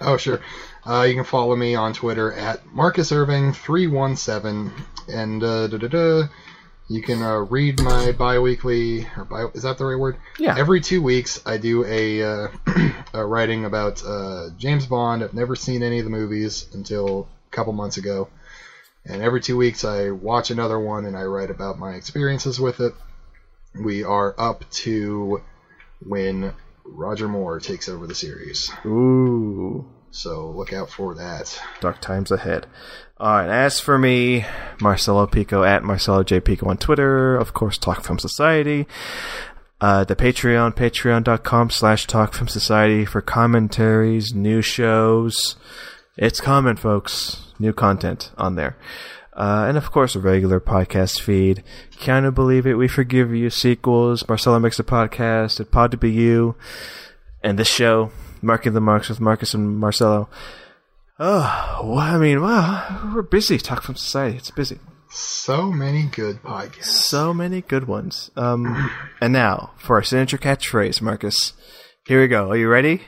Oh, sure. Uh, you can follow me on Twitter at Marcus Irving three one seven, and uh, da, da, da, you can uh, read my biweekly or bi is that the right word? Yeah. Every two weeks, I do a, uh, a writing about uh, James Bond. I've never seen any of the movies until a couple months ago, and every two weeks, I watch another one and I write about my experiences with it. We are up to when Roger Moore takes over the series. Ooh. So look out for that. Dark times ahead. All right. As for me, Marcelo Pico at Marcelo J Pico on Twitter. Of course, Talk Film Society. Uh, the Patreon, patreon.com slash Talk Film Society for commentaries, new shows. It's coming, folks. New content on there. Uh, and of course, a regular podcast feed. Can you believe it? We forgive you. Sequels. Marcelo makes a podcast at Pod to Be You. And this show, Marking the Marks with Marcus and Marcelo. Oh, well, I mean, wow, we're busy. Talk Film Society. It's busy. So many good podcasts. So many good ones. Um, and now for our signature catchphrase, Marcus. Here we go. Are you ready?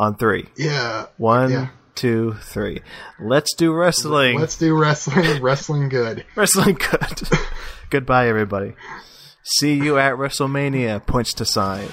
On three. Yeah. One, Yeah. two, three. Let's do wrestling. Let's do wrestling. wrestling good. wrestling good. Goodbye, everybody. See you at WrestleMania. Points to sign.